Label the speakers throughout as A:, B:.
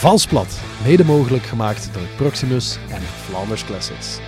A: Valsplat, mede mogelijk gemaakt door Proximus en Flanders Classics.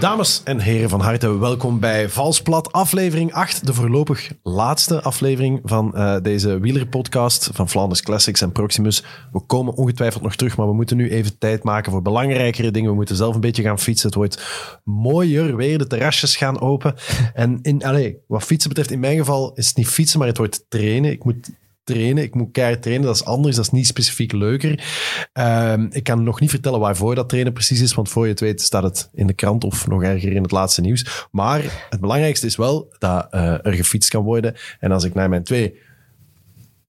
A: Dames en heren, van harte welkom bij Valsplat, aflevering 8, de voorlopig laatste aflevering van uh, deze wielerpodcast van Flanders Classics en Proximus. We komen ongetwijfeld nog terug, maar we moeten nu even tijd maken voor belangrijkere dingen. We moeten zelf een beetje gaan fietsen. Het wordt mooier weer, de terrasjes gaan open. En in, allez, wat fietsen betreft, in mijn geval is het niet fietsen, maar het wordt trainen. Ik moet trainen. Ik moet keihard trainen. Dat is anders. Dat is niet specifiek leuker. Um, ik kan nog niet vertellen waarvoor dat trainen precies is, want voor je het weet staat het in de krant of nog erger in het laatste nieuws. Maar het belangrijkste is wel dat uh, er gefietst kan worden. En als ik naar mijn twee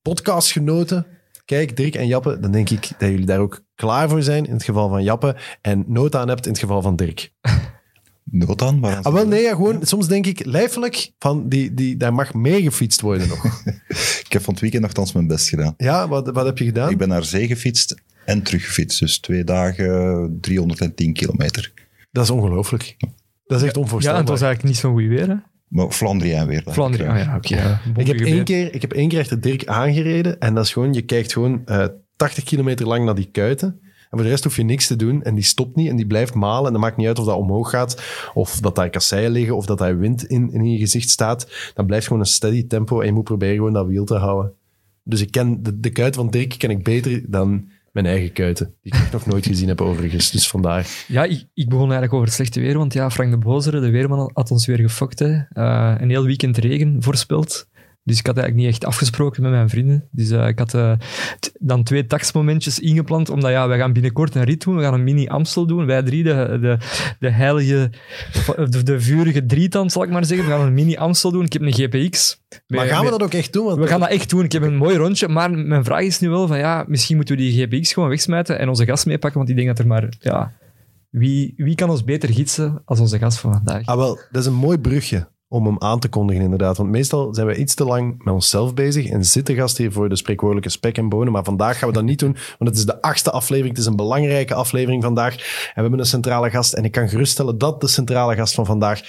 A: podcastgenoten kijk, Dirk en Jappe, dan denk ik dat jullie daar ook klaar voor zijn in het geval van Jappe en nood aan hebt in het geval van Dirk.
B: Nood aan?
A: Ah, wel, nee, ja, gewoon, soms denk ik lijfelijk van die, die, daar mag meer gefietst worden nog.
B: ik heb van het weekend nogthans mijn best gedaan.
A: Ja, wat, wat heb je gedaan?
B: Ik ben naar zee gefietst en teruggefietst. Dus twee dagen 310 kilometer.
A: Dat is ongelooflijk. Dat is echt onvoorstelbaar.
C: Ja, het was eigenlijk niet zo goed weer, hè?
B: Maar Flandriën weer.
C: Flandriën, oh ja, oké. Okay. Ja,
A: ik, heb één keer, ik heb één keer achter Dirk aangereden en dat is gewoon, je kijkt gewoon uh, eh, 80 kilometer lang naar die kuiten en voor de rest hoef je niks te doen en die stopt niet en die blijft malen. En dat maakt niet uit of dat omhoog gaat, of dat daar kasseien liggen, of dat daar wind in, in je gezicht staat. Dan blijft gewoon een steady tempo en je moet proberen gewoon dat wiel te houden. Dus ik ken de, de kuit van Dirk ken ik beter dan mijn eigen kuiten. Die ik nog nooit gezien heb overigens. Dus vandaar.
C: Ja, ik, ik, begon eigenlijk over het slechte weer. Want ja, Frank de Bozere, de weerman, had ons weer gefokt. Uh, een heel weekend regen voorspeld. Dus ik had eigenlijk niet echt afgesproken met mijn vrienden. Dus uh, ik had uh, dan twee taxmomentjes ingepland, omdat ja, wij gaan binnenkort een rit doen. We gaan een mini-Amstel doen. Wij drie, de, de, de heilige, de, de vurige drietand, zal ik maar zeggen. We gaan een mini-Amstel doen. Ik heb een GPX.
A: Maar gaan we dat ook echt doen?
C: we gaan dat echt doen. Ik heb een mooi rondje. Maar mijn vraag is nu wel van, ja, misschien moeten we die GPX gewoon wegsmijten en onze gast meepakken, want ik denk dat er maar... Ja, wie, wie kan ons beter gidsen als onze gast van vandaag?
A: Ah, wel, dat is een mooi brugje om hem aan te kondigen, inderdaad. Want meestal zijn we iets te lang met onszelf bezig en zitten gast hier voor de spreekwoordelijke spek en bonen. Maar vandaag gaan we dat niet doen, want het is de achtste aflevering. Het is een belangrijke aflevering vandaag. En we hebben een centrale gast. En ik kan geruststellen dat de centrale gast van vandaag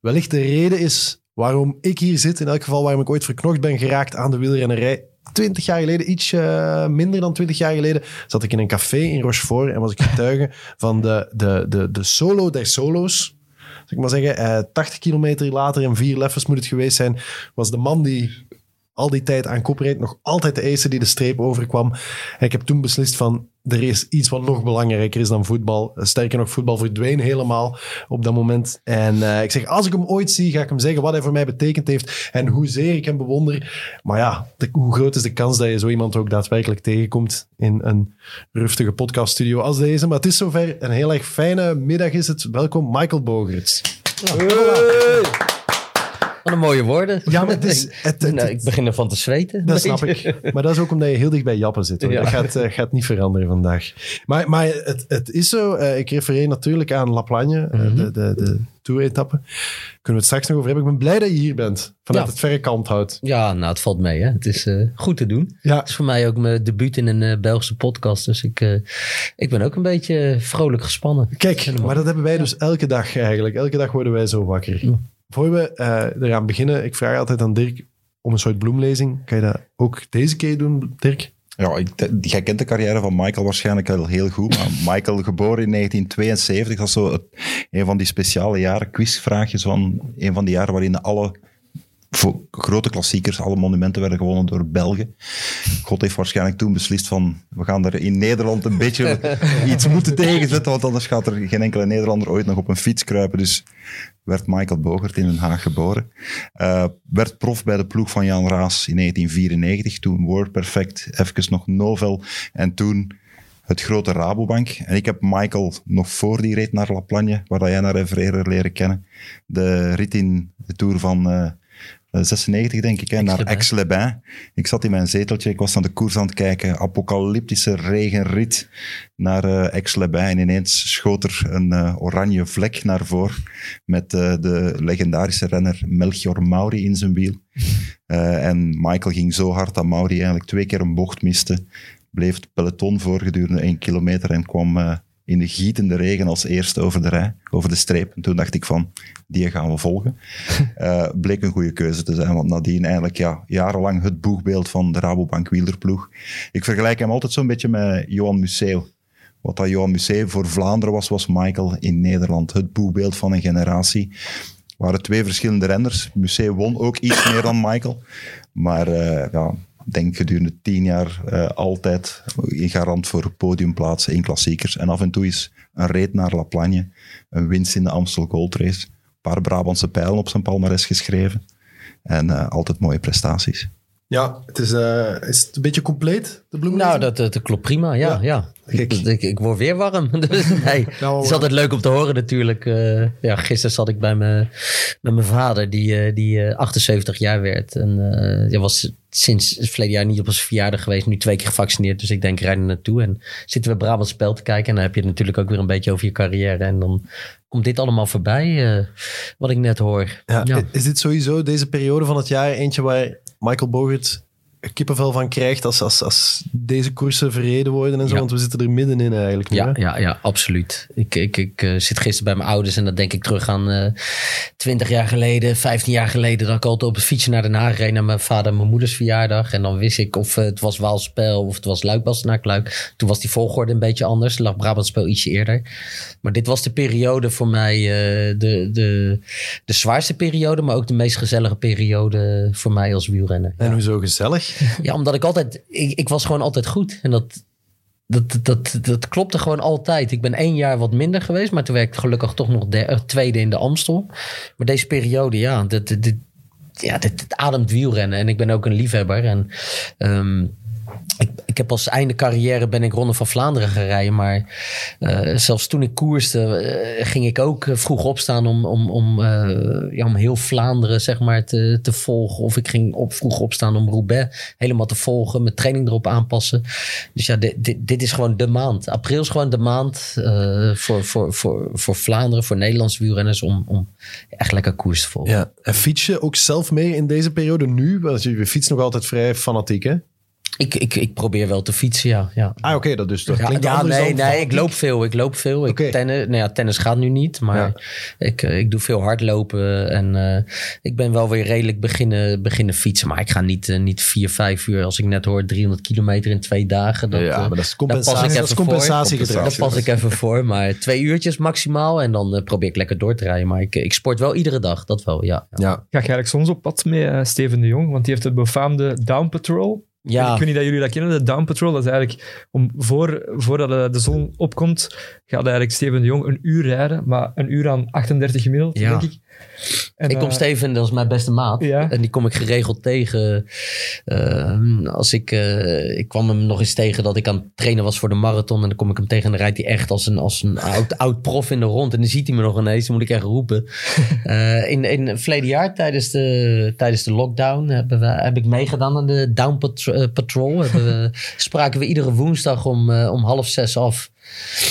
A: wellicht de reden is waarom ik hier zit. In elk geval waarom ik ooit verknocht ben geraakt aan de wielrennerij. Twintig jaar geleden, iets uh, minder dan twintig jaar geleden, zat ik in een café in Rochefort en was ik getuige van de, de, de, de solo der solo's ik maar zeggen, uh, eh, 80 kilometer later en vier leffers moet het geweest zijn, was de man die al die tijd aan kop nog altijd de eerste die de streep overkwam. En ik heb toen beslist van, er is iets wat nog belangrijker is dan voetbal. Sterker nog, voetbal verdween helemaal op dat moment. En uh, ik zeg, als ik hem ooit zie, ga ik hem zeggen wat hij voor mij betekend heeft en hoezeer ik hem bewonder. Maar ja, hoe groot is de kans dat je zo iemand ook daadwerkelijk tegenkomt in een ruftige podcaststudio als deze. Maar het is zover. Een heel erg fijne middag is het. Welkom, Michael Bogerts.
D: Wat een mooie woorden.
A: Ja, maar het is, het,
D: nou, ik begin ervan te zweten.
A: Dat snap ik. Maar dat is ook omdat je heel dicht bij Jappen zit. Hoor. Dat gaat, uh, gaat niet veranderen vandaag. Maar, maar het, het is zo. Uh, ik refereer natuurlijk aan La Plagne, mm -hmm. de, de, de tour-etappe. Kunnen we het straks nog over hebben. Ik ben blij dat je hier bent. Vanuit ja. het verre kant houdt.
D: Ja, nou, het valt mee. Hè. Het is uh, goed te doen. Ja. Het is voor mij ook mijn debuut in een Belgische podcast. Dus ik, ik ben ook een beetje vrolijk gespannen.
A: Kijk, maar dat hebben wij dus elke dag eigenlijk. Elke dag worden wij zo wakker. Voor we uh, eraan beginnen, ik vraag altijd aan Dirk om een soort bloemlezing. Kan je dat ook deze keer doen, Dirk?
B: Ja, ik, jij kent de carrière van Michael waarschijnlijk al heel goed. Maar Michael, geboren in 1972, dat is zo een van die speciale jaren, quizvraagjes van een van die jaren waarin alle voor grote klassiekers, alle monumenten werden gewonnen door Belgen. God heeft waarschijnlijk toen beslist van, we gaan er in Nederland een beetje iets moeten tegenzetten, want anders gaat er geen enkele Nederlander ooit nog op een fiets kruipen. Dus werd Michael Bogert in Den Haag geboren. Uh, werd prof bij de ploeg van Jan Raas in 1994, toen Word Perfect, even nog Novel en toen het grote Rabobank. En ik heb Michael nog voor die rit naar La Plagne, waar jij naar refereerde, leren kennen. De rit in de Tour van... Uh, 96 denk ik, hè, naar Aix-les-Bains. Ik zat in mijn zeteltje, ik was naar de koers aan het kijken. Apocalyptische regenrit naar uh, Aix-les-Bains. En ineens schoot er een uh, oranje vlek naar voren met uh, de legendarische renner Melchior Mauri in zijn wiel. en Michael ging zo hard dat Mauri eigenlijk twee keer een bocht miste. Bleef het peloton voor gedurende één kilometer en kwam in de gietende regen als eerste over de rij, over de streep. En toen dacht ik van, die gaan we volgen. Uh, bleek een goede keuze te zijn, want nadien eigenlijk ja, jarenlang het boegbeeld van de Rabobank wielerploeg. Ik vergelijk hem altijd zo'n beetje met Johan Museeuw. Wat dat Johan Museeuw voor Vlaanderen was, was Michael in Nederland. Het boegbeeld van een generatie. waren twee verschillende renners. Museeuw won ook iets meer dan Michael. Maar uh, ja, denk gedurende tien jaar uh, altijd garant voor podiumplaatsen in klassiekers. En af en toe is een reet naar La Plagne, een winst in de Amstel Gold Race, paar Brabantse pijlen op zijn palmares geschreven. En uh, altijd mooie prestaties.
A: Ja, het is, uh, is het een beetje compleet, de bloemen?
D: Nou, dat, dat, klopt prima, ja. ja. Ik, ik, ik, word weer warm. dus nee, nou, het is altijd leuk om te horen natuurlijk. Uh, ja, gisteren zat ik bij me, met mijn vader, die, uh, die 78 jaar werd. En uh, was sinds het verleden jaar niet op zijn verjaardag geweest. Nu twee keer gevaccineerd, dus ik denk rijden naartoe. En zitten we Brabant spel te kijken. En dan heb je het natuurlijk ook weer een beetje over je carrière. En dan komt dit allemaal voorbij, wat ik net hoor.
A: Ja, ja. Is dit sowieso deze periode van het jaar eentje waar Michael Bogert kippenvel van krijgt als, als, als deze koersen verreden worden en zo. Want we zitten er middenin eigenlijk. Nu,
D: ja, ja, ja, absoluut. Ik, ik, ik uh, zit gisteren bij mijn ouders en dan denk ik terug aan uh, 20 jaar geleden, 15 jaar geleden. Dat ik altijd op het fietsje naar Den Haag reed naar mijn vader en mijn moeders verjaardag. En dan wist ik of uh, het was Waalspel of het was Luik naar Luik. Toen was die volgorde een beetje anders. Lag Brabantspel ietsje eerder. Maar dit was de periode voor mij, uh, de, de, de zwaarste periode, maar ook de meest gezellige periode voor mij als wielrenner.
A: En ja. hoezo gezellig?
D: Ja, omdat ik altijd, ik, ik was gewoon altijd goed. En dat, dat, dat, dat klopte gewoon altijd. Ik ben één jaar wat minder geweest, maar toen werd ik gelukkig toch nog de, tweede in de Amstel. Maar deze periode, ja, dit, ja, dit, ademt wielrennen. En ik ben ook een liefhebber. En ik, ik heb als einde carrière ben ik Ronde van Vlaanderen gaan rijden. Maar uh, zelfs toen ik koerste, uh, ging ik ook vroeg opstaan om, om, om, ja, om heel Vlaanderen zeg maar, te, te volgen. Of ik ging op, vroeg opstaan om Roubaix helemaal te volgen. Mijn training erop aanpassen. Dus ja, dit, dit, dit is gewoon de maand. April is gewoon de maand voor, voor, voor, voor Vlaanderen, voor Nederlandse wielrenners. Om, om echt lekker koers te volgen.
A: Ja, en fiets je ook zelf mee in deze periode nu? Want je fietst nog altijd vrij fanatiek hè?
D: Ik, ik, ik probeer wel te fietsen, ja. ja.
A: Ah, oké, dat dus. Dat
D: ja, ja nee, nee, ik loop veel. Ik loop veel. Ik tennis, nou ja, tennis gaat nu niet, maar ja. ik, eh, ik doe veel hardlopen. En uh, ik ben wel weer redelijk beginnen, beginnen fietsen. Maar ik ga niet, uh, niet vier, vijf uur, als ik net hoor, 300 kilometer in twee dagen. Dat,
A: ja, maar dat is compensatie. Dat is compensatiegedrag.
D: Daar pas ik even voor. Maar twee uurtjes maximaal. En dan probeer ik lekker door te rijden. Maar ik, ik sport wel iedere dag, dat wel, ja.
C: ja. Ga je eigenlijk soms op pad met Steven de Jong? Want die heeft het befaamde Down Patrol. Ja. Ik weet niet dat jullie dat kennen, de Down Patrol. Dat is eigenlijk, om voor, voordat de zon opkomt, gaat eigenlijk Steven de Jong een uur rijden, maar een uur aan 38 gemiddeld, ja. denk ik.
D: En, ik kom uh, Steven, dat is mijn beste maat. Ja. En die kom ik geregeld tegen. Uh, als ik, uh, ik kwam hem nog eens tegen dat ik aan het trainen was voor de marathon. En dan kom ik hem tegen en dan rijdt hij echt als een, als een oud, oud prof in de rond. En dan ziet hij me nog ineens. Dan moet ik echt roepen. in, in het verleden jaar, tijdens de, tijdens de lockdown, hebben we, heb ik meegedaan aan de Down Patrol. we, spraken we iedere woensdag om, om half zes af.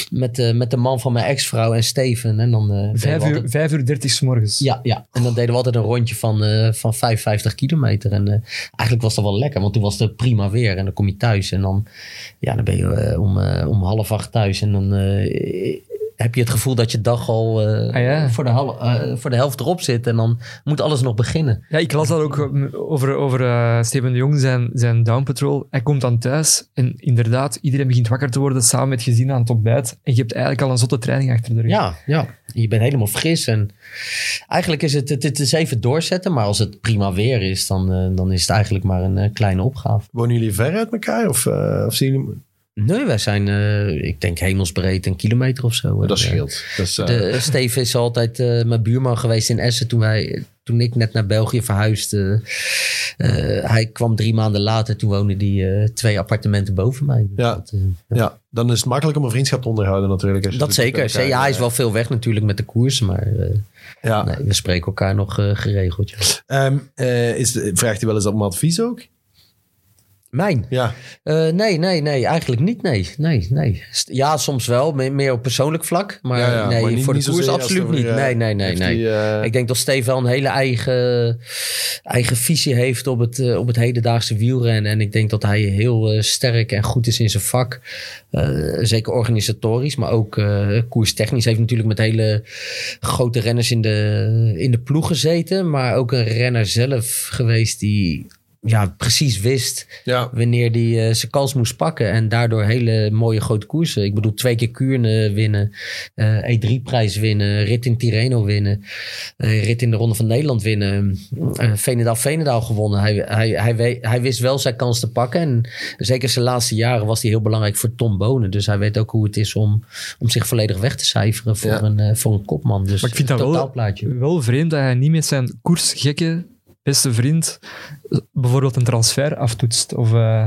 D: Met, uh, met de man van mijn ex-vrouw en Steven. En dan, uh,
C: vijf, uur, altijd... vijf uur dertig s morgens.
D: Ja, ja, en dan deden we altijd een rondje van, uh, van 55 kilometer. En eigenlijk was dat wel lekker, want toen was het prima weer. En dan kom je thuis en dan, ja, dan ben je om, om half acht thuis. En dan heb je het gevoel dat je dag al uh, ah, ja. voor, de hal, uh, voor de helft erop zit. En dan moet alles nog beginnen.
C: Ja, ik las dat ook over, over uh, Steven de Jong, zijn, zijn Down Patrol. Hij komt dan thuis en inderdaad, iedereen begint wakker te worden samen met gezin aan het ontbijt. En je hebt eigenlijk al een zotte training achter de rug.
D: Ja, ja. je bent helemaal fris. En eigenlijk is het, het, het is even doorzetten. Maar als het prima weer is, dan, dan is het eigenlijk maar een kleine opgave.
A: Wonen jullie ver uit elkaar? Of, of zien jullie...
D: Nee, wij zijn, uh, ik denk hemelsbreed een kilometer of zo.
A: Dat scheelt. Dat is, uh...
D: de, Steve is altijd uh, mijn buurman geweest in Essen toen, wij, toen ik net naar België verhuisde. hij kwam drie maanden later, toen woonde hij twee appartementen boven mij.
A: Ja. Dat, ja. ja. dan is het makkelijk om een vriendschap te onderhouden natuurlijk. Als
D: dat zeker. ja, hij is wel veel weg natuurlijk met de koers, maar ja. Nee, we spreken elkaar nog geregeld.
A: Ja. Um, is, vraagt hij wel eens om advies ook?
D: Mijn?
A: Ja,
D: Eh, nee, nee, nee, eigenlijk niet. Nee, nee, nee. Ja, soms wel, me- meer op persoonlijk vlak. Maar
A: ja, ja,
D: nee,
A: maar niet-
D: voor de koers absoluut niet.
A: eh,
D: Nee, nee, nee, nee.
A: die, eh,
D: Ik denk dat Steve wel een hele eigen, eigen visie heeft op het, op het hedendaagse wielrennen. En ik denk dat hij heel sterk en goed is in zijn vak. Zeker organisatorisch, maar ook koerstechnisch. Hij heeft natuurlijk met hele grote renners in de, in de ploeg gezeten. Maar ook een renner zelf geweest die ja, precies wist
A: ja.
D: wanneer hij zijn kans moest pakken. En daardoor hele mooie grote koersen. Ik bedoel, twee keer Kuurne winnen. eh E3-prijs winnen. Rit in Tirreno winnen. eh, rit in de Ronde van Nederland winnen. eh Veenendaal-Veenendaal gewonnen. Hij, hij, hij, hij wist wel zijn kans te pakken. En zeker zijn laatste jaren was hij heel belangrijk voor Tom Bonen. Dus hij weet ook hoe het is om, om zich volledig weg te cijferen voor,
A: Ja.
D: een, eh, voor een kopman. Dus
C: Maar ik vind dat wel, wel vreemd dat hij niet met zijn koersgekke beste vriend bijvoorbeeld een transfer aftoetst. Of eh,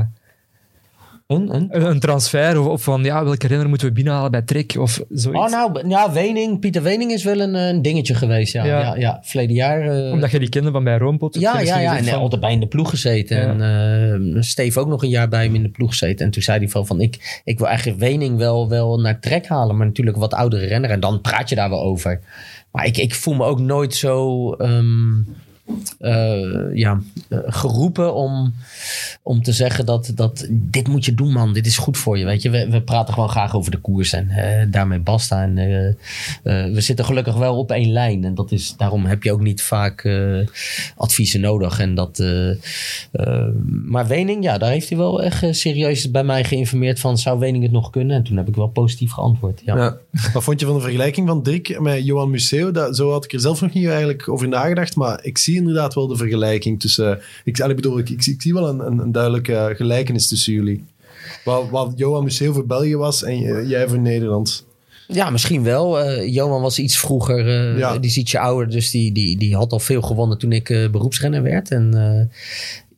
D: Een, een?
C: transfer, of, of van ja, welke renner moeten we binnenhalen bij Trek, of zoiets.
D: Oh, nou, ja, Wening, Pieter Wening is wel een, eh, een dingetje geweest. Ja, ja.
C: Ja.
D: ja, verleden jaar. eh,
C: Omdat je die kende van bij Roompot.
D: Ja, ja, ja. En
C: van-
D: altijd bij in de ploeg gezeten.
C: Ja.
D: En eh Steve ook nog een jaar bij hem in de ploeg gezeten. En toen zei hij van, van ik, ik wil eigenlijk Wening wel, wel naar trek halen. Maar natuurlijk wat oudere renner. En dan praat je daar wel over. Maar ik, ik voel me ook nooit zo... ehm, eh, ja, eh, geroepen om, om te zeggen dat, dat dit moet je doen man, dit is goed voor je. Weet je, we, praten gewoon graag over de koers en eh, daarmee basta. En we zitten gelukkig wel op één lijn en dat is, daarom heb je ook niet vaak adviezen nodig. En dat, maar Wening, ja, daar heeft hij wel echt serieus bij mij geïnformeerd van zou Wening het nog kunnen? En toen heb ik wel positief geantwoord. Ja.
A: Ja. Wat vond je van de vergelijking van Dirk met Johan Museo? Dat, zo had ik er zelf nog niet eigenlijk over nagedacht, maar ik zie inderdaad wel de vergelijking tussen... Ik, allee, bedoel, ik, ik, zie- ik zie wel een, een, een duidelijke gelijkenis tussen jullie. Wat, wat Johan Museo voor België was en jij voor Nederland.
D: Ja, misschien wel. Eh, Johan was iets vroeger, eh,
A: Ja.
D: die is ietsje ouder, dus die, die, die had al veel gewonnen toen ik eh, beroepsrenner werd. En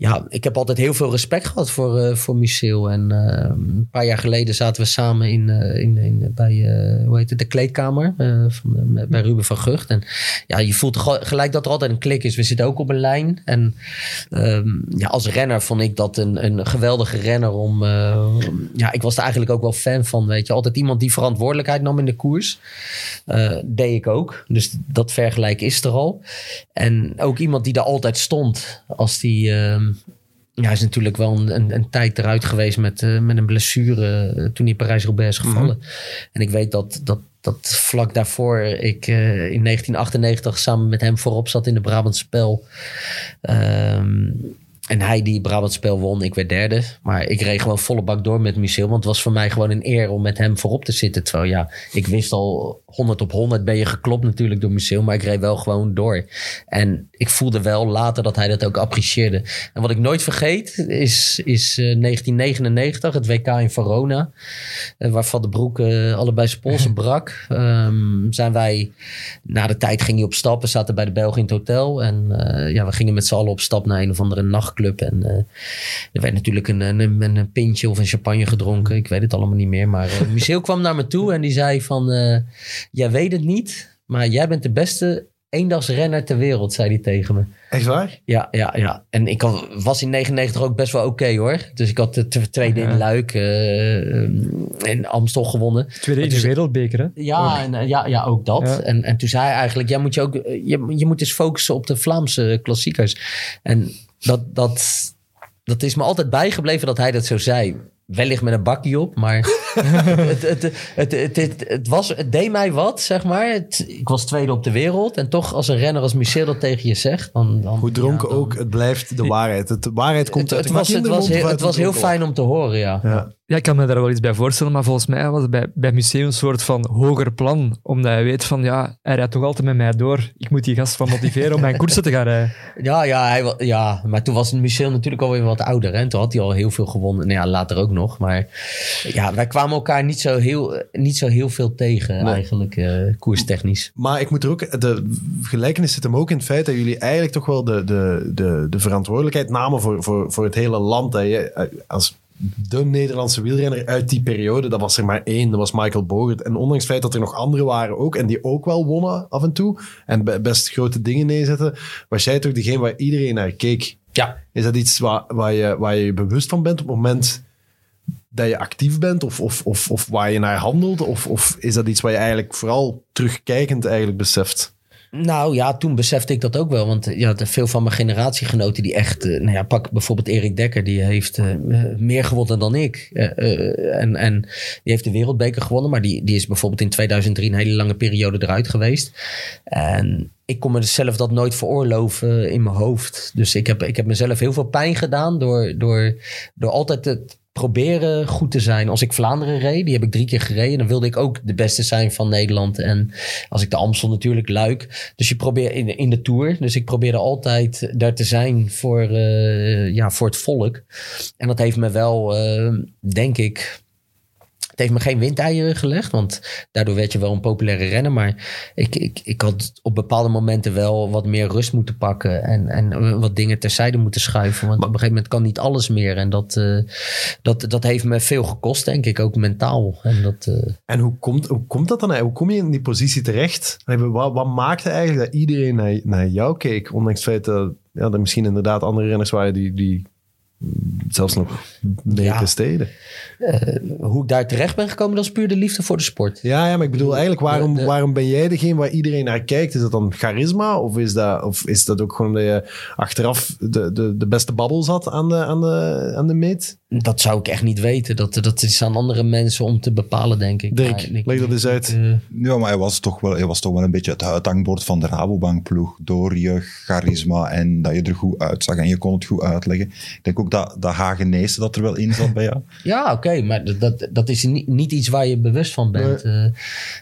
D: ja, ik heb altijd heel veel respect gehad voor, eh voor Museo. En eh, een paar jaar geleden zaten we samen in, eh, in, in, bij, eh, hoe heet het, de kleedkamer van, bij Ruben van Gucht. En ja, je voelt ge- gelijk dat er altijd een klik is. We zitten ook op een lijn. En ehm, ja, als renner vond ik dat een, een geweldige renner om... ja, ik was er eigenlijk ook wel fan van, weet je. Altijd iemand die verantwoordelijkheid nam in de koers. Deed ik ook. Dus dat vergelijk is er al. En ook iemand die daar altijd stond als die... ehm, ja, hij is natuurlijk wel een, een, een tijd eruit geweest met, eh, met een blessure eh, toen hij Parijs-Roubaix is gevallen. En ik weet dat, dat, dat vlak daarvoor ik eh, in 1998 samen met hem voorop zat in de Brabant Spel. En hij die Brabant Spel won, ik werd derde. Maar ik reed gewoon volle bak door met Michel. Want het was voor mij gewoon een eer om met hem voorop te zitten. Terwijl ja, ik wist al 100 op 100 ben je geklopt natuurlijk door Michel. Maar ik reed wel gewoon door. En ik voelde wel later dat hij dat ook apprecieerde. En wat ik nooit vergeet is, is eh, 1999, het WK in Verona. eh, waarvan de broek eh, allebei zijn polsen brak. Ehm, zijn wij, na de tijd ging hij op stap. We zaten bij de Belgen in het hotel. En eh, ja, we gingen met z'n allen op stap naar een of andere nachtclub. En eh, er werd natuurlijk een, een, een, een pintje of een champagne gedronken. Ik weet het allemaal niet meer. Maar uh, Michel kwam naar me toe en die zei van... eh, jij weet het niet, maar jij bent de beste eendagsrenner ter wereld, zei hij tegen me.
A: Echt waar?
D: Ja, ja, ja. En ik had- was in 99 ook best wel oké hoor. Dus ik had de tweede in. Luik eh, in Amstel gewonnen.
C: Tweede in de wereldbeker, hè?
D: Ja, en, eh, ja, ja ook dat.
C: Ja.
D: En, en toen zei hij eigenlijk, jij moet je, ook, je, je moet eens focussen op de Vlaamse klassiekers. En dat, dat, dat is me altijd bijgebleven dat hij dat zo zei. Wellicht met een bakje op, maar het, het, het, het, het, het was, het deed mij wat, zeg maar. Het- ik was tweede op de wereld. En toch, als een renner als Michel dat tegen je zegt... Dan, dan,
A: Hoe dronken
D: ja, dan-
A: ook, het blijft de waarheid. Het, de waarheid komt
D: Het,
A: uit
D: het was, het, was, heel, het was heel fijn om te horen, ja.
A: Ja.
C: Ja, ik kan me daar wel iets bij voorstellen, maar volgens mij was het bij, bij het museum een soort van hoger plan. Omdat hij weet van, ja, hij rijdt toch altijd met mij door. Ik moet die gast van motiveren om mijn koersen te gaan rijden.
D: Ja, ja, hij, ja, maar toen was Michel natuurlijk alweer wat ouder. Hè? En toen had hij al heel veel gewonnen. Nou ja, later ook nog. Maar ja, wij kwamen elkaar niet zo heel, niet zo heel veel tegen
A: Nee.
D: eigenlijk, eh, koerstechnisch.
A: Maar ik moet er ook, de gelijkenis zit hem ook in het feit dat jullie eigenlijk toch wel de, de, de, de verantwoordelijkheid namen voor, voor, voor het hele land. Dat je, eh, als de Nederlandse wielrenner uit die periode, dat was er maar één, dat was Michael Bogert. En ondanks het feit dat er nog anderen waren ook, en die ook wel wonnen af en toe, en be- best grote dingen neerzetten, was jij toch degene waar iedereen naar keek.
D: Ja,
A: Is dat iets waar, waar, je, waar je je bewust van bent op het moment dat je actief bent? Of, of, of, of waar je naar handelt? Of, of is dat iets waar je eigenlijk vooral terugkijkend eigenlijk beseft?
D: Nou ja, toen besefte ik dat ook wel. Want eh, ja, veel van mijn generatiegenoten die echt... eh, nou ja, pak bijvoorbeeld Erik Dekker. Die heeft eh, meer gewonnen dan ik. En, en die heeft de wereldbeker gewonnen. Maar die, die is bijvoorbeeld in 2003 een hele lange periode eruit geweest. En ik kon mezelf dat nooit veroorloven in mijn hoofd. Dus ik heb, ik heb mezelf heel veel pijn gedaan door, door, door altijd het proberen goed te zijn. Als ik Vlaanderen reed, die heb ik drie keer gereden. Dan wilde ik ook de beste zijn van Nederland. En als ik de Amstel natuurlijk luik. Dus je probeert in, in de Tour. Dus ik probeerde altijd daar te zijn voor, eh, ja, voor het volk. En dat heeft me wel, eh, denk ik... Heeft me geen windeieren gelegd, want daardoor werd je wel een populaire renner. Maar ik, ik, ik had op bepaalde momenten wel wat meer rust moeten pakken. En, en wat dingen terzijde moeten schuiven. Want op een gegeven moment kan niet alles meer. En dat, eh, dat, dat heeft me veel gekost, denk ik, ook mentaal. En dat, eh,
A: En hoe komt, hoe komt dat dan? Hoe kom je in die positie terecht? Wat, wat maakte eigenlijk dat iedereen naar, naar jou keek? Ondanks het feit dat ja, er misschien inderdaad andere renners waren die, die zelfs nog mee
D: Ja.
A: presteerden.
D: hoe ik daar terecht ben gekomen, dat is puur de liefde voor de sport.
A: Ja, ja, maar ik bedoel eigenlijk, waarom,
D: De- de-
A: waarom ben jij degene waar iedereen naar kijkt? Is dat dan charisma? Of is dat, of is dat ook gewoon dat je achteraf de, de, de beste babbel zat aan de, aan de, aan de meet?
D: Dat zou ik echt niet weten. Dat, dat is aan andere mensen om te bepalen, denk ik.
A: Dirk,
D: Maar ik-
A: leg dat eens uit.
D: eh,
B: Ja, maar hij was toch wel, hij was toch wel een beetje het uithangbord van de Rabobankploeg. Door je charisma en dat je er goed uitzag en je kon het goed uitleggen. Ik denk ook dat, dat Hagenese dat er wel in zat bij jou.
D: Ja, oké, maar dat, dat, dat is niet, niet iets waar je bewust van bent. Eh,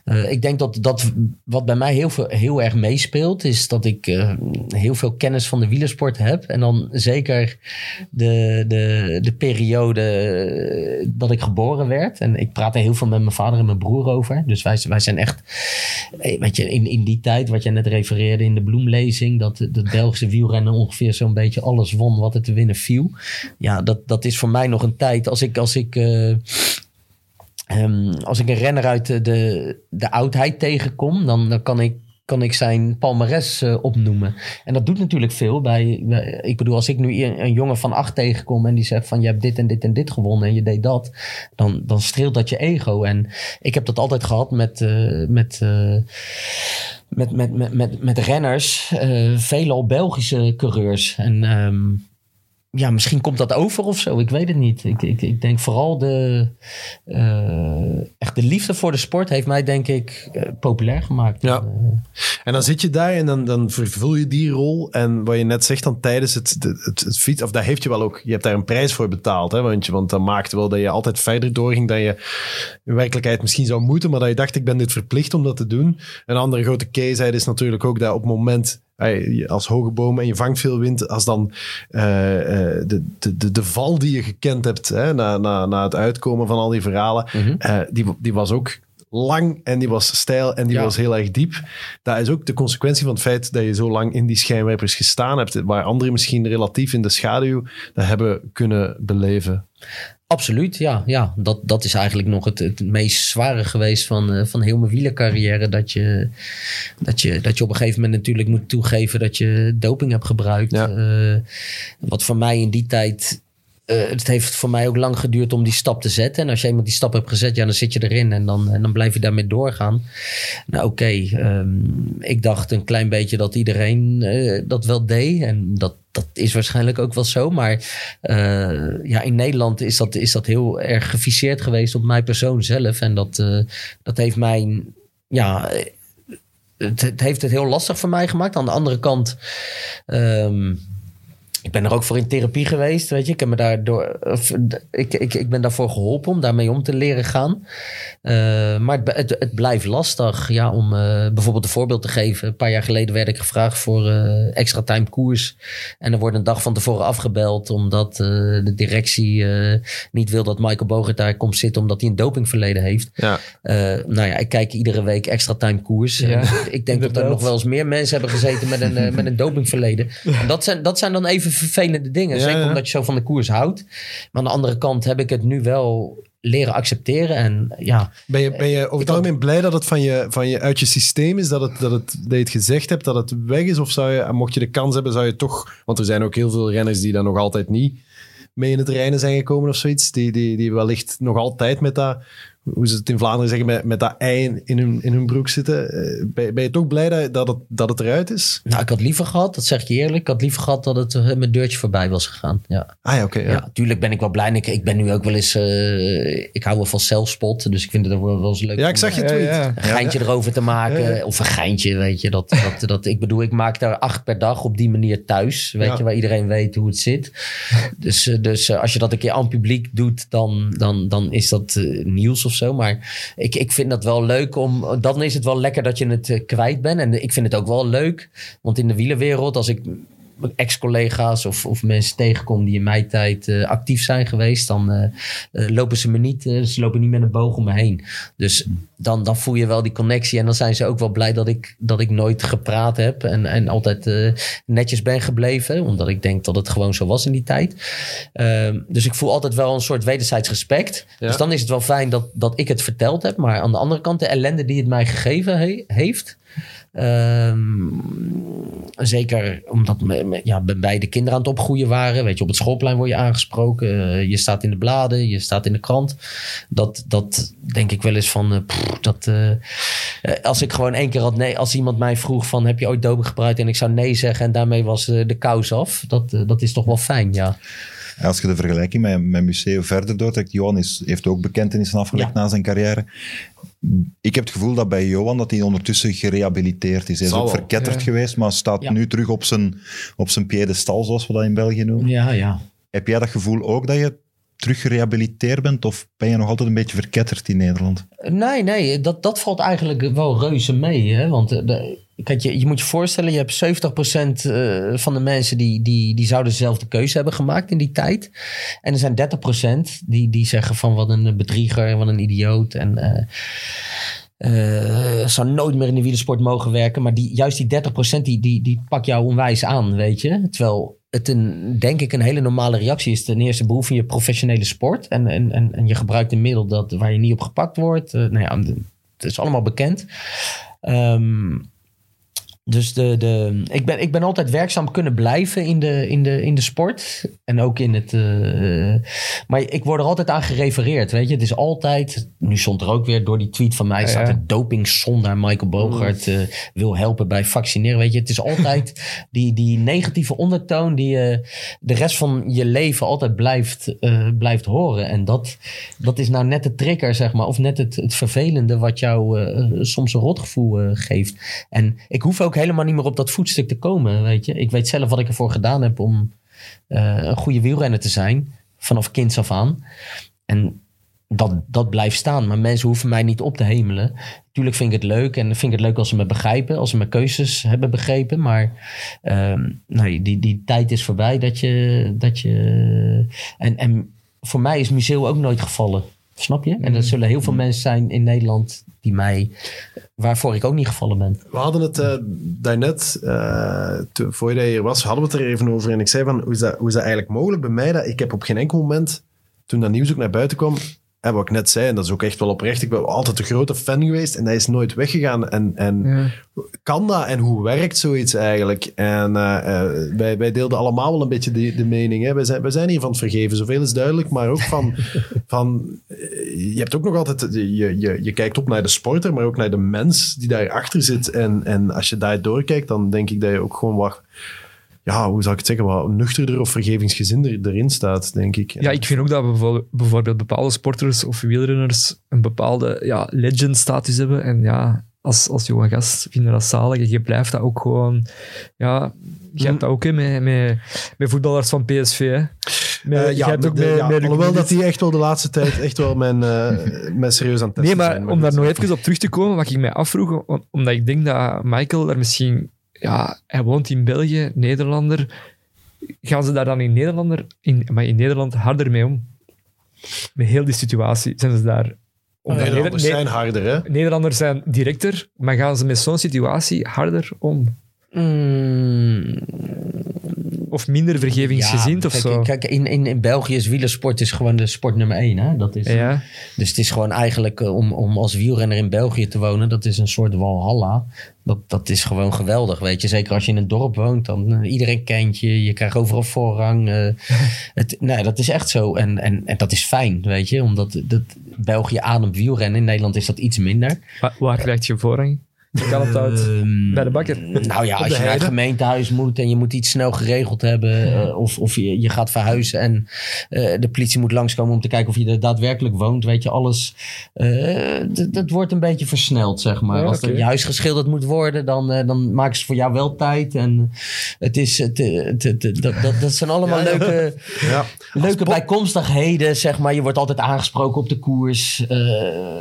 D: eh, ik denk dat, dat wat bij mij heel, veel, heel erg meespeelt, is dat ik eh, heel veel kennis van de wielersport heb. En dan zeker de, de, de periode eh, dat ik geboren werd. En ik praat er heel veel met mijn vader en mijn broer over. Dus wij, wij zijn echt, eh, weet je, in, in die tijd, wat jij net refereerde in de bloemlezing, dat de Belgische wielrennen ongeveer zo'n beetje alles won wat er te winnen viel. Ja, dat, dat is voor mij nog een tijd. Als ik, als ik, eh, ehm, als ik een renner uit de, de, de oudheid tegenkom, dan, dan kan ik kan ik zijn palmares eh, opnoemen. En dat doet natuurlijk veel. Bij, ik bedoel, als ik nu een, jongen van acht tegenkom en die zegt van je hebt dit en dit en dit gewonnen en je deed dat, dan, dan streelt dat je ego. En ik heb dat altijd gehad met, eh, met, eh, met, met, met, met, met renners, veelal Belgische coureurs. En ehm, ja, misschien komt dat over of zo. Ik weet het niet. Ik, ik, ik denk vooral de, eh, echt de liefde voor de sport heeft mij denk ik eh, populair gemaakt.
A: Ja.
D: En, eh,
A: En dan zit je daar en dan, dan vervul je die rol. En wat je net zegt dan tijdens het, het, het, het fiets, of dat heeft je wel ook, je hebt daar een prijs voor betaald. Hè, want, je, want dat maakte wel dat je altijd verder doorging dan je in werkelijkheid misschien zou moeten. Maar dat je dacht, ik ben dit verplicht om dat te doen. Een andere grote case is natuurlijk ook dat op het moment als hoge boom en je vangt veel wind, als dan eh, eh, de, de, de, de val die je gekend hebt hè, na, na, na het uitkomen van al die verhalen, eh, die, die was ook lang en die was stijl en die
D: Ja.
A: was heel erg diep. Dat is ook de consequentie van het feit dat je zo lang in die schijnwerpers gestaan hebt, waar anderen misschien relatief in de schaduw dat hebben kunnen beleven.
D: Absoluut, ja. ja. Dat, dat is eigenlijk nog het, het meest zware geweest van, eh, van heel mijn wielercarrière. Dat je, dat, je, dat je op een gegeven moment natuurlijk moet toegeven dat je doping hebt gebruikt.
A: Ja.
D: Eh, wat voor mij in die tijd... eh, het heeft voor mij ook lang geduurd om die stap te zetten. En als je eenmaal die stap hebt gezet, ja, dan zit je erin. En dan, en dan blijf je daarmee doorgaan. Nou oké, ehm, ik dacht een klein beetje dat iedereen eh, dat wel deed. En dat, dat is waarschijnlijk ook wel zo. Maar eh, ja, in Nederland is dat, is dat heel erg geviseerd geweest op mijn persoon zelf. En dat, dat heeft mij, ja, het, het heeft het heel lastig voor mij gemaakt. Aan de andere kant, ehm, ik ben er ook voor in therapie geweest, weet je. Ik, heb me daardoor, of, ik, ik, ik ben daarvoor geholpen om daarmee om te leren gaan. Eh, maar het, het, het blijft lastig ja, om eh, bijvoorbeeld een voorbeeld te geven. Een paar jaar geleden werd ik gevraagd voor eh, extra time koers. En er wordt een dag van tevoren afgebeld omdat de directie niet wil dat Michael Bogert daar komt zitten omdat hij een dopingverleden heeft.
A: Ja.
D: Nou ja, ik kijk iedere week extra time koers.
C: Ja,
D: ik denk dat er nog wel eens meer mensen hebben gezeten met een, met een dopingverleden. En dat zijn, dat zijn dan even vervelende dingen.
A: Ja,
D: Zeker
A: ja.
D: omdat je zo van de koers houdt. Maar aan de andere kant heb ik het nu wel leren accepteren. En ja,
A: Ben je, ben je over het algemeen blij dat het van je, van je uit je systeem is, dat, het, dat, het, dat je het gezegd hebt, dat het weg is? Of zou je, mocht je de kans hebben, zou je toch... Want er zijn ook heel veel renners die dan nog altijd niet mee in het reinen zijn gekomen of zoiets. Die, die, die wellicht nog altijd met dat, hoe ze het in Vlaanderen zeggen, met, met dat ei in hun, in hun broek zitten. Eh, Ben, je- ben je toch blij dat, dat, het, dat het eruit is?
D: nou, ik had liever gehad, dat zeg ik eerlijk, ik had liever gehad dat het eh, mijn deurtje voorbij was gegaan. Ja.
A: Ah ja, oké.
D: Ja,
A: ja.
D: tuurlijk ben ik wel blij. Ik, ik ben nu ook wel eens, eh, ik hou wel van zelfspot, dus ik vind het wel, wel eens leuk
A: Ja, ik zag je tweet.
C: ja.
D: een geintje erover te maken. Of een geintje, weet je. Dat, dat, dat, ik bedoel, ik maak daar acht per dag op die manier thuis. Weet je, waar iedereen weet hoe het zit. Dus, dus als je dat een keer aan publiek doet, dan, dan, dan is dat nieuws of zo. Maar ik, ik vind dat wel leuk om... Dan is het wel lekker dat je het eh, kwijt bent. En ik vind het ook wel leuk. Want in de wielerwereld, als ik ex-collega's of, of mensen tegenkom die in mijn tijd eh, actief zijn geweest, dan eh, eh, lopen ze me niet, ze lopen niet met een boog om me heen. Dus dan, dan voel je wel die connectie en dan zijn ze ook wel blij dat ik, dat ik nooit gepraat heb en, en altijd netjes ben gebleven, omdat ik denk dat het gewoon zo was in die tijd. Ehm, dus ik voel altijd wel een soort wederzijds respect.
A: Ja.
D: Dus dan is het wel fijn dat, dat ik het verteld heb, maar aan de andere kant de ellende die het mij gegeven he- heeft. Ehm, zeker omdat me, ja, beide kinderen aan het opgroeien waren. Weet je, op het schoolplein word je aangesproken. eh, je staat in de bladen, je staat in de krant. Dat, dat denk ik wel eens van... eh, dat, eh, als ik gewoon één keer had nee... Als iemand mij vroeg van heb je ooit doping gebruikt? En ik zou nee zeggen en daarmee was de kous af. Dat, dat is toch wel fijn, ja.
B: Als je de vergelijking met, met Museo verder doortrekt, Johan is, heeft ook bekentenissen afgelegd
D: Ja.
B: na zijn carrière. Ik heb het gevoel dat bij Johan dat hij ondertussen gerehabiliteerd is. Hij is
A: Zal
B: ook
A: wel.
B: verketterd
C: Ja.
B: geweest, maar staat
D: Ja.
B: nu terug op zijn, op zijn piedestal, zoals we dat in België noemen.
D: Ja, ja.
B: Heb jij dat gevoel ook dat je terug gerehabiliteerd bent, of ben je nog altijd een beetje verketterd in Nederland?
D: Nee, nee, dat, dat valt eigenlijk wel reuze mee. Hè? Want eh, de, kijk, je, je moet je voorstellen, je hebt 70% eh, van de mensen die, die, die zouden dezelfde keuze hebben gemaakt in die tijd. En er zijn 30% die, die zeggen van wat een bedrieger, wat een idioot. En eh, zou nooit meer in de wielersport mogen werken. Maar die, juist die 30% die, die, die pak jou onwijs aan, weet je. Terwijl het een, denk ik een hele normale reactie is. Ten eerste beoefen je professionele sport. En, en, en, en je gebruikt een middel dat, waar je niet op gepakt wordt. Eh, nou ja, het is allemaal bekend. Ehm, dus de, de, ik, ben, ik ben altijd werkzaam kunnen blijven in de, in de, in de sport. En ook in het. eh, maar ik word er altijd aan gerefereerd. Weet je, het is altijd. Nu stond er ook weer door die tweet van mij.
C: Ja,
D: staat
C: ja.
D: dopingzondaar Michael Bogart eh, wil helpen bij vaccineren. Weet je, het is altijd die, die negatieve ondertoon die je de rest van je leven altijd blijft, eh, blijft horen. En dat, dat is nou net de trigger, zeg maar. Of net het, het vervelende wat jou eh, soms een rotgevoel eh, geeft. En ik hoef ook helemaal niet meer op dat voetstuk te komen, weet je. Ik weet zelf wat ik ervoor gedaan heb om eh, een goede wielrenner te zijn. Vanaf kinds af aan. En dat, dat blijft staan. Maar mensen hoeven mij niet op te hemelen. Tuurlijk vind ik het leuk. En vind ik het leuk als ze me begrijpen. Als ze mijn keuzes hebben begrepen. Maar ehm, nee, die, die tijd is voorbij dat je... Dat je en, en voor mij is Museo ook nooit gevallen. Snap je? En er zullen heel veel mensen zijn in Nederland die mij... Waarvoor ik ook niet gevallen ben.
A: We hadden het eh, daarnet, toen- voor je hier was, hadden we het er even over. En ik zei van, hoe is dat, hoe is dat eigenlijk mogelijk bij mij? Dat ik heb op geen enkel moment, toen dat nieuws ook naar buiten kwam, en wat ik net zei, en dat is ook echt wel oprecht, ik ben altijd een grote fan geweest en dat is nooit weggegaan. En, en
C: Ja.
A: kan dat en hoe werkt zoiets eigenlijk? En eh, eh, wij, wij deelden allemaal wel een beetje de, de mening. Hè? Wij, zijn, wij zijn hier van het vergeven, zoveel is duidelijk, maar ook van, van eh, je hebt ook nog altijd, je, je, je kijkt op naar de sporter, maar ook naar de mens die daarachter zit. En, en als je daar doorkijkt, dan denk ik dat je ook gewoon wat, ja, hoe zou ik het zeggen, wat nuchterder of vergevingsgezinder erin staat, denk ik.
C: Ja, ik vind ook dat bijvoorbeeld, bijvoorbeeld bepaalde sporters of wielrenners een bepaalde ja, legend-status hebben. En ja, als, als jonge gast vinden dat zalig. Je blijft dat ook gewoon... Ja, je hebt dat ook hè, met, met, met voetballers van PSV. Hè. Met,
A: Eh,
C: je hebt ook
A: de-
C: met,
A: ja,
C: met Luc
A: alhoewel dat die echt wel de laatste tijd echt wel mijn, eh, mijn serieus aan het
C: Nee,
A: testen
C: maar
A: zijn.
C: om daar nog even op terug te komen, wat ik mij afvroeg, om- omdat ik denk dat Michael er misschien... Ja, hij woont in België, Nederlander. Gaan ze daar dan in, Nederlander, in, maar in Nederland harder mee om? Met heel die situatie. Zijn ze daar... omdat
A: Nederlanders
C: Neder-
A: zijn harder, hè?
C: Nederlanders zijn directer, maar gaan ze met zo'n situatie harder om?
D: Mm,
C: Of minder vergevingsgezind of
D: kijk,
C: zo.
D: Kijk, in, in, in België is wielersport is gewoon de sport nummer één. Hè? Dat is,
C: Ja.
D: Dus het is gewoon eigenlijk eh, om, om als wielrenner in België te wonen, dat is een soort walhalla. Dat, dat is gewoon geweldig, weet je. Zeker als je in een dorp woont, dan eh, iedereen kent je. Je krijgt overal voorrang. eh. het, nee, dat is echt zo. En, en, en dat is fijn, weet je. Omdat dat, België ademt wielrennen. In Nederland is dat iets minder.
C: Waar, waar krijg je voorrang? Je kan het uit.
D: Ehm,
C: Bij de bakker.
D: Nou ja, als je naar het gemeentehuis moet en je moet iets snel geregeld hebben. eh, of of je, je gaat verhuizen en eh, de politie moet langskomen om te kijken of je er daadwerkelijk woont. Weet je, alles. eh, dat wordt een beetje versneld, zeg maar.
C: Ja,
D: Als er je huis geschilderd moet worden, dan, dan maken ze voor jou wel tijd. En het is, het, het, het- het- dat, dat, dat zijn allemaal
A: Ja,
D: leuke.
A: Ja.
D: Leuke bijkomstigheden, zeg maar. Je wordt altijd aangesproken op de koers. eh,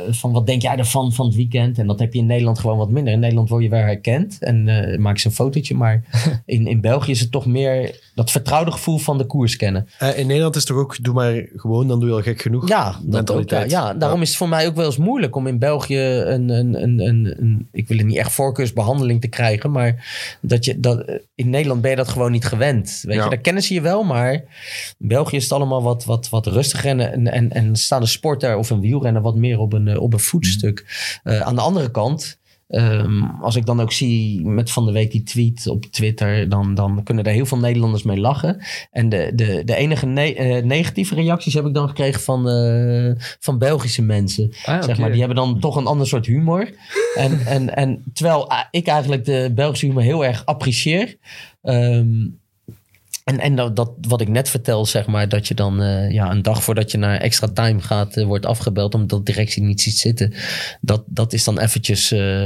D: van wat denk jij ervan van het weekend? En dat heb je in Nederland gewoon wat minder. In Nederland word je wel herkend en eh, maak je een fotootje. Maar in, in België is het toch meer dat vertrouwde gevoel van de koers kennen.
A: Eh, in Nederland is het toch ook, doe maar gewoon, dan doe je al gek genoeg.
D: Ja, dat ook, ja,
A: mentaliteit.
D: ja, daarom is het voor mij ook wel eens moeilijk om in België een, een, een, een, een ik wil het niet echt voorkeursbehandeling te krijgen, maar dat je dat in Nederland ben je dat gewoon niet gewend. Weet
A: Ja.
D: je, daar kennen ze je wel, maar in België is het allemaal wat, wat, wat rustiger en, en, en, en staan de sporter of een wielrenner wat meer op een, eh, op een voetstuk. Eh, aan de andere kant. Ehm, als ik dan ook zie met van de week die tweet op Twitter, dan, dan kunnen er heel veel Nederlanders mee lachen. En de, de, de enige ne- eh, negatieve reacties heb ik dan gekregen van, eh, van Belgische mensen.
C: Ah,
D: Zeg maar, die hebben dan toch een ander soort humor. En, en, en terwijl ah, ik eigenlijk de Belgische humor heel erg apprecieer. Ehm, en, en dat, wat ik net vertel, zeg maar, dat je dan eh, ja, een dag voordat je naar extra time gaat, eh, wordt afgebeld omdat de directie niet ziet zitten. Dat, dat is dan eventjes eh,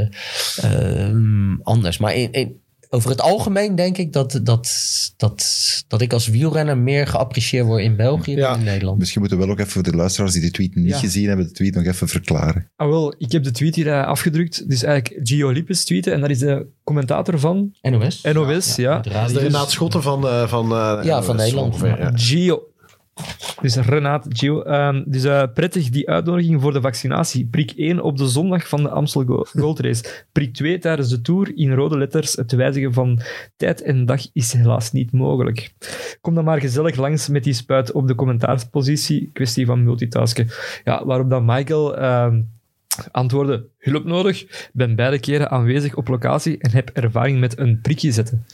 D: ehm, anders. Maar in- over het algemeen denk ik dat, dat, dat, dat ik als wielrenner meer geapprecieerd word in België
A: Ja.
D: dan in Nederland.
B: Misschien moeten we wel ook even voor de luisteraars die de tweet niet
C: Ja.
B: gezien hebben, de tweet nog even verklaren.
C: Ah, wel, ik heb de tweet hier eh, afgedrukt. Dus eigenlijk Gio Lippes tweeten. En dat is de commentator van
D: NOS?
C: NOS. Ja,
A: Dat is de Renaat Schotten van, eh, van, eh,
D: Ja, van Nederland.
A: ongeveer, ja.
C: Gio. Dus Renaat Gio. Ehm, dus eh, prettig die uitnodiging voor de vaccinatie. Prik 1 op de zondag van de Amstel Go- Gold Race. Prik 2 tijdens de Tour in rode letters. Het wijzigen van tijd en dag is helaas niet mogelijk. Kom dan maar gezellig langs met die spuit op de commentaarspositie. Kwestie van multitasken. Ja, waarop dan Michael... ehm, antwoordde, hulp nodig. Ben beide keren aanwezig op locatie en heb ervaring met een prikje zetten.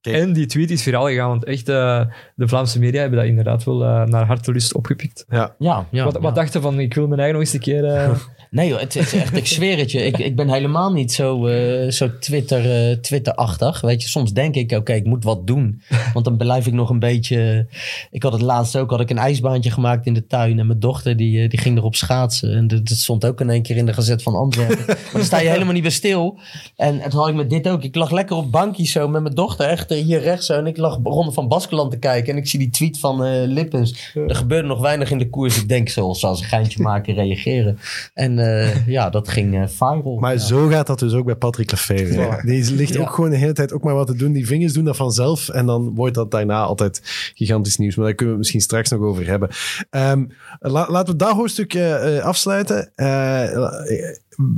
A: Kijk.
C: En die tweet is viraal gegaan, want echt, eh, de Vlaamse media hebben dat inderdaad wel eh, naar hartelust opgepikt.
A: Ja.
D: Ja, ja,
C: wat,
D: ja.
C: wat dachten van, ik wil mijn eigen nog eens een keer... eh,
D: Nee joh, het is echt, ik zweer het je. Ik, ik ben helemaal niet zo, eh, zo Twitter, eh, Twitter-achtig. Weet je, soms denk ik, oké, ik moet wat doen. Want dan blijf ik nog een beetje... Ik had het laatst ook, had ik een ijsbaantje gemaakt in de tuin. En mijn dochter, die, die ging erop schaatsen. En dat dat stond ook in één keer in de Gazet van Antwerpen. maar dan sta je helemaal niet bij stil. En het had ik met dit ook. Ik lag lekker op bankjes zo met mijn dochter, echt hier rechts zo. En ik lag Ronde van Baskeland te kijken. En ik zie die tweet van eh Lippens. Er gebeurde nog weinig in de koers. Ik denk, zo, zal ze een geintje maken, reageren. En eh, ja, dat ging eh, viral.
A: Maar
D: Ja.
A: zo gaat dat dus ook bij Patrick Lefevre.
C: Ja.
A: Die ligt
D: Ja.
A: ook gewoon de hele tijd ook maar wat te doen. Die vingers doen dat vanzelf. En dan wordt dat daarna altijd gigantisch nieuws. Maar daar kunnen we het misschien straks nog over hebben. Ehm, la- laten we dat hoofdstuk afsluiten. Eh,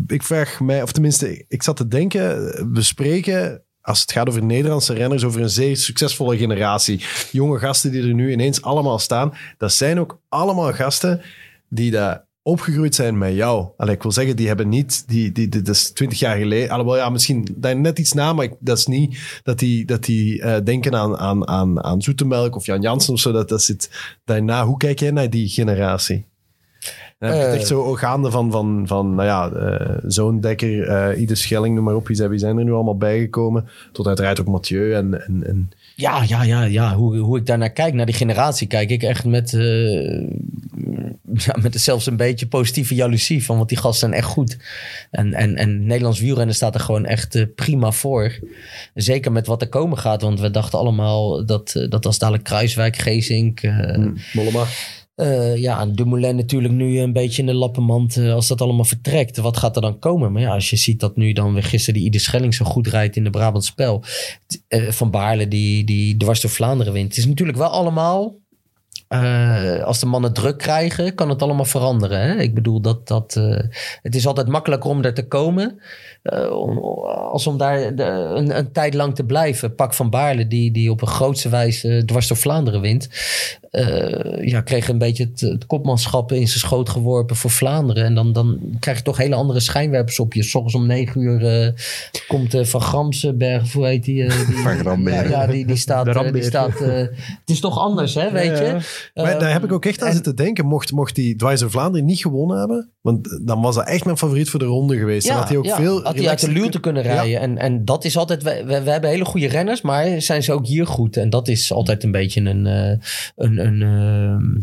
A: ik vraag mij, of tenminste, ik zat te denken, we spreken als het gaat over Nederlandse renners, over een zeer succesvolle generatie. Jonge gasten die er nu ineens allemaal staan. Dat zijn ook allemaal gasten die daar opgegroeid zijn met jou. Allee, ik wil zeggen, die hebben niet, die, die, die- dat is twintig jaar geleden, alhoewel ja, misschien net iets na, maar ik- dat is niet dat die, dat die eh, denken aan, aan, aan, aan Zoetemelk of Jan Jansen of zo, dat, dat zit daarna. Hoe kijk jij naar die generatie? Dan heb je het
D: Eh.
A: echt zo gaande van, van, van nou ja, eh Zoon Dekker, eh Ide Schelling, noem maar op, wie zijn, wie zijn er nu allemaal bijgekomen? Tot uiteraard ook Mathieu en, en, en
D: Ja, ja, ja, ja. Hoe, hoe ik daarnaar kijk, naar die generatie, kijk ik echt met, eh, ja, met zelfs een beetje positieve jaloezie van, want die gasten zijn echt goed. En, en, en Nederlands wielrennen staat er gewoon echt eh, prima voor. Zeker met wat er komen gaat, want we dachten allemaal dat, eh, dat als dadelijk Kruiswijk, Gezink, eh,
A: Mollema.
D: Eh, ja, Dumoulin natuurlijk nu een beetje in de lappenmand eh, als dat allemaal vertrekt. Wat gaat er dan komen? Maar ja, als je ziet dat nu dan weer gisteren die Ieder Schelling zo goed rijdt in de Brabant Spel. t- eh, van Baarle die, die dwars door Vlaanderen wint. Het is natuurlijk wel allemaal eh, als de mannen druk krijgen, kan het allemaal veranderen. Hè? Ik bedoel, dat, dat, eh, het is altijd makkelijker om er te komen. eh, om- als om daar de- een, een tijd lang te blijven. Pak van Baarle, die, die op een grootste wijze dwars door Vlaanderen wint. eh, ja, kreeg een beetje het, het kopmanschap in zijn schoot geworpen voor Vlaanderen. En dan, dan krijg je toch hele andere schijnwerpers op je. Soms om negen uur eh, komt eh, Van Gramsenberg, of hoe heet die? die
B: Van Gramberg.
D: Ja, ja, die, die staat...
C: De
D: die staat eh, het is toch anders, hè, weet je?
A: Maar daar heb ik ook echt aan
D: en-
A: zitten denken. Mocht, mocht die door Vlaanderen niet gewonnen hebben, want dan was dat echt mijn favoriet voor de ronde geweest. Dan had hij ook
D: ja,
A: veel
D: had hij uit de luwte kunnen
A: Ja.
D: rijden. En, en dat is altijd... We, we, we hebben hele goede renners, maar zijn ze ook hier goed? En dat is altijd een beetje een... eh, een, een ehm,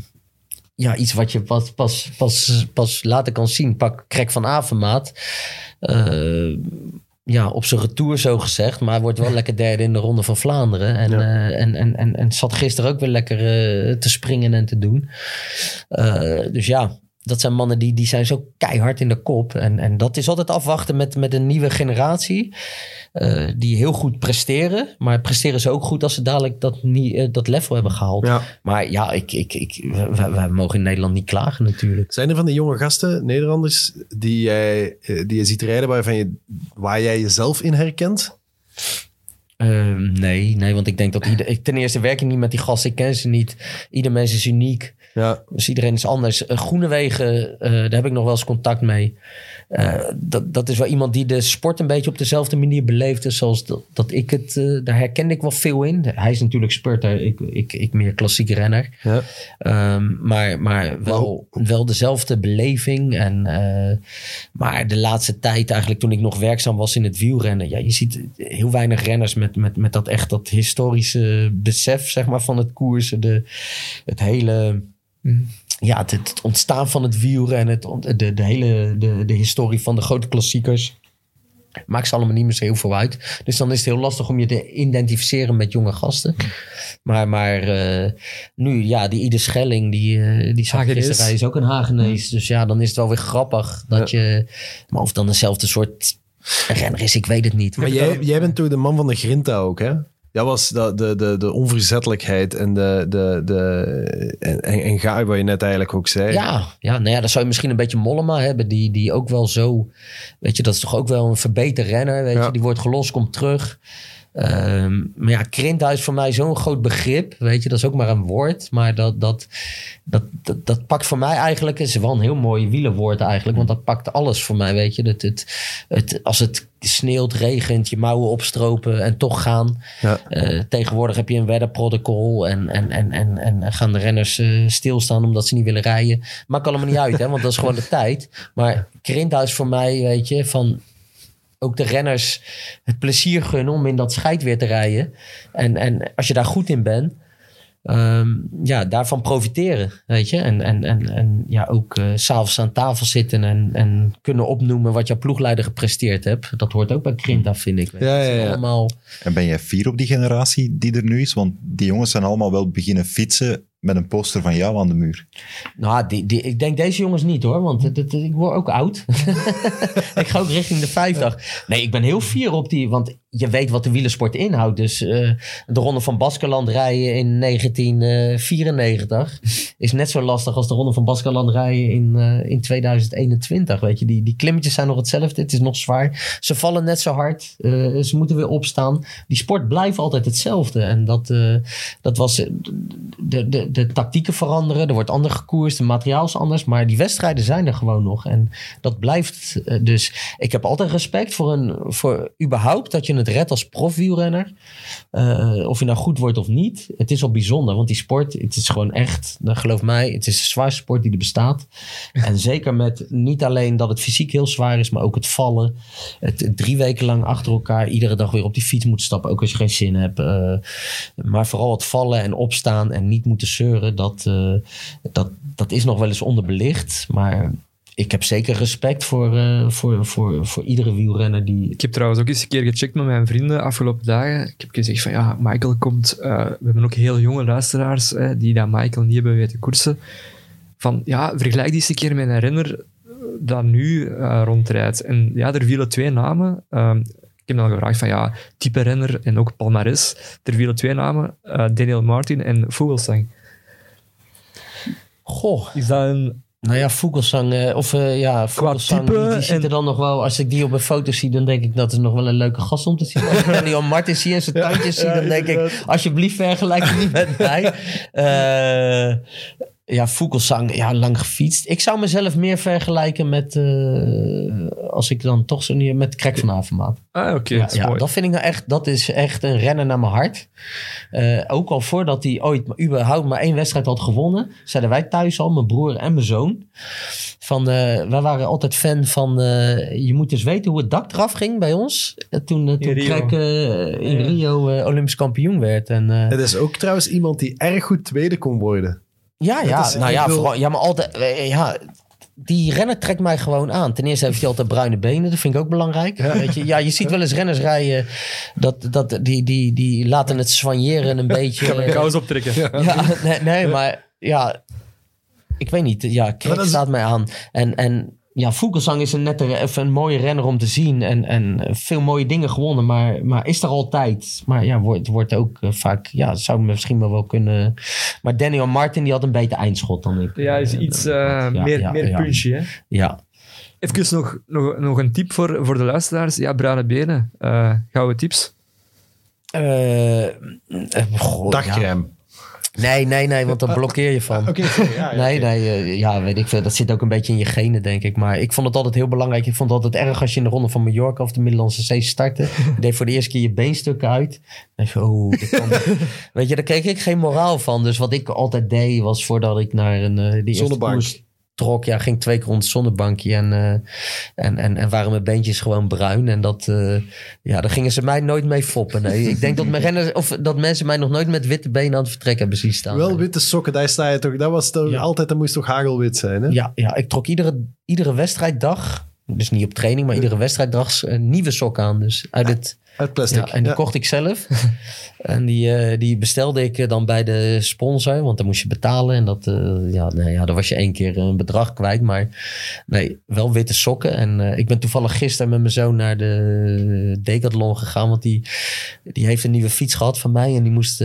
D: ja, iets wat je pas, pas, pas, pas later kan zien. Pak Krek van Avermaat. Eh, ja, op zijn retour zo gezegd. Maar wordt wel lekker derde in de Ronde van Vlaanderen. En,
A: Ja.
D: eh, en, en, en, en zat gisteren ook weer lekker eh, te springen en te doen. Eh, dus ja, dat zijn mannen die, die zijn zo keihard in de kop. En, en dat is altijd afwachten met, met een nieuwe generatie. eh, die heel goed presteren. Maar presteren ze ook goed als ze dadelijk dat, niet, eh, dat level hebben gehaald.
A: Ja.
D: Maar ja, ik, ik, ik, wij, wij mogen in Nederland niet klagen natuurlijk.
A: Zijn er van die jonge gasten, Nederlanders, die jij, eh, die je ziet rijden waarvan je, waar jij jezelf in herkent?
D: Ehm, nee, nee, want ik denk dat ieder, ik, ten eerste werk ik niet met die gasten. Ik ken ze niet. Ieder mens is uniek.
A: Ja,
D: Dus iedereen is anders. Uh, Groenewegen, eh, daar heb ik nog wel eens contact mee. Eh, dat, dat is wel iemand die de sport een beetje op dezelfde manier beleefde zoals dat, dat ik het. eh, daar herkende ik wel veel in. Hij is natuurlijk spurter, ik, ik, ik meer klassieke renner.
A: ja.
D: Ehm, maar maar wel, wel dezelfde beleving. En, eh, maar de laatste tijd, eigenlijk toen ik nog werkzaam was in het wielrennen. Ja, je ziet heel weinig renners met, met, met dat echt dat historische besef zeg maar, van het koersen. De, het hele. Ja, het, het ontstaan van het wielrennen. Het, de, de hele de, de historie van de grote klassiekers. Maakt ze allemaal niet meer zo heel veel uit. Dus dan is het heel lastig om je te identificeren met jonge gasten. Maar, maar eh, nu, ja, die Ide Schelling, die, eh die zag gisteren, hij is ook een Hagenees. Dus ja, dan is het wel weer grappig dat je... Maar of het dan dezelfde soort renner is, ik weet het niet.
A: Maar jij, jij bent toch de man van de grinta ook, hè? Dat was de, de, de, de onverzettelijkheid en de, de, de en, en, gaai, wat je net eigenlijk ook zei.
D: Ja, ja, nou ja, dan zou je misschien een beetje Mollema hebben, die, die ook wel zo, weet je, dat is toch ook wel een verbeterd renner, weet
A: Ja.
D: je, die wordt gelost, komt terug. Ehm, maar ja, is voor mij zo'n groot begrip, weet je, dat is ook maar een woord, maar dat, dat, dat, dat, dat pakt voor mij eigenlijk, is wel een heel mooi wielenwoord eigenlijk, want dat pakt alles voor mij, weet je. Het, het, het, als het sneeuwt, regent, je mouwen opstropen en toch gaan.
A: Ja.
D: Eh, tegenwoordig heb je een weddenprotocol en, en, en, en, en gaan de renners eh, stilstaan omdat ze niet willen rijden. Maakt allemaal niet uit, hè, want dat is gewoon de tijd. Maar Krinthuis voor mij, weet je, van ook de renners het plezier gunnen om in dat scheid weer te rijden. En, en als je daar goed in bent, ehm, ja, daarvan profiteren, weet je. En, en, en, en ja, ook s s'avonds aan tafel zitten en, en kunnen opnoemen wat jouw ploegleider gepresteerd hebt. Dat hoort ook bij Krinta, vind ik.
A: Ja, ja, ja.
D: Allemaal,
B: En ben jij fier op die generatie die er nu is? Want die jongens zijn allemaal wel beginnen fietsen met een poster van jou aan de muur.
D: Nou, die, die, ik denk deze jongens niet hoor, want ik word ook oud. ik ga ook richting de 50. Nee, ik ben heel fier op die, want je weet wat de wielersport inhoudt. Dus eh, de Ronde van Baskeland rijden in 1994 is net zo lastig als de Ronde van Baskeland rijden in, eh, in 2021. Weet je, die, die klimmetjes zijn nog hetzelfde, het is nog zwaar. Ze vallen net zo hard, eh, ze moeten weer opstaan. Die sport blijft altijd hetzelfde. En dat, eh, dat was... eh, de, de, de tactieken veranderen, er wordt anders gekoerst, de materiaal is anders, maar die wedstrijden zijn er gewoon nog. En dat blijft eh, dus. Ik heb altijd respect voor, een, voor überhaupt dat je het redt als profwielrenner. Eh, of je nou goed wordt of niet. Het is al bijzonder, want die sport, het is gewoon echt, nou, geloof mij, het is de zwaarste sport die er bestaat. En zeker met niet alleen dat het fysiek heel zwaar is, maar ook het vallen. Het drie weken lang achter elkaar, iedere dag weer op die fiets moeten stappen, ook als je geen zin hebt. Eh, maar vooral het vallen en opstaan en niet moeten zeuren, dat, eh, dat, dat is nog wel eens onderbelicht. Maar ik heb zeker respect voor, eh, voor, voor, voor iedere wielrenner die...
C: Ik heb trouwens ook eens een keer gecheckt met mijn vrienden afgelopen dagen. Ik heb gezegd van ja, Michael komt. we hebben ook heel jonge luisteraars eh, die dat Michael niet hebben weten koersen. Van ja, vergelijk die eens een keer met een renner dat nu rondrijdt. En ja, er vielen twee namen. Ehm, heb dan gevraagd van ja, type renner en ook palmares. Er vielen twee namen, eh, Daniel Martin en Vogelsang.
D: Goh,
C: Is dat een...
D: nou ja, Vogelsang, eh, of eh, ja, Vogelsang,
C: type
D: die, die
C: en-
D: er dan nog wel, als ik die op een foto zie, dan denk ik dat is nog wel een leuke gast om te zien. Als ik Daniel Martin zie en zijn tandjes zie, dan denk ik, alsjeblieft vergelijk hem niet met mij. Ja, Vogelsang, ja, lang gefietst. Ik zou mezelf meer vergelijken met, eh, als ik dan toch zo niet, met Krek van Avermaat.
C: Ah, oké.
D: Ja,
C: dat
D: ja, dat vind ik nou echt, dat is echt een rennen naar mijn hart. Eh, ook al voordat hij ooit überhaupt maar één wedstrijd had gewonnen, zeiden wij thuis al, mijn broer en mijn zoon. Van, eh, wij waren altijd fan van, eh, je moet dus weten hoe het dak eraf ging bij ons. Toen uh, toen. Krek in
C: Ja.
D: Rio eh, Olympisch kampioen werd. En, eh,
A: Het is ook trouwens iemand die erg goed tweede kon worden.
D: Ja, ja,
A: is-
D: nou ja,
A: wil-
D: vooral, ja, maar altijd, eh, ja, die renner trekt mij gewoon aan. Ten eerste heeft hij altijd bruine benen, dat vind ik ook belangrijk. Weet je, ja, je ziet wel eens renners rijden, dat, dat, die, die, die laten het soigneren een beetje.
C: Ik mijn kous optrekken.
D: Ja, nee, nee, maar ja, ik weet niet. Ja,
A: is-
D: staat mij aan. En, en ja, Vogelsang is een nette, even een mooie renner om te zien. En, en veel mooie dingen gewonnen, maar, maar is er altijd. Maar ja, wordt, wordt ook eh, vaak, ja, zou me misschien wel wel kunnen. Maar Daniel Martin, die had een beter eindschot dan ik.
C: Ja, is
D: Eh,
C: iets eh,
D: ja,
C: meer,
D: ja,
C: meer
D: ja.
C: punchy, hè?
D: Ja.
C: Even nog, nog, nog een tip voor, voor de luisteraars. Ja, bruine benen. Eh gouden tips.
D: Ja.
A: Dagcrème.
D: Nee, nee, nee, want daar blokkeer je van.
A: Oké, ja, ja,
D: Nee, nee, eh, ja, weet ik veel. Dat zit ook een beetje in je genen, denk ik. Maar ik vond het altijd heel belangrijk. Ik vond het altijd erg als je in de ronde van Mallorca of de Middellandse Zee startte. Je deed voor de eerste keer je beenstukken uit. Dan denk je, oh, kan... weet je, daar kreeg ik geen moraal van. Dus wat ik altijd deed, was voordat ik naar een... eh die eerste koers trok, ja, ging twee keer rond het zonnebankje. En, eh, en, en, en waren mijn beentjes gewoon bruin. En dat, eh, ja, daar gingen ze mij nooit mee foppen. Nee. Ik denk dat, mijn renners, of dat mensen mij nog nooit met witte benen aan het vertrek hebben zien staan.
A: Wel witte sokken, daar sta je toch. Dat was toch
D: Ja.
A: altijd, dat moest toch hagelwit zijn, hè?
D: Ja, ja, ik trok iedere, iedere wedstrijddag, dus niet op training, maar iedere wedstrijddag een nieuwe sok aan. Dus uit het,
A: Uit plastic.
D: ja, en die
A: Ja.
D: kocht ik zelf. en die, eh, die bestelde ik eh, dan bij de sponsor, want dan moest je betalen. En dat, eh, ja, nee, ja, dan was je één keer een bedrag kwijt. Maar nee, wel witte sokken. En ik ben toevallig gisteren met mijn zoon naar de Decathlon gegaan, want die, die heeft een nieuwe fiets gehad van mij. En die moest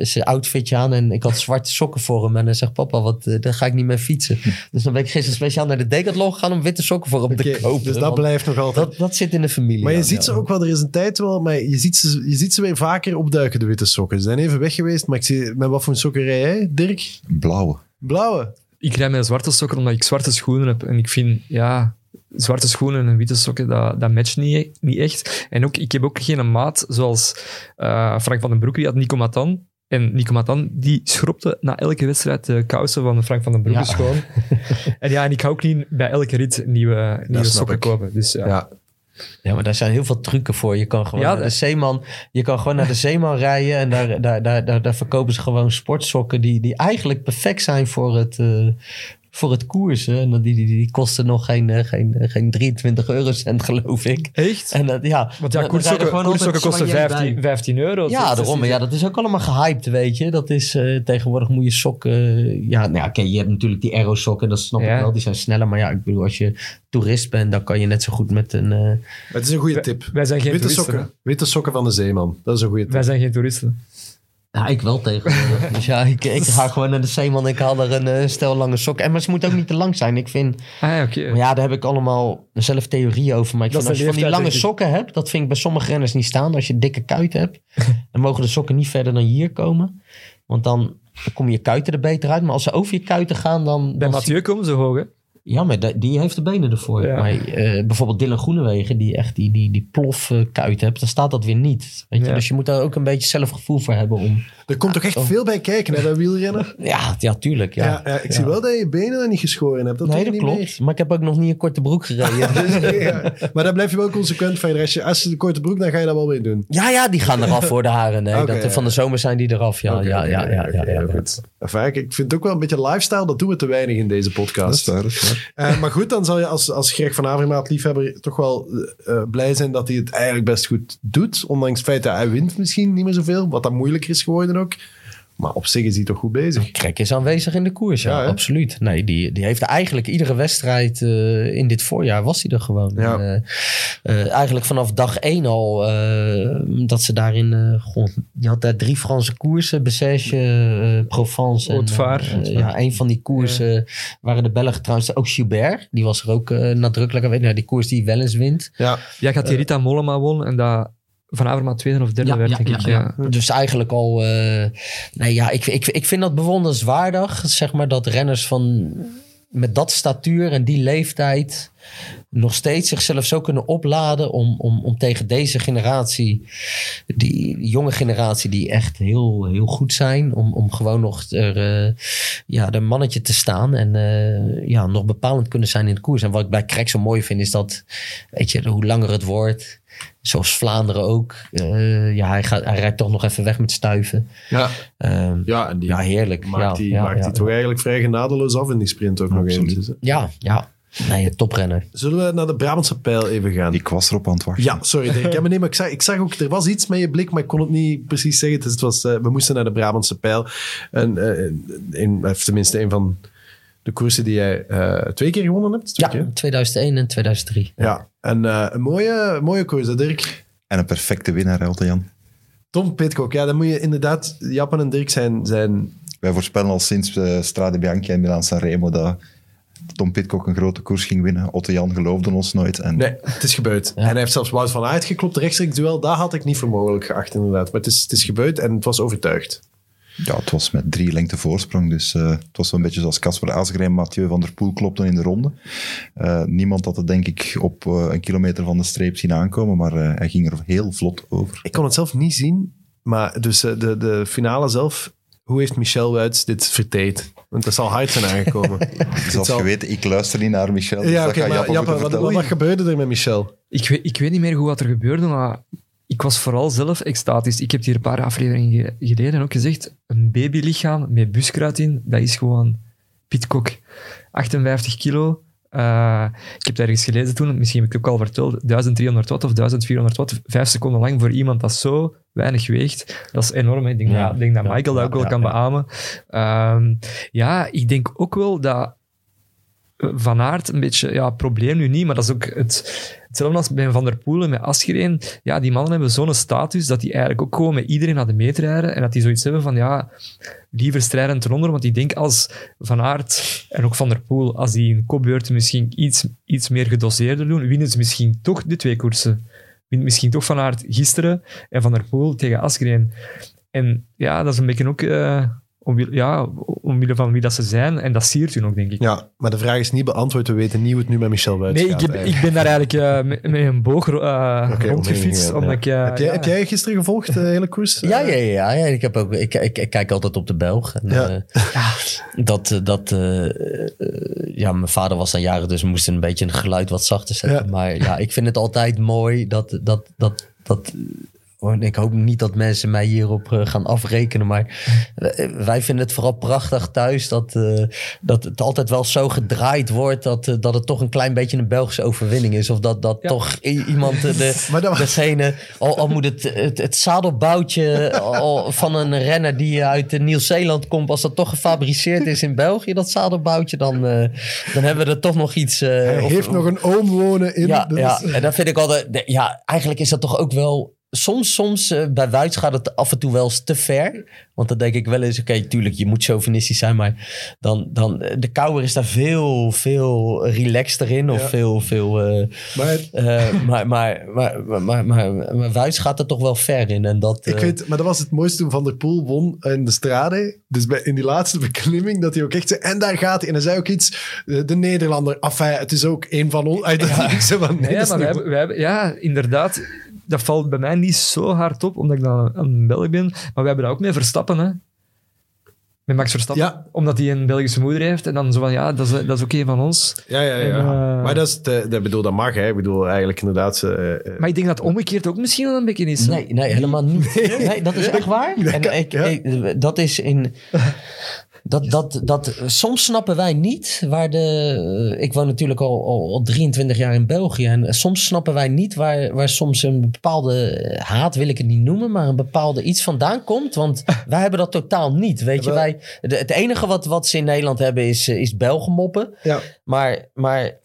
D: zijn outfitje aan. En ik had zwarte sokken voor hem. En hij zegt, papa, wat, daar ga ik niet mee fietsen. Dus dan ben ik gisteren speciaal naar de Decathlon gegaan om witte sokken voor hem te kopen.
A: dus dat blijft nog altijd.
D: dat, dat zit in de familie.
A: Maar je ziet
D: ja.
A: ze ook wel, er is een tijd wel, maar je ziet ze, je ziet ze weer vaker opduiken, de witte sokken. Ze zijn even weg geweest, maar ik zie, met wat voor een sokken rij jij, Dirk?
B: Blauwe.
A: Blauwe.
C: Ik rij met zwarte sokken omdat ik zwarte schoenen heb. En ik vind, ja, zwarte schoenen en witte sokken, dat, dat matcht niet, niet echt. En ook, ik heb ook geen maat zoals eh, Frank van den Broek, die had Nico Matan. En Nico Matan, die schropte na elke wedstrijd de kousen van Frank van den Broek
D: Ja.
C: schoon. en ja, en ik hou ook niet bij elke rit nieuwe, nieuwe sokken
A: ik.
C: kopen. Dus ja.
A: Ja.
D: Ja, maar daar zijn heel veel trucken voor. Je kan gewoon
C: Ja,
D: naar de Zeeman, je kan gewoon naar de Zeeman rijden en daar, daar, daar, daar, daar verkopen ze gewoon sportsokken die, die eigenlijk perfect zijn voor het, eh, voor het koersen. En dat- die, die, die kosten nog geen, eh, geen, eh, geen 23 eurocent, geloof ik.
C: Echt?
D: En dat, ja,
C: Want ja, koerssokken, kosten
D: soignées
C: 15,
D: bij.
C: 15 euro.
D: Ja,
C: Dat is-
D: daarom. Ja, dat is ook allemaal gehyped, weet je. Dat is eh, tegenwoordig moet je sokken... eh, ja, nou ja, oké, je hebt natuurlijk die aero sokken, dat snap
C: Ja.
D: ik wel. Die zijn sneller, maar ja, ik bedoel, als je toerist bent, dan kan je net zo goed met een... eh,
A: Het is een goede tip.
C: Wij zijn geen
A: Witte
C: toeristen.
A: sokken. Witte sokken van de zeeman. Dat is een goede tip.
C: Wij zijn geen toeristen.
D: Ja, ik wel tegenwoordig. dus ja, ik, ik ga gewoon naar de Zeeman en ik haal er een eh, stel lange sokken. En maar ze moeten ook niet te lang zijn. Ik vind,
C: Ah ja,
D: maar ja, daar heb ik allemaal zelf theorieën over. Maar ik
C: Dat
D: vind
C: is
D: als je van die lange sokken hebt, dat vind ik bij sommige renners niet staan. Als je dikke kuiten hebt, dan mogen de sokken niet verder dan hier komen. Want dan, dan kom je kuiten er beter uit. Maar als ze over je kuiten gaan, dan...
C: Bij Mathieu komen ze hoog, hè?
D: Ja, maar die heeft de benen ervoor.
C: Ja.
D: Maar eh, bijvoorbeeld Dylan Groenewegen, die echt die, die, die plof eh, kuit hebt, dan staat dat weer niet. Weet je?
C: Ja.
D: Dus je moet daar ook een beetje zelfgevoel voor hebben om...
A: Er komt toch echt
D: Oh.
A: veel bij kijken, hè, bij wielrennen?
D: Ja, ja tuurlijk. Ja.
A: Ja, ja, ik zie wel dat je benen nog niet geschoren hebt. Dat
D: nee, dat
A: niet
D: klopt. Maar ik heb ook nog niet een korte broek gereden. Dus-
A: meer. Maar daar blijf je wel consequent van. Je, als je de korte broek, dan ga je dat wel weer doen.
D: ja, ja, die gaan eraf voor de haren. Nee, dat, van de zomer zijn die eraf. Ja, ja, ja, ja, ja,
A: goed. Ik- vind het ook wel een beetje lifestyle. Dat doen we te weinig in deze podcast.
B: dat is waar.
A: Eh, maar goed, dan zal je als, als Greg van Avermaat liefhebber toch wel eh, blij zijn dat hij het eigenlijk best goed doet. Ondanks het feit dat hij wint misschien niet meer zoveel. Wat dan moeilijker is geworden ook. Maar op zich is hij toch goed bezig.
D: Krek is aanwezig in de koers, ja,
A: Ja, hè?
D: absoluut. Nee, die, die heeft eigenlijk iedere wedstrijd eh, in dit voorjaar was hij er gewoon.
A: Ja.
D: En, eh, eh, eigenlijk vanaf dag één al eh, dat ze daarin... eh goh, je had daar drie Franse koersen, Bessèges, eh, Provence en... Ja, een van die koersen waren de Belgen trouwens ook Gilbert. Die was er ook eh, nadrukkelijk aan. Nou, die koers die wel eens wint.
A: Ja,
C: Ja, ik had die Rita Mollema won en dat Van Avermaat tweede of derde werd, denk ik. Ja.
D: Dus eigenlijk al... eh, nee, ja, ik, ik, ik vind dat bewonderenswaardig. Zeg maar dat renners van... Met dat statuur en die leeftijd... nog steeds zichzelf zo kunnen opladen... om, om, om tegen deze generatie... die jonge generatie die echt heel, heel goed zijn... om, om gewoon nog er, eh, ja, de mannetje te staan... en eh, ja, nog bepalend kunnen zijn in de koers. En wat ik bij Krek zo mooi vind is dat... weet je, hoe langer het wordt... Zoals Vlaanderen ook. eh, ja, hij, gaat, hij rijdt toch nog even weg met stuiven.
A: ja.
D: Ehm,
A: ja en die
D: ja, heerlijk.
A: maakt,
D: ja,
A: die,
D: ja,
A: maakt
D: ja,
A: die toch eigenlijk vrij genadeloos af in die sprint ook nog eens.
D: Ja, ja. Nee, toprenner.
A: Zullen we naar de Brabantse pijl even gaan?
B: Ik was erop aan het wachten.
A: Ja, sorry. Maar nee, maar ik, zag, ik zag ook, er was iets met je blik, maar ik kon het niet precies zeggen. Dus het was, eh, we moesten naar de Brabantse pijl. En, eh, een, of tenminste, een van de koersen die jij eh, twee keer gewonnen hebt. Twee
D: Ja,
A: keer?
D: 2001 en 2003.
A: ja. En eh, een mooie, mooie koers, Dirk.
B: En een perfecte winnaar, Elte Jan.
A: Tom Pitcock, ja, dan moet je inderdaad... Japan en Dirk zijn... zijn
B: Wij voorspellen al sinds eh, Strade Bianchi en Milan Sanremo dat Tom Pitcock een grote koers ging winnen. Otto Jan geloofde ons nooit. En
A: nee, het is gebeurd. En hij heeft zelfs Wout van Aert geklopt, rechtstreeks duel. Dat had ik niet voor mogelijk geacht, inderdaad. Maar het is, het is gebeurd en het was overtuigd.
B: Ja, het was met drie lengte voorsprong. Dus eh, het was een beetje zoals Casper en Mathieu van der Poel klopten in de ronde. Eh, niemand had het denk ik op eh, een kilometer van de streep zien aankomen. Maar eh, hij ging er heel vlot over.
A: Ik kon het zelf niet zien, maar dus eh, de, de finale zelf... Hoe heeft Michel Wuits dit verteed? Want dat zal hard zijn aangekomen.
B: Zoals
A: zal-
B: je weet, ik luister niet naar Michel. dus
A: ja,
B: dat
A: oké,
B: gaat
A: maar
B: Jappe
A: Jappe,
B: moeten
A: wat, wat gebeurde er met Michel?
C: Ik, weet, ik weet niet meer goed wat er gebeurde, maar ik was vooral zelf extatisch. Ik heb hier een paar afleveringen ge- geleden ook gezegd, een babylichaam met buskruid in, dat is gewoon Pitcock. 58 kilo. Eh, ik heb daar ergens gelezen toen, misschien heb ik het ook al verteld, 1300 watt of 1400 watt, vijf seconden lang voor iemand dat zo weinig weegt. Dat is enorm. hè. Ik denk,
D: Ja.
C: dat, denk dat
D: Ja,
C: Michael dat ook
D: ja,
C: wel
D: ja,
C: kan
D: ja.
C: beamen. Ehm, ja, ik denk ook wel dat Van Aert een beetje, ja, probleem nu niet, maar dat is ook het, hetzelfde als bij Van der Poelen met Asgreen. Ja, die mannen hebben zo'n status dat die eigenlijk ook gewoon met iedereen naar de meet rijden en dat die zoiets hebben van, ja, liever strijden ten onder, want ik denk als Van Aert en ook Van der Poel, als die in kopbeurten misschien iets, iets meer gedoseerder doen, winnen ze misschien toch de twee koersen. Wint misschien toch Van Aert gisteren en Van der Poel tegen Asgreen. En ja, dat is een beetje ook... eh, omwille, ja, omwille van wie dat ze zijn. En dat siert u ook, denk ik.
A: Ja, maar de vraag is niet beantwoord. We weten niet hoe het nu met Michel Wuits
C: Nee, ik,
A: gaat.
C: ik ben daar eigenlijk eh, met, met een boog eh,
A: Oké,
C: rondgefietst.
A: omheen
C: omdat ik, eh,
A: heb, jij,
C: ja.
A: heb jij gisteren gevolgd, de hele koers?
D: Ja, ja, ja, ja. Ik, heb ook, ik, ik, ik kijk altijd op de Belg. En,
A: Ja.
D: dat, dat, ja, mijn vader was dan jarig, dus we moesten een beetje een geluid wat zachter zetten.
A: Ja.
D: Maar ja, ik vind het altijd mooi dat, dat, dat, dat ik hoop niet dat mensen mij hierop eh, gaan afrekenen, maar eh, wij vinden het vooral prachtig thuis dat, eh, dat het altijd wel zo gedraaid wordt dat, dat het toch een klein beetje een Belgische overwinning is. Of dat, dat
C: Ja.
D: toch iemand de, degene, al, al moet het, het, het zadelboutje al, van een renner die uit Nieuw-Zeeland komt, als dat toch gefabriceerd is in België, dat zadelboutje, dan, eh, dan hebben we er toch nog iets. eh,
A: Hij
D: of-
A: heeft nog een oom wonen in...
D: ja, ja,
A: is-
D: en dat vind ik altijd. de- Ja, eigenlijk is dat toch ook wel. Soms, soms eh, bij Wuits gaat het af en toe wel eens te ver. Want dan denk ik wel eens, oké, tuurlijk, je moet chauvinistisch zijn, maar dan, dan eh, de kouwer is daar veel, veel relaxter in. Of
A: Ja.
D: veel, veel. eh,
A: Maar
D: eh, maar, maar, maar, maar, maar, maar, maar Wuits gaat er toch wel ver in. En dat,
A: ik weet, maar dat was het mooiste toen Van der Poel won in de strade. Dus bij, in die laatste beklimming, dat hij ook echt zei... En daar gaat hij. En hij zei ook iets... De Nederlander, enfin, het is ook een van ons. Zei van, nee,
C: Nee,
A: dat is
C: maar we
A: niet-
C: hebben, we hebben, ja, inderdaad. Dat valt bij mij niet zo hard op, omdat ik dan een Belg ben. Maar we hebben dat ook met Verstappen, hè. Met Max Verstappen.
A: Ja.
C: Omdat hij een Belgische moeder heeft. En dan zo van, ja, dat is, dat is ook een van ons.
A: Ja, ja, ja.
C: En, eh,
A: maar dat, is de, dat, bedoel, dat mag, hè. Ik bedoel, eigenlijk inderdaad... ze, eh, eh,
C: Maar ik denk dat omgekeerd ook misschien wel een beetje is. hè.
D: Nee, nee, helemaal niet. Nee, dat is echt waar. En ik,
A: ja.
D: ik- dat is in. Dat, dat, dat, soms snappen wij niet waar de. Ik woon natuurlijk al, al, al 23 jaar in België. En soms snappen wij niet waar, waar soms een bepaalde haat, wil ik het niet noemen, maar een bepaalde iets vandaan komt. Want wij hebben dat totaal niet. Weet je, wij, de- het enige wat, wat ze in Nederland hebben is, eh, is Belgenmoppen.
A: Ja.
D: Maar, maar,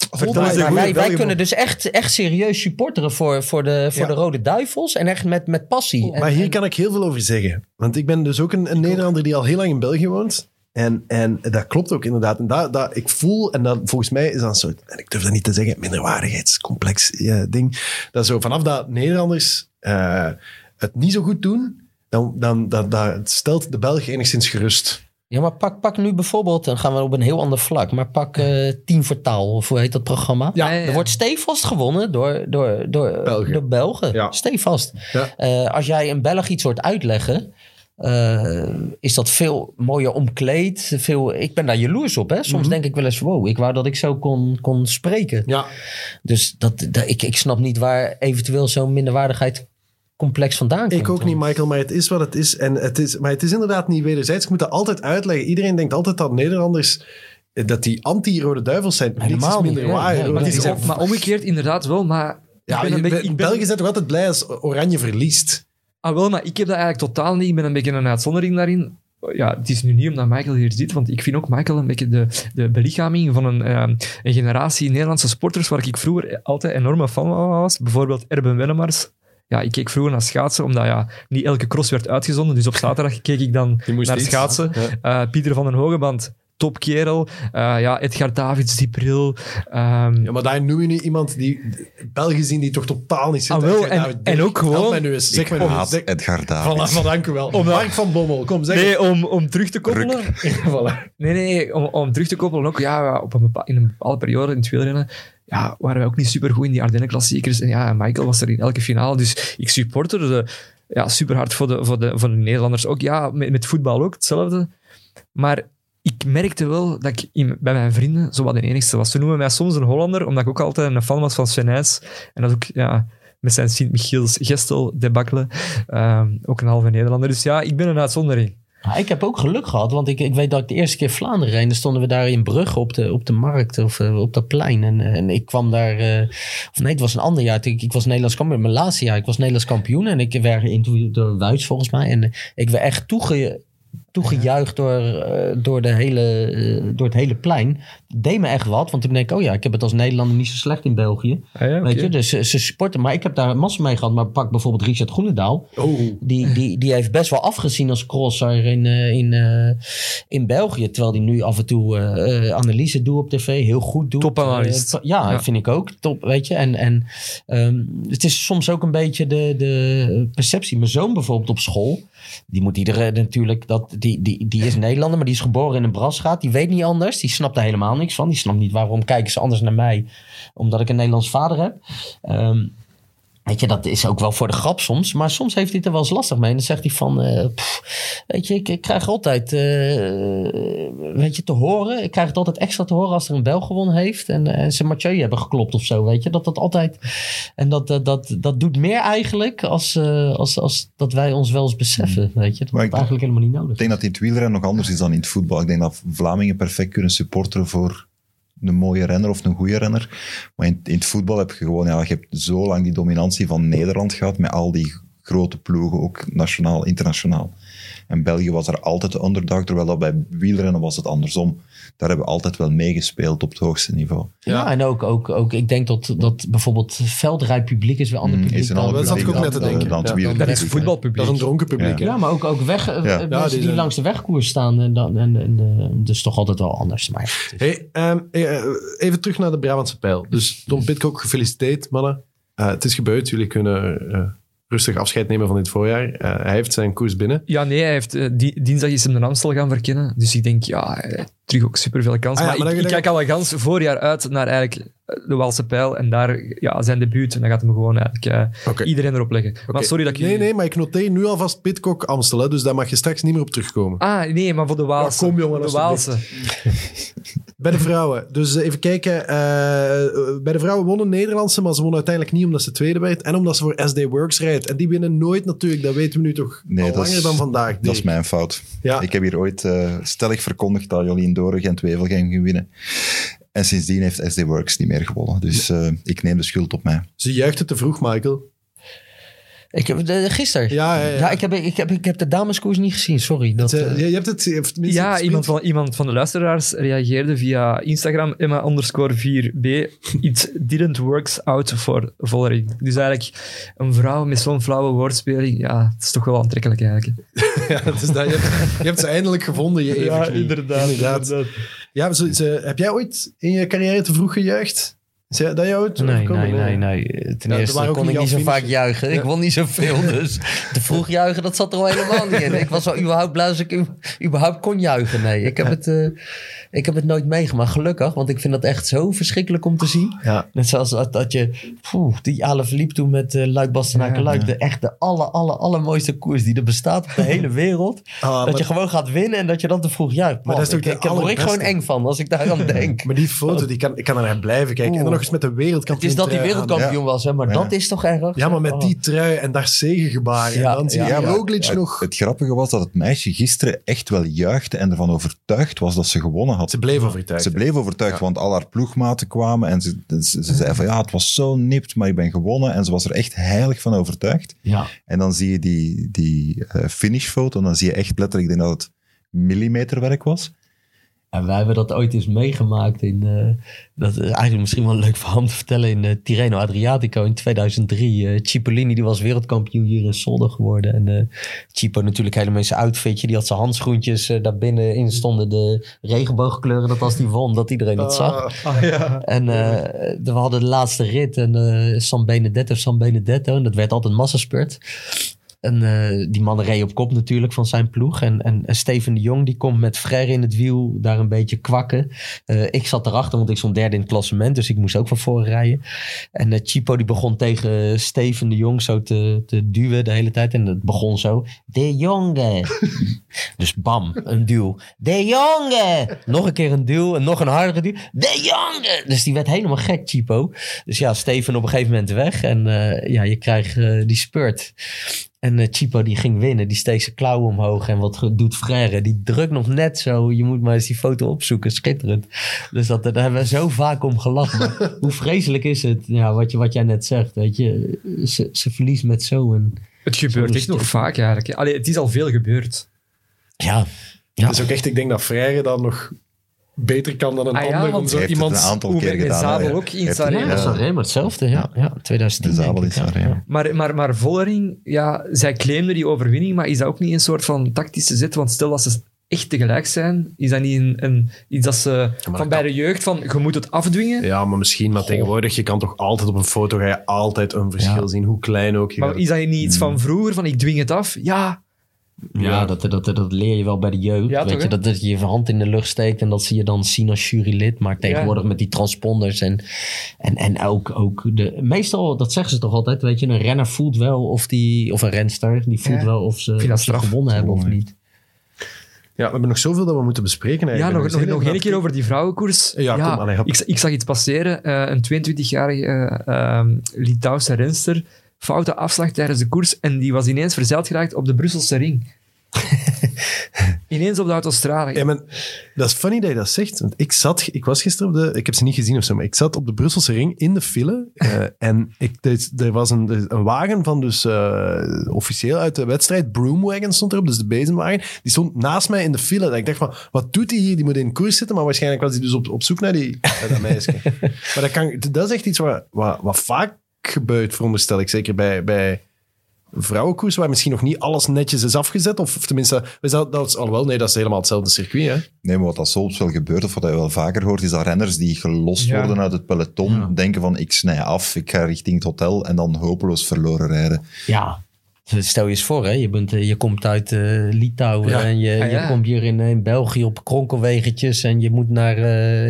D: wij, kunnen dus echt, echt serieus supporteren voor, voor, de, voor
A: Ja.
D: de Rode Duivels. En echt met, met passie. En-
A: Maar hier
D: en-
A: kan ik heel veel over zeggen. Want ik ben dus ook een, een Nederlander die al heel lang in België woont. En, en dat klopt ook inderdaad. En dat, dat, ik voel, en dat, volgens mij is dat een soort, en ik durf dat niet te zeggen, minderwaardigheidscomplex ja, ding. Dat zo vanaf dat Nederlanders eh, het niet zo goed doen, dan, dan dat, dat stelt de Belg enigszins gerust.
D: Ja, maar pak, pak nu bijvoorbeeld, dan gaan we op een heel ander vlak, maar pak eh Team voor Taal, of hoe heet dat programma?
C: Ja, ja, ja.
D: Er wordt stevast gewonnen door, door, door,
A: Belgen.
D: door Belgen.
A: Ja.
D: Stevast.
A: Ja.
D: Eh, als jij een Belg iets hoort uitleggen, eh, is dat veel mooier omkleed. Veel, ik ben daar jaloers op. Hè? Soms
A: Mhm.
D: denk ik wel eens, wow, ik wou dat ik zo kon, kon spreken.
A: Ja,
D: Dus dat, dat, ik, ik snap niet waar eventueel zo'n minderwaardigheid complex vandaan komt.
A: ik ook niet, Michael, maar het is wat het is. En het is maar het is inderdaad niet wederzijds. Ik moet dat altijd uitleggen. Iedereen denkt altijd dat Nederlanders, eh, dat die anti-Rode Duivels zijn.
D: Helemaal niet,
A: minder
D: ja.
C: Maar, is omgekeerd inderdaad wel, maar...
A: Ja,
C: ik ben een beetje... Ik ben,
A: België zijn toch altijd blij als Oranje verliest.
C: Ah, wel, maar ik heb dat eigenlijk totaal niet. Ik ben een beetje een uitzondering daarin. Ja, het is nu niet omdat Michael hier zit, want ik vind ook Michael een beetje de, de belichaming van een, eh, een generatie Nederlandse sporters waar ik vroeger altijd enorme fan van was. Bijvoorbeeld Erben Wennemars. Ja, ik keek vroeger naar schaatsen, omdat ja, niet elke cross werd uitgezonden. Dus op zaterdag keek ik dan naar
A: iets.
C: schaatsen.
A: Ja.
C: Eh, Pieter van den Hogeband, topkerel. Eh ja, Edgar Davids, die bril. Ehm,
A: Ja, maar daar noem je nu iemand die België zien die toch totaal niet zit.
C: Ah, wel, en- ook gewoon-
A: mij nu eens. Zeg nu eens. Zeg,
B: Edgar Davids.
A: voilà, dank u wel. Mark van Bommel, kom zeg
C: nee, om, om terug te koppelen.
A: Voilà.
C: Nee, nee, om, om terug te koppelen ook, ja, op een in een bepaalde periode in het wielrennen, ja, waren wij ook niet super goed in die Ardennen-klassiekers. En ja, Michael was er in elke finale, dus ik supporterde ja, super hard voor de, voor, de, voor de Nederlanders. Ook ja, met, met voetbal ook hetzelfde. Maar ik merkte wel dat ik in, bij mijn vrienden zo wat de enigste was. Ze noemen mij soms een Hollander, omdat ik ook altijd een fan was van Nys. En dat ook, ja, met zijn Sint-Michiels Gestel debakkelen. Ehm, ook een halve Nederlander. Dus ja, ik ben een uitzondering.
D: Ja, ik heb ook geluk gehad, want ik, ik weet dat ik de eerste keer Vlaanderen reed. Dan stonden we daar in Brugge op de, op de markt of eh, op dat plein. En, en ik kwam daar, eh, of nee, het was een ander jaar. Ik, ik was Nederlands kampioen, mijn laatste jaar. Ik was Nederlands kampioen en ik werd geïnterviewd door Wuits volgens mij. En eh, ik werd echt toege, toegejuicht door, eh, door, de hele, eh, door het hele plein. Deed me echt wat, want toen denk ik, oh ja, ik heb het als Nederlander niet zo slecht in België.
C: Ah, ja,
D: Weet je, dus ze, ze supporten. Maar ik heb daar massa mee gehad. Maar pak bijvoorbeeld Richard Groenendaal.
A: Oh.
D: Die, die, die heeft best wel afgezien als crosser in, eh, in, eh, in België. Terwijl hij nu af en toe eh, eh, analyse doet op tv. Heel goed doet.
C: Topanalist.
D: Eh, ja,
C: Ja.
D: vind ik ook. Top, weet je. En, en ehm, het is soms ook een beetje de, de perceptie. Mijn zoon bijvoorbeeld op school. Die moet iedereen natuurlijk... Dat, die, die, die is Nederlander, maar die is geboren in een brasgaat. Die weet niet anders. Die snapt er helemaal niks van. Die snapt niet waarom kijken ze anders naar mij. Omdat ik een Nederlands vader heb. Ehm, Weet je, dat is ook wel voor de grap soms. Maar soms heeft hij het er wel eens lastig mee. En dan zegt hij van... eh, pff, weet je, ik, ik krijg altijd... eh, weet je, te horen. Ik krijg het altijd extra te horen als er een Bel gewonnen heeft. En, en ze Mathieu hebben geklopt of zo, weet je. Dat dat altijd... En dat, dat, dat, dat doet meer eigenlijk als, eh, als, als dat wij ons wel eens beseffen, weet je. Dat is eigenlijk helemaal niet nodig.
B: Ik denk dat in het wielrennen nog anders is dan in het voetbal. Ik denk dat Vlamingen perfect kunnen supporteren voor een mooie renner of een goede renner. Maar in, in het voetbal heb je gewoon, ja, je hebt zo lang die dominantie van Nederland gehad met al die grote ploegen, ook nationaal, internationaal. En België was er altijd de underdog, terwijl dat bij wielrennen was het andersom. Daar hebben we altijd wel meegespeeld op het hoogste niveau.
D: Ja, en ook, ook, ook, ik denk dat, dat bijvoorbeeld veldrijpubliek is wel ander
B: Mm,
D: publiek
B: is een
D: dan-
A: dat zat ik ook
B: dan-
A: net te
B: dan-
A: denken.
B: dan het
A: Ja,
B: wielrennen.
C: Dat is voetbalpubliek.
A: Dat is een dronken publiek,
B: Ja.
D: maar ook, ook weg, eh,
B: Ja.
D: mensen
A: Ja, die
D: langs de wegkoers staan. En dan, en, en, eh, dus toch altijd wel anders. Maar
A: Hey, ehm, eh, even terug naar de Brabantse pijl. Dus Tom Pitcock, gefeliciteerd, mannen. Eh, het is gebeurd. Jullie kunnen eh, rustig afscheid nemen van dit voorjaar. Eh, hij heeft zijn koers binnen.
C: Ja, nee, hij heeft, eh, di- dinsdag is hem de Amstel gaan verkennen. Dus ik denk, ja, terug ook superveel kans.
A: Ah ja,
C: maar
A: maar
C: ik, ik kijk al een gans voorjaar uit naar eigenlijk de Waalse Pijl. En daar ja, zijn debuut. En dan gaat hem gewoon eigenlijk eh, iedereen erop leggen. Maar sorry dat ik...
A: Nee, nee, maar ik noteer nu alvast Pitcock Amstel. Hè, dus daar mag je straks niet meer op terugkomen.
C: Ah, nee, maar voor de Waalse.
A: Ja, kom, jongen,
C: de. Waalse.
A: Bij de vrouwen. Dus eh, even kijken. eh, eh, bij de vrouwen wonnen Nederlandse, maar ze wonnen uiteindelijk niet omdat ze tweede werd. En omdat ze voor SD Works rijdt. En die winnen nooit natuurlijk. Dat weten we nu toch
B: Nee,
A: al langer
B: is-
A: dan vandaag.
B: Dat is mijn fout.
A: Ja.
B: Ik heb hier ooit eh, stellig verkondigd dat Jolien Doren geen Wevelgem ging winnen. En sindsdien heeft SD Works niet meer gewonnen. Dus eh, ik neem de schuld op mij.
A: Ze juichte te vroeg, Michael.
D: Ik heb de, gisteren.
A: Ja, ja, ja.
D: ik, heb, ik, heb, ik heb de dameskoers niet gezien, sorry. Dat, eh,
A: je, hebt het... je hebt
C: Ja, iemand van, iemand van de luisteraars reageerde via Instagram, Emma underscore 4b. It didn't works out for Vollering. Dus eigenlijk een vrouw met zo'n flauwe woordspeling, ja, het is toch wel aantrekkelijk eigenlijk.
A: Ja, dus dat, je, hebt, je hebt ze eindelijk gevonden, je even. inderdaad. Ja, ze, ze- heb jij ooit in je carrière te vroeg gejuicht? Jij- dat jou ooit
D: Nee, nee, nee, nee. Ten
A: Ja, er
D: eerste kon
A: niet
D: ik niet zo vaak juichen. Ik won niet zoveel, dus te vroeg juichen, dat zat er al helemaal niet in. Ik was wel überhaupt blij als ik überhaupt kon juichen. Nee, ik heb het, eh, ik heb het nooit meegemaakt, gelukkig. Want ik vind dat echt zo verschrikkelijk om te zien.
A: Ja.
D: Net zoals dat, dat je, poeh, die Ale verliep toen met uh, Luik Bastenaken Luik. De echt de aller, aller, allermooiste koers die er bestaat op de hele wereld.
A: Ah,
D: dat
A: maar,
D: je gewoon gaat winnen en dat je dan te vroeg juicht. Man,
A: dat is toch
D: ik,
A: de
D: ik, daar word ik gewoon eng van als ik daar aan denk.
A: maar die foto, die kan, ik kan er naar blijven kijken. En dan nog eens met de wereldkampioen
D: Het is dat hij
A: aan.
D: wereldkampioen was, hè, maar
B: Ja.
D: dat is toch erg?
A: Ja, maar met
D: Oh.
A: die trui en daar zegengebaren.
D: Ja,
A: en dan zie je Roglic nog...
B: Het grappige was dat het meisje gisteren echt wel juichte en ervan overtuigd was dat ze gewonnen had.
A: Ze bleef overtuigd.
B: Ze bleef overtuigd,
A: Ja.
B: want al haar ploegmaten kwamen en ze, ze, ze zei van ja, het was zo nipt, maar ik ben gewonnen. En ze was er echt heilig van overtuigd.
D: Ja.
B: En dan zie je die, die eh, finishfoto en dan zie je echt letterlijk, ik denk dat het millimeterwerk was.
D: En wij hebben dat ooit eens meegemaakt in, eh, dat is eigenlijk misschien wel leuk voor hem te vertellen, in eh, Tirreno Adriatico in 2003. Eh, Cipollini die was wereldkampioen hier in Solden geworden. En eh Cipo natuurlijk helemaal in zijn outfitje, die had zijn handschoentjes, daar binnenin stonden de regenboogkleuren, dat als die won, dat iedereen het zag.
A: Ah,
C: ja.
D: En we hadden de laatste rit en San Benedetto, San Benedetto. En dat werd altijd massaspurt. En eh, die mannen reden op kop natuurlijk van zijn ploeg. En, en, en Steven de Jong die komt met Frère in het wiel daar een beetje kwakken. Eh, ik zat erachter, want ik stond derde in het klassement. Dus ik moest ook van voren rijden. En eh, Chipo die begon tegen Steven de Jong zo te, te duwen de hele tijd. En het begon zo. De Jonge. dus bam, een duw. De Jonge. Nog een keer een duw en nog een hardere duw. De Jonge. Dus die werd helemaal gek, Chipo. Dus ja, Steven op een gegeven moment weg. En ja, je krijgt die spurt. En eh Chipo die ging winnen, die steekt zijn klauwen omhoog. En wat doet Frère? Die drukt nog net zo. Je moet maar eens die foto opzoeken, schitterend. Dus dat, daar hebben we zo vaak om gelachen. Hoe vreselijk is het, ja, wat, je, wat jij net zegt, weet je. Ze, ze verliest met zo een...
C: Het gebeurt echt nog vaak eigenlijk. Allee, het is al veel gebeurd.
D: Ja, ja.
A: Dus ook echt, ik denk dat Freire dan nog beter kan dan een
C: Ah ja,
A: ander.
C: zo
B: het
C: iemand
B: een aantal
C: hoe
B: keer gedaan,
C: Zabel ook in Sanremo.
D: Ja,
B: Ja.
D: Sanremo hetzelfde, ja. ja 2010
B: De Zabel
D: ja.
B: Sanremo.
D: Ja.
C: Maar, maar, maar Vollering, ja, zij claimde die overwinning, maar is dat ook niet een soort van tactische zet? Want stel dat ze echt tegelijk zijn, is dat niet een, een, iets dat ze van bij
A: kan.
C: de jeugd van je moet het afdwingen?
A: Ja, maar misschien, maar tegenwoordig, je kan toch altijd op een foto ga je altijd een verschil
D: Ja.
A: zien, hoe klein ook. Je
C: Maar
A: gaat-
C: is dat niet iets van vroeger, van ik dwing het af? Ja,
D: Ja, dat, dat, dat leer je wel bij de jeugd.
C: Ja,
D: weet
C: toch,
D: je, dat, dat je je hand in de lucht steekt en dat ze je dan zien als jurylid. Maar tegenwoordig met die transponders en, en, en ook, ook de. Meestal, dat zeggen ze toch altijd, weet je, een renner voelt wel of die. Of een renster, die voelt
C: Ja.
D: wel of ze,
C: dat
D: of ze gewonnen hebben of niet.
A: Ja, we hebben nog zoveel dat we moeten bespreken
C: ja
A: eigenlijk.
C: nog,
A: We
C: nog, nog
A: even
C: één keer over die vrouwenkoers.
A: Ja, kom, allee,
C: ik, ik zag iets passeren. eh, een 22-jarige eh, ehm, Litouwse renster, foute afslag tijdens de koers en die was ineens verzeild geraakt op de Brusselse ring. ineens op de autostrade.
A: Ja, maar dat is funny dat je dat zegt. Want ik zat, ik was gisteren op de, ik heb ze niet gezien of zo, maar ik zat op de Brusselse ring in de file. eh, en ik, er, er was een, een wagen van dus eh, officieel uit de wedstrijd, Broomwagon stond erop, dus de bezemwagen. Die stond naast mij in de file. Dat ik dacht van, wat doet hij hier? Die moet in koers zitten, maar waarschijnlijk was hij dus op, op zoek naar, die, naar dat meisje. maar dat, kan, dat is echt iets wat, wat, wat vaak gebeurt, veronderstel ik. Zeker bij... bij vrouwenkoers waar misschien nog niet alles netjes is afgezet. Of, of tenminste, we zouden- dat is, alhoewel, nee, dat is helemaal hetzelfde circuit. Hè?
B: Nee, maar wat dat soms wel gebeurt, of wat je wel vaker hoort, is dat renners die gelost
C: Ja.
B: worden uit het peloton, denken van ik snij af, ik ga richting het hotel en dan hopeloos verloren rijden.
D: Ja. Stel je eens voor, hè? Je, bent, eh, je komt uit eh, Litouwen
A: Ja.
D: en je,
C: Ja, ja.
D: je komt hier in, in België op kronkelwegentjes en je moet naar, eh,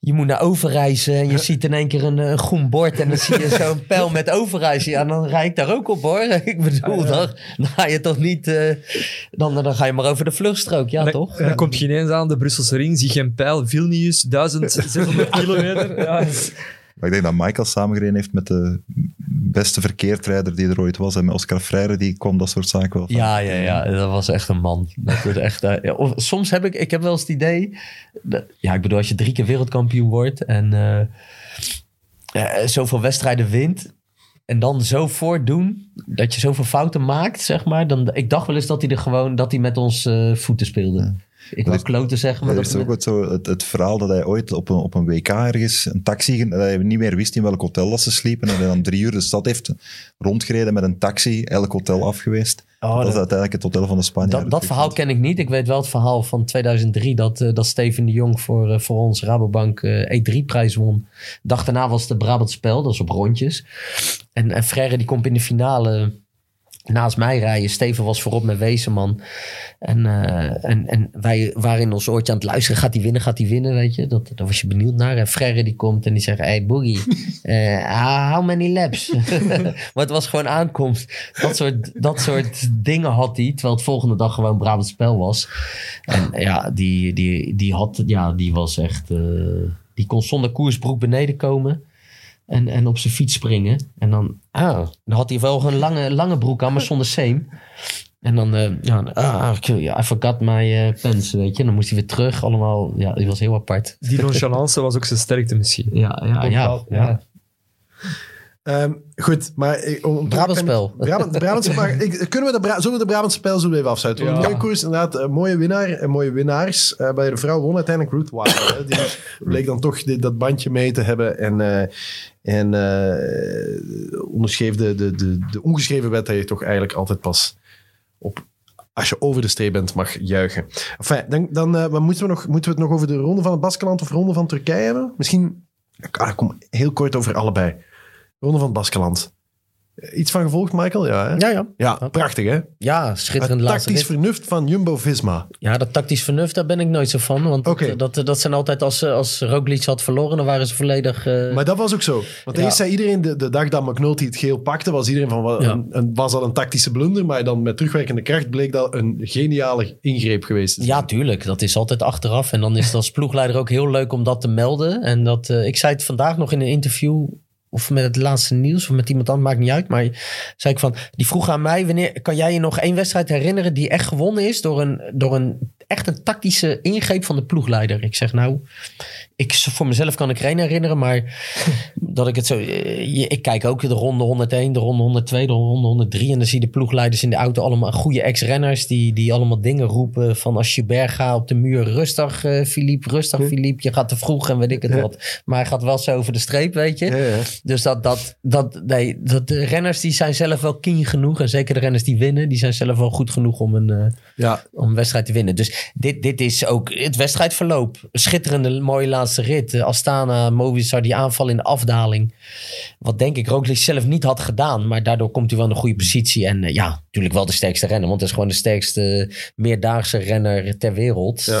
D: je moet naar Overijse en je ziet in één keer een, een groen bord en dan zie je zo'n pijl met Overijse. Ja, dan rijd ik daar ook op hoor. Ik bedoel,
C: Ah, ja.
D: dan, dan ga je toch niet, eh, dan, dan ga je maar over de vluchtstrook, ja
C: dan-
D: toch?
C: Dan komt je ineens aan de Brusselse ring, zie je een pijl, Vilnius, 1600 kilometer. Ja,
B: Maar ik denk dat Michael samengereden heeft met de beste verkeerdrijder die er ooit was. En met Oscar Freire, die kwam dat soort zaken wel van.
D: Ja, ja, ja, dat was echt een man. Dat wordt echt, ja, of, soms heb ik, ik heb wel eens het idee, dat- ja, ik bedoel, als je drie keer wereldkampioen wordt en eh, eh, zoveel wedstrijden wint en dan zo voortdoen dat je zoveel fouten maakt, zeg maar. Dan, ik dacht wel eens dat hij er gewoon, dat hij met ons voeten speelde. Wil
B: is-
D: kloten zeggen, maar dat
B: is ook wat zo het, het verhaal dat hij ooit op een, op een WK ergens een taxi, dat hij niet meer wist in welk hotel dat ze sliepen. En hij dan drie uur de stad heeft rondgereden met een taxi, elk hotel af geweest.
D: Oh,
B: dat is uiteindelijk het hotel van de Spanjaarden.
D: Dat, dat verhaal ken ik niet. Ik weet wel het verhaal van 2003 dat, eh, dat Steven de Jong voor, eh, voor ons Rabobank eh, E3-prijs won. De dag daarna was het Brabant Spel, dat is op rondjes. En, en Frère die komt in de finale naast mij rijden. Steven was voorop met Wezenman. En, eh, en, en wij waren in ons oortje aan het luisteren. Gaat hij winnen, gaat hij winnen, weet je. Dat, daar was je benieuwd naar. En Frère die komt en die zegt... Hey Boogie, eh, how many laps? maar het was gewoon aankomst. Dat soort, dat soort dingen had hij. Terwijl het volgende dag gewoon Brabant spel was. En ja, die, die, die, had, ja, die was echt... eh, die kon zonder koersbroek beneden komen. En, en op zijn fiets springen. En dan, ah, dan had hij wel een lange, lange broek aan, maar zonder seam. En dan, eh, ja, ah, I forgot my eh, pants, weet je. En dan moest hij weer terug. Allemaal, ja, die was heel apart.
C: die nonchalance was ook zijn sterkte misschien.
D: Ja, ja, ja. ja.
A: Ehm, goed, maar... ik- Om,
D: Brabantspel.
A: Brabant, Brabantspel, maar ik, kunnen we de Bra zullen we de Brabantse spel zo even afsluiten?
C: Ja.
A: Een mooie koers, inderdaad. Een mooie winnaar en mooie winnaars. Eh, bij de vrouw won uiteindelijk Ruth Wilder. Die bleek dan toch dit, dat bandje mee te hebben. En, eh, en eh, onderschreef de, de, de, de ongeschreven wet dat je toch eigenlijk altijd pas op... Als je over de streep bent, mag juichen. Enfin, dan, dan moeten, we nog, moeten we het nog over de ronde van het Baskeland of ronde van Turkije hebben? Misschien... Ah, kom heel kort over allebei. Ronde van het Baskeland. Iets van gevolgd, Michael? Ja, hè?
D: Ja, ja.
A: Ja, prachtig hè?
D: Ja,
A: Het
D: schitterend laatste
A: tactisch
D: rit.
A: vernuft van Jumbo-Visma.
D: Ja, dat tactisch vernuft, daar ben ik nooit zo van. Want dat- dat, dat, zijn altijd, als, als Roglic had verloren, dan waren ze volledig... eh,
A: Maar dat was ook zo. Want
D: Ja.
A: eerst zei iedereen, de, de dag dat McNulty het geel pakte, was iedereen van,
D: Ja.
A: een, een- was dat een tactische blunder? Maar dan met terugwerkende kracht bleek dat een geniale ingreep geweest.
D: Ja, tuurlijk. Dat is altijd achteraf. En dan is het als ploegleider ook heel leuk om dat te melden. En dat, eh, ik zei het vandaag nog in een interview. Of met het laatste nieuws. Of met iemand anders. Maakt niet uit. Maar zei ik van. Die vroeg aan mij. Wanneer kan jij je nog één wedstrijd herinneren. die echt gewonnen is. door een, door een echt een tactische ingreep van de ploegleider? Ik zeg nou. Ik, voor mezelf kan ik er één herinneren. Maar dat ik het zo. eh, Ik kijk ook de ronde 101, de ronde 102, de ronde 103. En dan zie je de ploegleiders in de auto allemaal goede ex-renners. Die, die allemaal dingen roepen. Van als je berg gaat op de muur. Rustig, eh Philippe. Rustig, Philippe. Je gaat te vroeg en weet ik het wat. Maar hij gaat wel zo over de streep, weet je.
A: Ja.
D: Dus dat, dat, dat, nee, dat de renners die zijn zelf wel keen genoeg. En zeker de renners die winnen, die zijn zelf wel goed genoeg om een,
A: Ja,
D: om een wedstrijd te winnen. Dus dit, dit is ook het wedstrijdverloop. Schitterende, mooie laatste rit. Eh, Astana, Movistar, die aanval in de afdaling. Wat denk ik Roglic zelf niet had gedaan. Maar daardoor komt hij wel in een goede positie. En eh, ja, natuurlijk wel de sterkste renner. Want hij is gewoon de sterkste meerdaagse renner ter wereld.
A: Ja.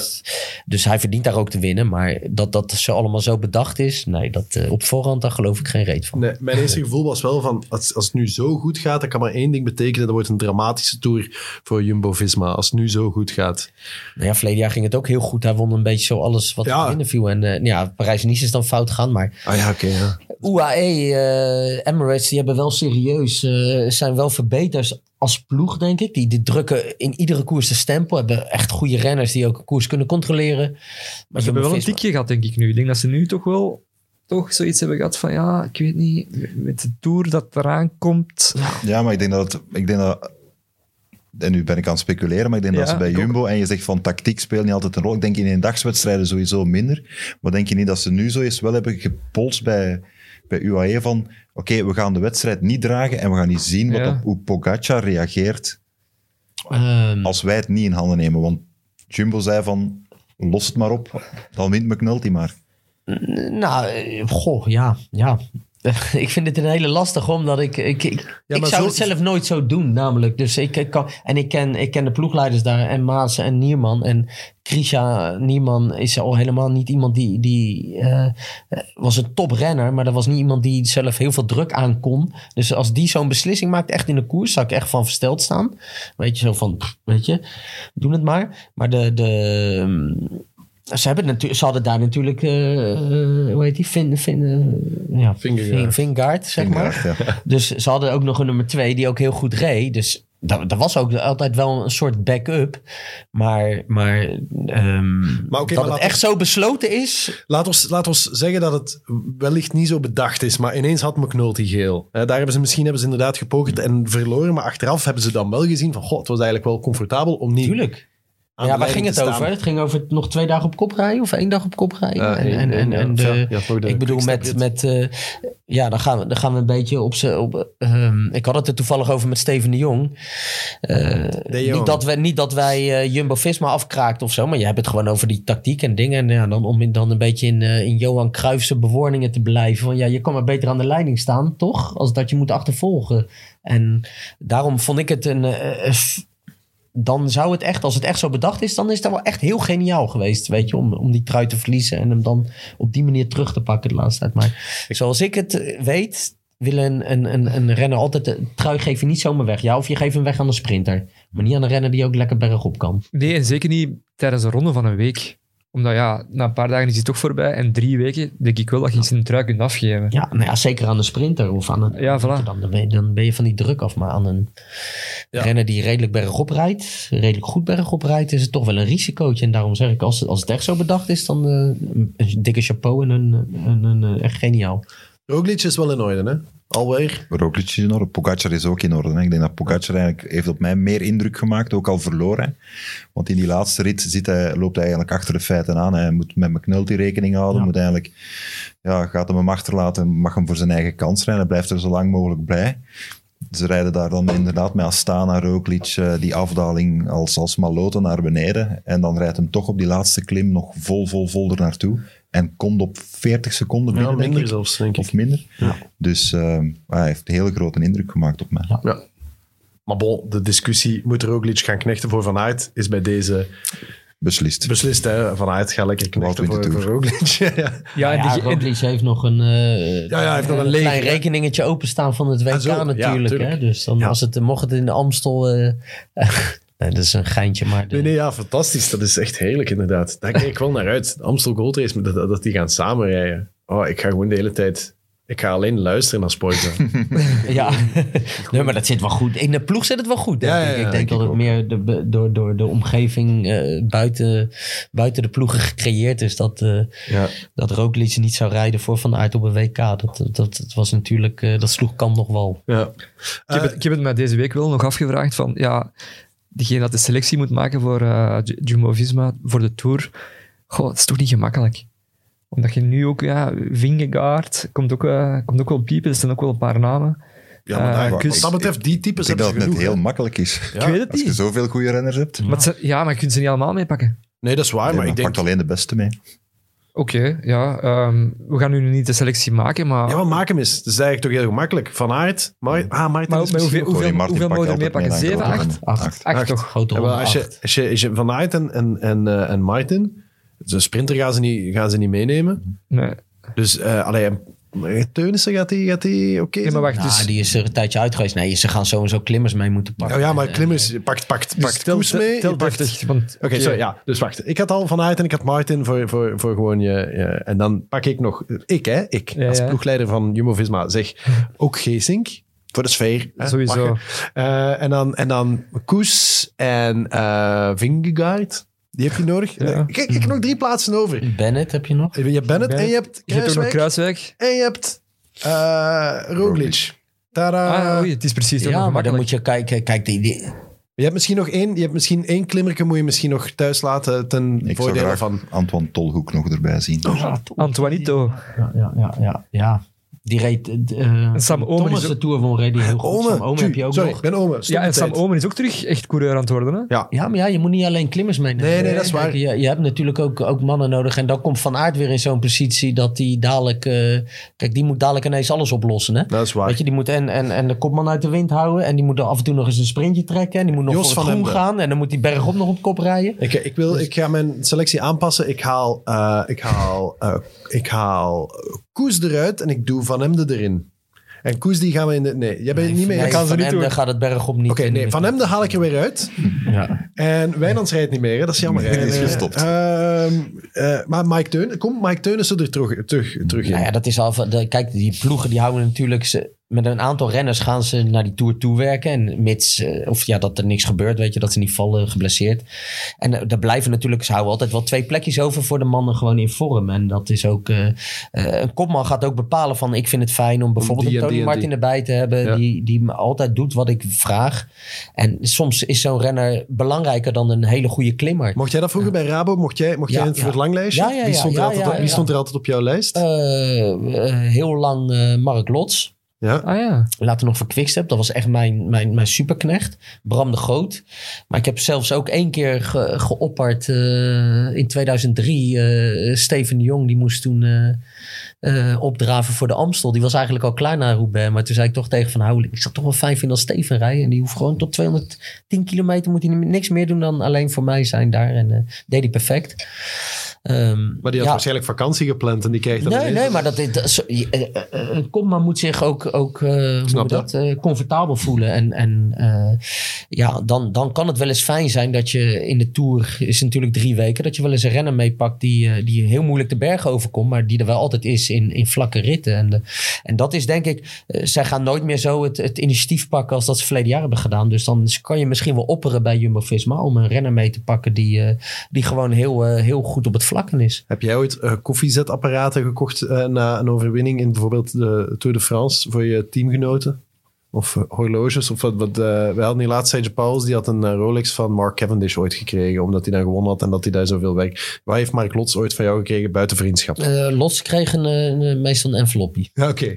D: Dus hij verdient daar ook te winnen. Maar dat dat zo allemaal zo bedacht is. Nee, dat, eh, op voorhand, daar geloof ik geen reet van.
A: nee, mijn eerste gevoel was wel van, als, als het nu zo goed gaat, dan kan maar één ding betekenen. Dat wordt een dramatische tour voor Jumbo-Visma. Als het nu zo goed gaat.
D: Nou ja, verleden jaar ging het ook heel goed. Hij won een beetje zo alles wat
A: Ja.
D: viel. En eh, ja, Parijs-Nice is dan fout gegaan. Maar
A: Ah ja, oké. ja.
D: UAE, eh, Emirates, die hebben wel serieus, zijn wel verbeterd als ploeg, denk ik. Die, die drukken in iedere koers de stempel. Hebben echt goede renners die ook een koers kunnen controleren. Maar
C: Ze hebben wel een tikje gehad, denk ik nu. Ik denk dat ze nu toch wel toch zoiets hebben gehad van, ja, ik weet niet, met de Tour dat eraan komt.
B: Ja, maar ik denk dat het... Ik denk dat, en nu ben ik aan het speculeren, maar ik denk dat ze bij
C: ook.
B: Jumbo en je zegt van tactiek speelt niet altijd een rol. Ik denk in eendagswedstrijden sowieso minder. Maar denk je niet dat ze nu zo eens wel hebben gepolst bij, bij UAE van oké, we gaan de wedstrijd niet dragen en we gaan niet zien wat
C: Ja.
B: op, hoe Pogacar reageert
D: Ehm,
B: als wij het niet in handen nemen. Want Jumbo zei van los het maar op, dan wint McNulty maar.
D: nou, eh, goh, ja, ja. ik vind het een hele lastig, omdat ik... Ik, ik,
A: Ja,
D: ik zou
A: zo-
D: het zelf nooit zo doen, namelijk. Dus ik, ik kan... En ik ken, ik ken de ploegleiders daar, en Maas en Nierman. En Krisha Nierman is al helemaal niet iemand die... die eh, was een toprenner, maar dat was niet iemand die zelf heel veel druk aan kon. Dus als die zo'n beslissing maakt, echt in de koers, zou ik echt van versteld staan. Weet je, zo van, weet je, doe het maar. Maar de... de ze, hebben natuurlijk, ze hadden daar natuurlijk, eh, eh, hoe heet die, Vin, Vin, eh, ja,
A: Vingegaard.
D: Vin- Vingegaard, zeg maar.
B: Ja.
D: Dus ze hadden ook nog een nummer twee die ook heel goed reed. Dus dat, dat was ook altijd wel een soort backup. Maar, maar, ehm,
A: Maar
D: dat
A: maar
D: het echt zo besloten is.
A: Laat ons, laat ons zeggen dat het wellicht niet zo bedacht is, maar ineens had McNulty geel. Eh, daar hebben ze misschien hebben ze inderdaad gepokerd en verloren, maar achteraf hebben ze dan wel gezien van, god, het was eigenlijk wel comfortabel om niet
D: Tuurlijk.
A: Aan
D: Ja,
A: de
D: waar ging het over? Het ging over nog twee dagen op kop rijden of één dag op kop rijden.
A: Ja,
D: en, en, en, de,
A: Ja, de
D: ik bedoel, met, met eh, ja, dan gaan, we, dan gaan we een beetje op ze. Op, ehm, ik had het er toevallig over met Steven de Jong. Eh,
A: Jong.
D: Niet dat, we, niet dat wij eh, Jumbo Visma afkraakt of zo, maar je hebt het gewoon over die tactiek en dingen. En ja, dan om in- dan een beetje in, eh, in Johan Cruijffse bewoordingen te blijven. Van ja, je kan maar beter aan de leiding staan, toch? Als dat je moet achtervolgen. En daarom vond ik het een. Eh, eh, dan zou het echt, als het echt zo bedacht is, dan is dat wel echt heel geniaal geweest, weet je, om, om die trui te verliezen en hem dan op die manier terug te pakken de laatste tijd. Maar zoals ik het eh, weet, wil een, een, een, een renner altijd de trui geef je niet zomaar weg. Ja, of je geeft hem weg aan de sprinter, maar niet aan een renner die ook lekker bergop kan.
C: Nee, en zeker niet tijdens een ronde van een week. Omdat ja, na een paar dagen is hij toch voorbij. En drie weken denk ik wel dat je zijn trui kunt afgeven.
D: Ja, nou ja, zeker aan de sprinter of aan een.
C: Ja, voilà.
D: Dan ben, je, dan ben je van die druk af, maar aan een
A: Ja.
D: renner die redelijk bergop rijdt, redelijk goed bergop rijdt, is het toch wel een risicootje. En daarom zeg ik, als het, als het echt zo bedacht is, dan eh, een dikke chapeau en een, een, een, een- echt geniaal.
A: Roglic is wel in orde, hè? Alweer.
B: Roglic is in orde. Pogacar is ook in orde. Hè. Ik denk dat Pogacar eigenlijk heeft op mij meer indruk gemaakt, ook al verloren. Want in die laatste rit zit hij, loopt hij eigenlijk achter de feiten aan. Hij moet met McNulty rekening houden.
D: Ja.
B: Moet eigenlijk, ja, gaat hem hem achterlaten, mag hem voor zijn eigen kans rijden. Hij blijft er zo lang mogelijk bij. Ze rijden daar dan inderdaad met Astana, Roglic, eh, die afdaling als, als maloten naar beneden. En dan rijdt hem toch op die laatste klim nog vol, vol, vol er naartoe. En komt op 40 seconden
A: Ja,
B: binnen, denk
A: minder
B: ik.
A: zelfs, denk ik.
B: Of minder.
D: Ja.
B: Dus eh, hij heeft een hele grote indruk gemaakt op mij.
A: Ja. Maar bon, de discussie, moet Roglic gaan knechten voor Van Aert, is bij deze
B: Beslist.
A: beslist. Hè? Van Aert gaat lekker knechten voor, voor Roglic. ja.
C: Ja,
D: Ja, ja Roglic heeft nog een, eh,
A: Ja, ja, heeft nog een
D: klein
A: leger, hè?
D: rekeningetje openstaan van het WK
A: Ah, zo. Ja,
D: natuurlijk.
A: tuurlijk.
D: hè? Dus dan,
A: Ja.
D: als het, mocht het in de Amstel... eh, nee, dat is een geintje, maar... de-
A: Nee, nee, ja, fantastisch. Dat is echt heerlijk, inderdaad. Daar kijk ik wel naar uit. Amstel Gold Race, dat, dat die gaan samenrijden. Oh, ik ga gewoon de hele tijd... Ik ga alleen luisteren naar sporten.
D: Ja, nee, maar dat zit wel goed. In de ploeg zit het wel goed, denk
A: Ja, ja,
D: ik.
A: ja,
D: Ik denk
B: denk
D: dat
B: ik
D: het
B: ook.
D: meer de, door, door de omgeving eh, buiten, buiten de ploegen gecreëerd is. Dat, eh
A: ja.
D: dat Roglic niet zou rijden voor Van Aert op een WK. Dat, dat, dat was natuurlijk, eh, dat sloeg kant nog wel.
A: ja.
C: ik, heb het, ik heb het mij deze week wel nog afgevraagd van, ja, degene dat de selectie moet maken voor eh, J- Jumbo-Visma, voor de Tour, goh, het is toch niet gemakkelijk. Omdat je nu ook, ja, Vingegaard komt ook, eh, komt ook wel piepen, er zijn ook wel een paar namen.
A: ja, maar
C: Eh, kus-
A: wat dat betreft, die
B: Ik
A: types
B: denk dat het net heel makkelijk is.
A: Ja,
C: ik weet het
B: Als je
C: niet.
B: zoveel goede renners hebt,
C: Maar ja, maar je kunt ze niet allemaal meepakken.
A: Nee, dat is waar,
B: nee,
A: maar ik denk...
B: pakt alleen de beste mee.
C: Oké, ja. ehm, we gaan nu niet de selectie maken, maar...
A: Ja, maar maak hem eens. Dat is eigenlijk toch heel gemakkelijk. Van Aert, Mar ah, Martin
C: maar
A: is
C: maar hoeveel, hoeveel, mogen er meepakken?
B: mee,
C: acht?
B: ronde.
D: Acht.
C: Acht
D: Acht.
C: toch?
A: Ja, als, je, als, je, als je Van Aert en, en, en, eh, en Martin, de sprinter gaan ze niet, gaan ze niet meenemen.
C: Nee.
A: Dus, eh allee, en Teunissen gaat die, gaat die oké
C: Nee, maar wacht,
D: Nou,
C: dus...
D: die is er een tijdje uit geweest. Nee, ze gaan sowieso klimmers mee moeten pakken.
A: Oh ja, maar
D: Eh,
A: Klimmers pakt, pakt,
C: dus
A: pakt
C: tel-
A: Koes mee. pakt-. Oké, sorry, ja. Dus wacht. Ik had al Van Aert en ik had Martin voor, voor, voor gewoon je, En dan pak ik nog... Ik, hè? Ik,
C: Ja,
A: als
C: ja.
A: ploegleider van Jumbo-Visma, zeg ook Geesink. Voor de sfeer. hè,
C: Sowieso.
A: Eh, en, dan, en dan Koes en eh Vingegaard. Die heb je nodig.
C: Ja.
A: Kijk, ik heb nog drie plaatsen over.
D: Bennett heb je nog.
A: Je hebt Bennett en je hebt
C: Je hebt ook nog
A: Kruiswijk
C: Kruiswijk.
A: en je hebt eh Roglic. Tada.
C: Ah, oei, het is precies
D: Ja, maar dan moet je kijken. Kijk, die, die,
A: Je hebt misschien nog één, je hebt misschien één klimmerke moet je misschien nog thuis laten ten
B: Ik zou
A: voordele
B: graag
A: van...
B: Antoine Tolhoek nog erbij zien.
C: Antoinito.
D: ja, ja, ja, ja, ja. Die reed... eh
C: Sam Omen
D: Thomas
C: is ook-
D: de Tour van reed die heel goed.
A: Ome,
D: Sam Omen heb je ook
A: sorry,
D: nog.
A: ben Ome. Stop
C: Ja, en Sam. Omen is ook terug echt coureur aan het worden. Hè?
A: Ja,
D: Ja, maar ja, je moet niet alleen klimmers meenemen.
A: Nee, nee, dat is waar.
D: Kijk, Je, je hebt natuurlijk ook, ook mannen nodig. En dan komt Van Aert weer in zo'n positie dat hij dadelijk... eh, kijk, die moet dadelijk ineens alles oplossen. Hè?
A: dat is waar.
D: Weet je, die moet en, en, en de kopman uit de wind houden. En die moet er af en toe nog eens een sprintje trekken. En die moet nog
A: Jos
D: voor het
A: van
D: groen gaan. En dan moet die bergop nog op kop rijden.
A: Ik, ik, wil, ik ga mijn selectie aanpassen. Ik haal, eh, ik haal, eh, ik haal eh, Koes eruit en ik doe Van Emden erin. En Koes die gaan we in de... Nee, jij bent niet mee.
D: Nee,
A: Oké,
C: kan ze niet
D: Emden
C: doen.
D: gaat het bergop niet. in.
A: nee, Van Emden haal ik er weer uit.
D: Ja.
A: En Wijnands rijdt niet meer, hè? dat is jammer.
B: Nee, is gestopt.
A: ehm, eh, maar Mike Teun, komt Mike Teunissen er terug, terug, terug in?
D: Nou ja, dat is al. van- de- Kijk, die ploegen die houden natuurlijk. Ze, met een aantal renners gaan ze naar die tour toe werken. En mits, eh, of ja, dat er niks gebeurt, weet je, dat ze niet vallen, geblesseerd. En eh, daar blijven natuurlijk, ze houden altijd wel twee plekjes over voor de mannen gewoon in vorm. En dat is ook. eh, eh, een kopman gaat ook bepalen van: ik vind het fijn om bijvoorbeeld
A: die
D: een
A: en
D: Tony
A: die
D: Martin
A: die.
D: erbij te hebben.
A: Ja.
D: Die, die me altijd doet wat ik vraag. En soms is zo'n renner belangrijker dan een hele goede klimmer.
A: Mocht jij dat vroeger bij Rabo? Mocht jij, mocht
D: Ja,
A: jij het
D: ja.
A: verlanglijstje?
D: Ja, ja,
A: wie
D: ja,
A: stond, er,
D: ja,
A: altijd,
D: ja,
A: op- wie stond er altijd op jouw lijst?
D: Eh, eh, heel lang eh, Mark Lots.
A: Ja.
C: Ah ja.
D: Later nog voor Quickstep. Dat was echt mijn, mijn, mijn superknecht. Bram de Groot. Maar ik heb zelfs ook één keer ge, geopperd eh, in 2003. eh, Steven de Jong, die moest toen eh, eh, opdraven voor de Amstel. Die was eigenlijk al klaar naar Roubaix. Maar toen zei ik toch tegen Van Houweling... Ik zat toch wel fijn vinden als Steven rijden. En die hoeft gewoon tot 210 kilometer... moet hij niks meer doen dan alleen voor mij zijn daar. En eh, deed hij perfect. Ehm,
A: Maar die had
D: ja.
A: waarschijnlijk vakantie gepland en die kreeg dan
D: Nee, nee, maar dat, dat, je- eh, eh, een kopman moet zich ook, ook eh,
A: dat.
D: dat, eh, comfortabel voelen. En, en eh, ja, dan, dan kan het wel eens fijn zijn dat je in de Tour, is natuurlijk drie weken, dat je wel eens een renner meepakt die, eh, die heel moeilijk de bergen overkomt, maar die er wel altijd is in, in vlakke ritten. En, de, en dat is denk ik, eh, zij gaan nooit meer zo het, het initiatief pakken als dat ze verleden jaar hebben gedaan. Dus dan kan je misschien wel opperen bij Jumbo-Visma om een renner mee te pakken die, eh, die gewoon heel, eh, heel goed op het
A: Heb jij ooit eh, koffiezetapparaten gekocht eh, na een overwinning in bijvoorbeeld de Tour de France voor je teamgenoten? Of eh, horloges? Of wat, wat, eh, we hadden die laatst Sergio Pauls, die had een eh, Rolex van Mark Cavendish ooit gekregen, omdat hij dan gewonnen had en dat hij daar zoveel werk. Wat heeft Mark Lots ooit van jou gekregen buiten vriendschap?
D: Eh Lots kreeg een, een- meestal een envelopje.
A: Ja, Oké.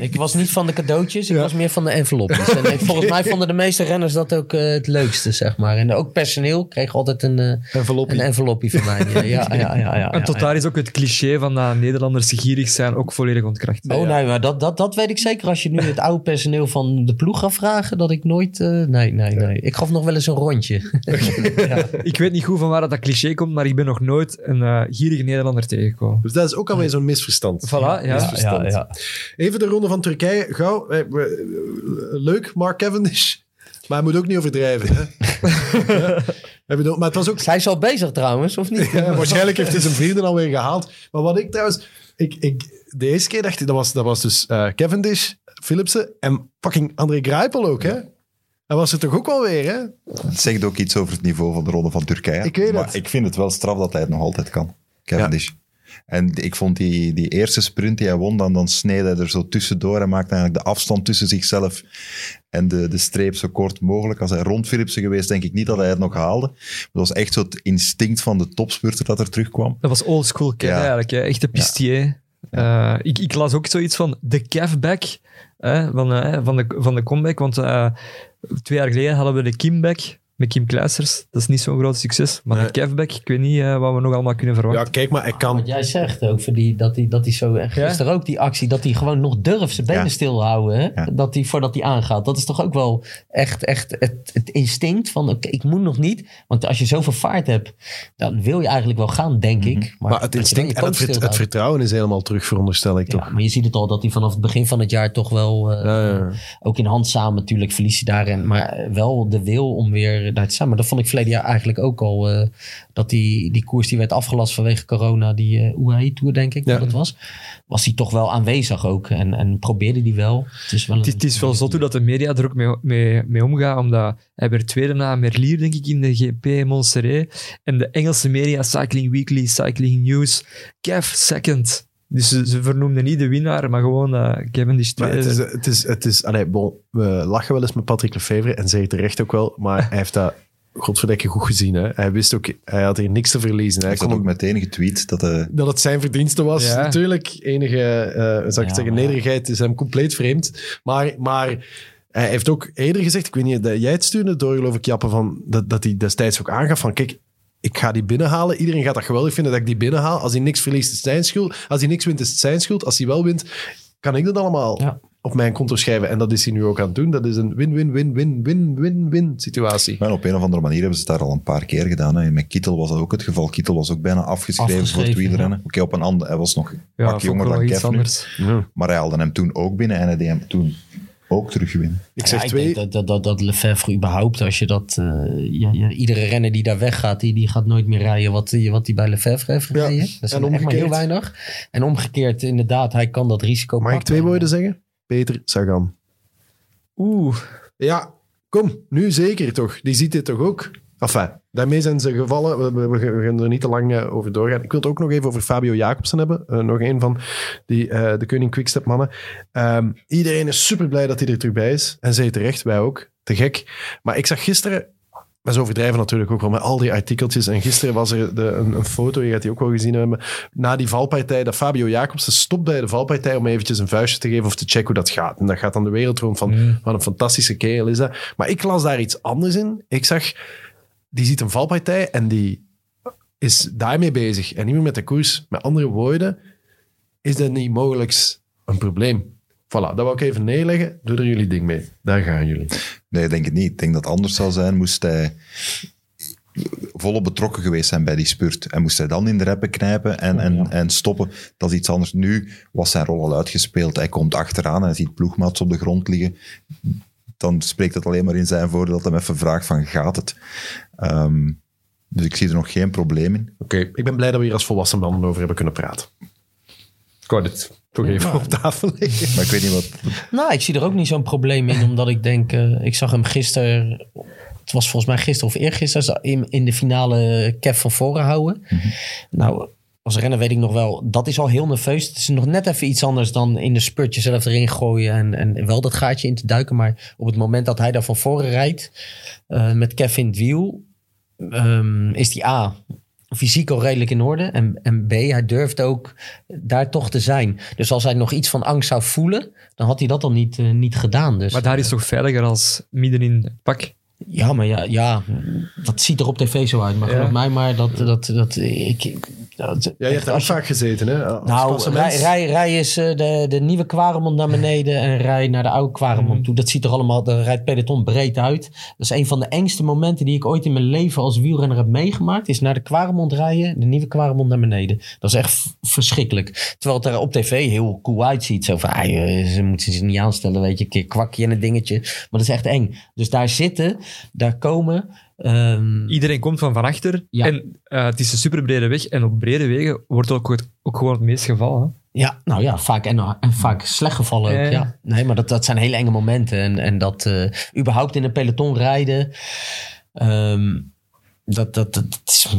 D: Ik was niet van de cadeautjes, ik
A: Ja.
D: was meer van de envelopjes. En ik- volgens mij vonden de meeste renners dat ook het leukste, zeg maar. En ook personeel kreeg altijd een,
A: Envelopje.
D: een envelopje van mij. Ja, ja, ja, ja, ja,
C: En tot
D: ja.
C: daar is ook het cliché van dat Nederlanders gierig zijn ook volledig ontkracht.
D: Oh nee, maar dat, dat, dat weet ik zeker. Als je nu het oude personeel van de ploeg gaat vragen, dat ik nooit... eh, nee, nee, nee. Ik gaf nog wel eens een rondje. ja.
C: Ik weet niet goed van waar dat cliché komt, maar ik ben nog nooit een eh, gierige Nederlander tegengekomen.
A: Dus dat is ook alweer zo'n misverstand.
C: Voilà, ja.
A: Misverstand. Even de ronde van Turkije. Gauw. Eh, we- Leuk, Mark Cavendish. Maar hij moet ook niet overdrijven. Hè? Heb je dat- maar het was ook
D: Zij is al bezig trouwens, of niet?
A: Ja, waarschijnlijk heeft hij zijn vrienden alweer gehaald. Maar wat ik trouwens... Ik, ik, de eerste keer dacht ik, dat was, dat was dus eh, Cavendish, Philipsen en fucking André Greipel ook, hè? Hij was er toch ook wel weer, hè?
B: Het zegt ook iets over het niveau van de Ronde van Turkije.
A: Ik weet
B: maar
A: het.
B: ik vind het wel straf dat hij het nog altijd kan. Cavendish. En ik vond die, die eerste sprint die hij won, dan, dan sneed hij er zo tussendoor en maakte eigenlijk de afstand tussen zichzelf en de, de streep zo kort mogelijk. Als hij rond Philipsen geweest, denk ik niet dat hij het nog haalde. Het was echt zo het instinct van de topspurter dat er terugkwam.
C: Dat was old school Kev
B: Ja.
C: eigenlijk, hè. echte pistier. Eh, ik, ik las ook zoiets van de Kevback hè, van, eh, van, de, van de comeback, want eh, twee jaar geleden hadden we de Kimback met Kim Kleisters. Dat is niet zo'n groot succes, maar
A: Nee.
C: de Kevback, ik weet niet eh, wat we nog allemaal kunnen
A: Ja,
C: verwachten.
A: kijk maar, ik kan...
D: Wat jij zegt ook, voor die, dat hij dat die zo... En gisteren ook die actie, dat hij gewoon nog durft zijn benen
B: Ja.
D: stilhouden. Hè?
B: Ja.
D: Dat hij, voordat hij aangaat. Dat is toch ook wel echt, echt het, het instinct van... Oké, ik moet nog niet. Want als je zoveel vaart hebt, dan wil je eigenlijk wel gaan, denk ik.
A: Mhm. Maar het instinct en het, vertrouwen is helemaal terug, veronderstel ik
D: Ja,
A: toch?
D: maar je ziet het al dat hij vanaf het begin van het jaar toch wel... eh,
A: Ja, ja.
D: Ook in hand samen natuurlijk verlies je daarin. Maar wel de wil om weer daar te staan. Maar dat vond ik verleden jaar eigenlijk ook al. eh, dat die, die koers die werd afgelast vanwege corona. Die uh, UAE Tour denk ik
A: Ja.
D: dat het was. Was hij toch wel aanwezig ook. En, en probeerde die wel. Het is wel
C: Het is, het is wel hoe dat de media er ook mee, mee, mee omgaan, omdat hij werd tweede na Merlier, denk ik, in de GP Montserrat. En de Engelse media, Cycling Weekly, Cycling News, Kev second. Dus ze, ze vernoemden niet de winnaar, maar gewoon eh Kevin is
A: Maar het is, het is, het is allee, bon, we lachen wel eens met Patrick Lefevre en zeggen terecht ook wel, maar hij heeft dat godverdekke goed gezien. Hè? Hij wist ook, hij had hier niks te verliezen. Hij
B: had
A: kon
B: ook meteen getweet dat de,
A: dat het zijn verdienste was.
C: Ja.
A: Natuurlijk, enige, eh zou ik
D: Ja,
A: zeggen,
D: maar-
A: nederigheid is hem compleet vreemd. Maar, maar hij heeft ook eerder gezegd, ik weet niet, dat jij het stuurde door, geloof ik, Jappe, van, dat, dat hij destijds ook aangaf van, kijk, ik ga die binnenhalen. Iedereen gaat dat geweldig vinden dat ik die binnenhaal. Als hij niks verliest, is het zijn schuld. Als hij niks wint, is het zijn schuld. Als hij wel wint, kan ik dat allemaal
D: Ja.
A: op mijn konto schrijven. En dat is hij nu ook aan het doen. Dat is een win-win-win-win-win-win situatie.
B: maar op een of andere manier hebben ze het daar al een paar keer gedaan. Hè. Met Kittel was dat ook het geval. Kittel was ook bijna afgeschreven, voor het wielrennen. Oké, op een ander, hij was nog een
C: Ja,
B: pak jonger dan
C: iets
B: Kev nu.
C: anders.
B: Maar hij haalde hem toen ook binnen en hij deed hem toen ook terugwinnen.
A: Ik
D: Ja,
A: zeg
D: ik
A: twee...
D: denk dat, dat, dat, dat Lefebvre überhaupt, als je dat... eh, ja, ja, iedere renner die daar weggaat, die, die gaat nooit meer rijden wat hij wat die bij Lefebvre heeft
A: Ja,
D: gereden. Dat is
A: en
D: echt maar heel
A: omgekeerd.
D: weinig. En omgekeerd, inderdaad, hij kan dat risico
A: Mag ik twee woorden zeggen? Peter Sagan.
C: Oeh,
A: Ja, kom, nu zeker toch. Die ziet dit toch ook? Enfin, daarmee zijn ze gevallen. We, we- we gaan er niet te lang eh, over doorgaan. Ik wil het ook nog even over Fabio Jacobsen hebben. Eh, nog een van die, eh, de Koning Quickstep mannen. Ehm, iedereen is super blij dat hij er terug bij is. En zij terecht, wij ook. Te gek. Maar ik zag gisteren... Dat is overdrijven natuurlijk ook wel met al die artikeltjes. En gisteren was er de, een, een foto, je gaat die ook wel gezien hebben, na die valpartij, dat Fabio Jacobsen stopt bij de valpartij om eventjes een vuistje te geven of te checken hoe dat gaat. En dat gaat dan de wereld rond van,
C: Mm.
A: wat een fantastische kerel is dat. Maar ik las daar iets anders in. Ik zag, die ziet een valpartij en die is daarmee bezig en niet meer met de koers. Met andere woorden, is dat niet mogelijk een probleem? Voilà, dat wou ik even neerleggen. Doe er jullie ding mee. Daar gaan jullie.
B: Nee, ik denk het niet. Ik denk dat het anders zou zijn moest hij volop betrokken geweest zijn bij die spurt. En moest hij dan in de reppen knijpen en, en, en stoppen. Dat is iets anders. Nu was zijn rol al uitgespeeld. Hij komt achteraan en hij ziet ploegmaats op de grond liggen. Dan spreekt het alleen maar in zijn voordeel dat hij hem even vraagt van gaat het? Ehm, dus ik zie er nog geen probleem in.
A: Oké, ik ben blij dat we hier als volwassen mannen over hebben kunnen praten. Ik wou dit toch even op tafel leggen.
B: Maar ik weet niet wat...
D: Nou, ik zie er ook niet zo'n probleem in, omdat ik denk, eh, ik zag hem gisteren, het was volgens mij gisteren of eergisteren, in, in de finale Kev van voren houden. Nou, als renner weet ik nog wel, dat is al heel nerveus. Het is nog net even iets anders dan in de spurt jezelf erin gooien en, en wel dat gaatje in te duiken. Maar op het moment dat hij daar van voren rijdt, eh, met Kev in het wiel, ehm, is die A fysiek al redelijk in orde. En, en B, hij durft ook daar toch te zijn. Dus als hij nog iets van angst zou voelen, dan had hij dat dan niet, eh, niet gedaan. Dus,
C: maar daar is toch veiliger als midden in het pak?
D: Ja, maar ja, ja, dat ziet er op tv zo uit. Maar
C: Ja.
D: geloof mij maar dat... dat, dat ik, dat,
A: Ja, je hebt ook
D: je-
A: vaak gezeten, hè? Als
D: nou, rij, rij, rij is eh, de, de nieuwe Kwaremond naar beneden en rij naar de oude Kwaremond toe. Dat ziet er allemaal, daar rijdt peloton breed uit. Dat is een van de engste momenten die ik ooit in mijn leven als wielrenner heb meegemaakt. Is naar de Kwaremond rijden, de nieuwe Kwaremond naar beneden. Dat is echt verschrikkelijk. Terwijl het er op tv heel cool uitziet. Zo van, ah, ze moeten zich niet aanstellen, weet je. Een keer kwakje en een dingetje. Maar dat is echt eng. Dus daar zitten, daar komen... ehm,
C: Iedereen komt van van achter.
D: Ja.
C: En eh, het is een superbrede weg. En op brede wegen wordt ook, het- ook gewoon het meest gevallen.
D: Ja, nou ja, vaak en, en vaak slecht gevallen ook.
C: Ja.
D: Ja. Nee, maar dat, dat zijn hele enge momenten. En, en dat eh, überhaupt in een peloton rijden, ehm, dat, dat, dat, is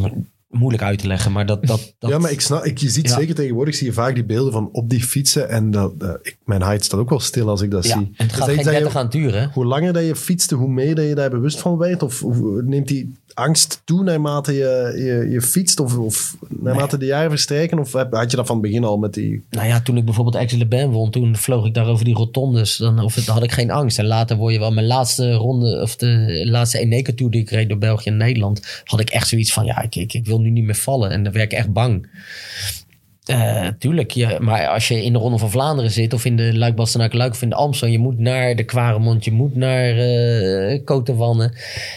D: moeilijk uit te leggen. Maar dat, dat, dat
A: Ja, maar ik snap, ik, je ziet
D: Ja.
A: zeker tegenwoordig, zie je vaak die beelden van op die fietsen. En dat, eh, ik, mijn hart staat ook wel stil als ik dat
D: ja,
A: zie.
D: en het
A: Is
D: gaat
A: dat iets
D: geen
A: dat
D: 30
A: je-
D: aan het duren.
A: Hoe langer dat je fietste, hoe meer dat je daar bewust van werd? Of, of neemt die angst toe naarmate je, je, je fietst? Of, of naarmate de jaren verstrijken? Of heb- had je dat van het begin al met die...
D: Nou ja, toen ik bijvoorbeeld Aix-les-Bains won, toen vloog ik daar over die rotondes. Dan of het, had ik geen angst. En later word je wel, mijn laatste ronde, of de laatste Eneco Tour die ik reed door België en Nederland, had ik echt zoiets van, ja, ik, ik, ik wil nu niet meer vallen. En dan werd ik echt bang. Eh, tuurlijk, ja, maar als je in de Ronde van Vlaanderen zit, of in de luik luik of in de Amstel, je moet naar de Kwaremond, je moet naar eh Kotenwannen.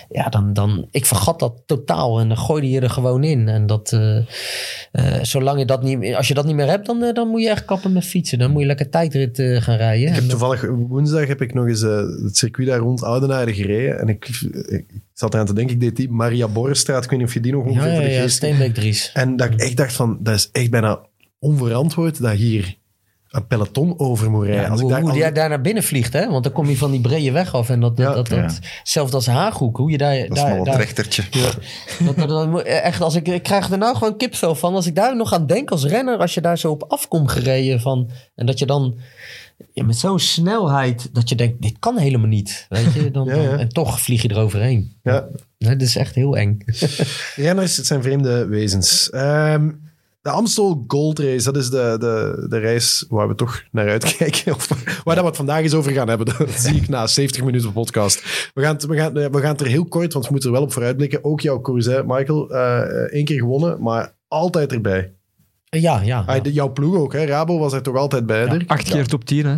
D: Ja, dan, dan, ik vergat dat totaal en dan gooide je er gewoon in. En dat, eh, zolang je dat niet, als je dat niet meer hebt, dan, dan moet je echt kappen met fietsen. Dan moet je lekker tijdrit gaan rijden.
A: Ik heb toevallig woensdag heb ik nog eens het circuit daar rond Oudenaarde gereden. En ik, ik zat eraan te denken, ik deed die Maria Borrestraat. Ik weet niet of je die nog ongeveer
D: ja, ja, ja, Steenbeek Dries.
A: En dat ik echt dacht van, dat is echt bijna onverantwoord dat hier een peloton over moet rijden.
D: Ja,
A: als ik
D: hoe
A: daar,
D: hoe
A: als
D: jij
A: ik-
D: daar naar binnen vliegt, hè? Want dan kom je van die brede weg af. En dat,
A: Ja.
D: dat, dat,
B: Ja.
D: zelfs als Haaghoek, hoe je daar...
B: Dat is
D: daar,
B: maar wat
D: daar-
B: rechtertje.
D: dat, dat, dat moet- echt, als ik, ik krijg er nou gewoon kipvel van. Als ik daar nog aan denk als renner, als je daar zo op afkomt gereden. Van, en dat je dan ja, met zo'n snelheid, dat je denkt, dit kan helemaal niet. Weet je? Dan,
A: Ja, ja.
D: dan- en toch vlieg je eroverheen.
A: ja,
D: Nee, dat is echt heel eng.
A: Renners, het zijn vreemde wezens. Ehm, de Amstel Gold Race, dat is de, de, de reis waar we toch naar uitkijken. Of waar dat we het vandaag eens over gaan hebben. Dat zie ik na 70 minuten podcast. We gaan, het, we, gaan, we gaan het er heel kort, want we moeten er wel op vooruitblikken. Ook jouw koers, hè, Michael. eh één keer gewonnen, maar altijd erbij.
D: Ja, ja.
A: Ah,
D: ja.
A: jouw ploeg ook, hè? Rabo was er toch altijd bij?
C: Acht keer top 10, hè.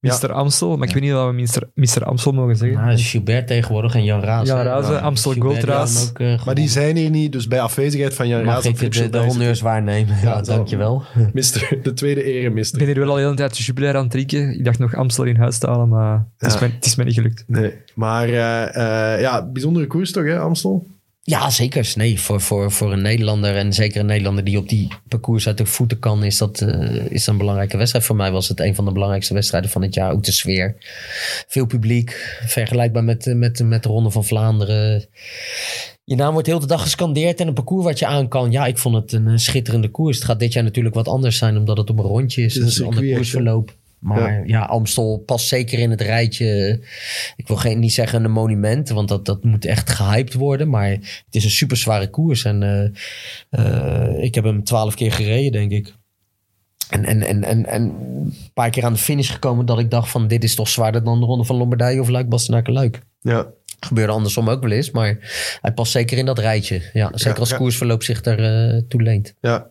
C: Mr. Amstel, maar ik weet niet of we Mr. Mr. Amstel mogen zeggen.
D: Ja, dus Gilbert tegenwoordig en Jan Raas.
C: Jan. Raas,
D: Ja.
C: Amstel Gold
D: ook, eh,
A: Maar die zijn hier niet, dus bij afwezigheid van Jan
D: Mag
A: Raas en
D: ik de, de honneurs waarnemen? Ja,
A: Ja,
D: dankjewel.
A: Mister, de tweede ere,
C: Ik
A: mister.
C: ben hier wel al de hele tijd jubilair aan het drinken. Ik dacht nog Amstel in huis te halen, maar het, is mij, het is mij niet gelukt.
A: Nee, maar eh, eh, ja, bijzondere koers toch, hè, Amstel?
D: Ja, zeker. Nee, voor, voor, voor een Nederlander en zeker een Nederlander die op die parcours uit de voeten kan, is dat, eh, is dat een belangrijke wedstrijd. Voor mij was het een van de belangrijkste wedstrijden van het jaar. Ook de sfeer. Veel publiek, vergelijkbaar met, eh, met, met de Ronde van Vlaanderen. Je naam wordt heel de dag gescandeerd en een parcours wat je aan kan. Ja, ik vond het een eh, schitterende koers. Het gaat dit jaar natuurlijk wat anders zijn, omdat het op een rondje is.
A: Het is een
D: een ander koersverloop. Maar ja. Amstel past zeker in het rijtje. Ik wil geen, niet zeggen een monument, want dat, dat moet echt gehyped worden. Maar het is een super zware koers. En eh, eh, ik heb hem twaalf keer gereden, denk ik. En, en, en, en, en een paar keer aan de finish gekomen dat ik dacht van... dit is toch zwaarder dan de Ronde van Lombardije of Luik, Bastenaken, Luik.
A: Ja,
D: Gebeurde andersom ook wel eens, maar hij past zeker in dat rijtje. Ja, zeker
A: Ja,
D: als
A: ja.
D: koersverloop zich daar eh, toe leent.
A: ja.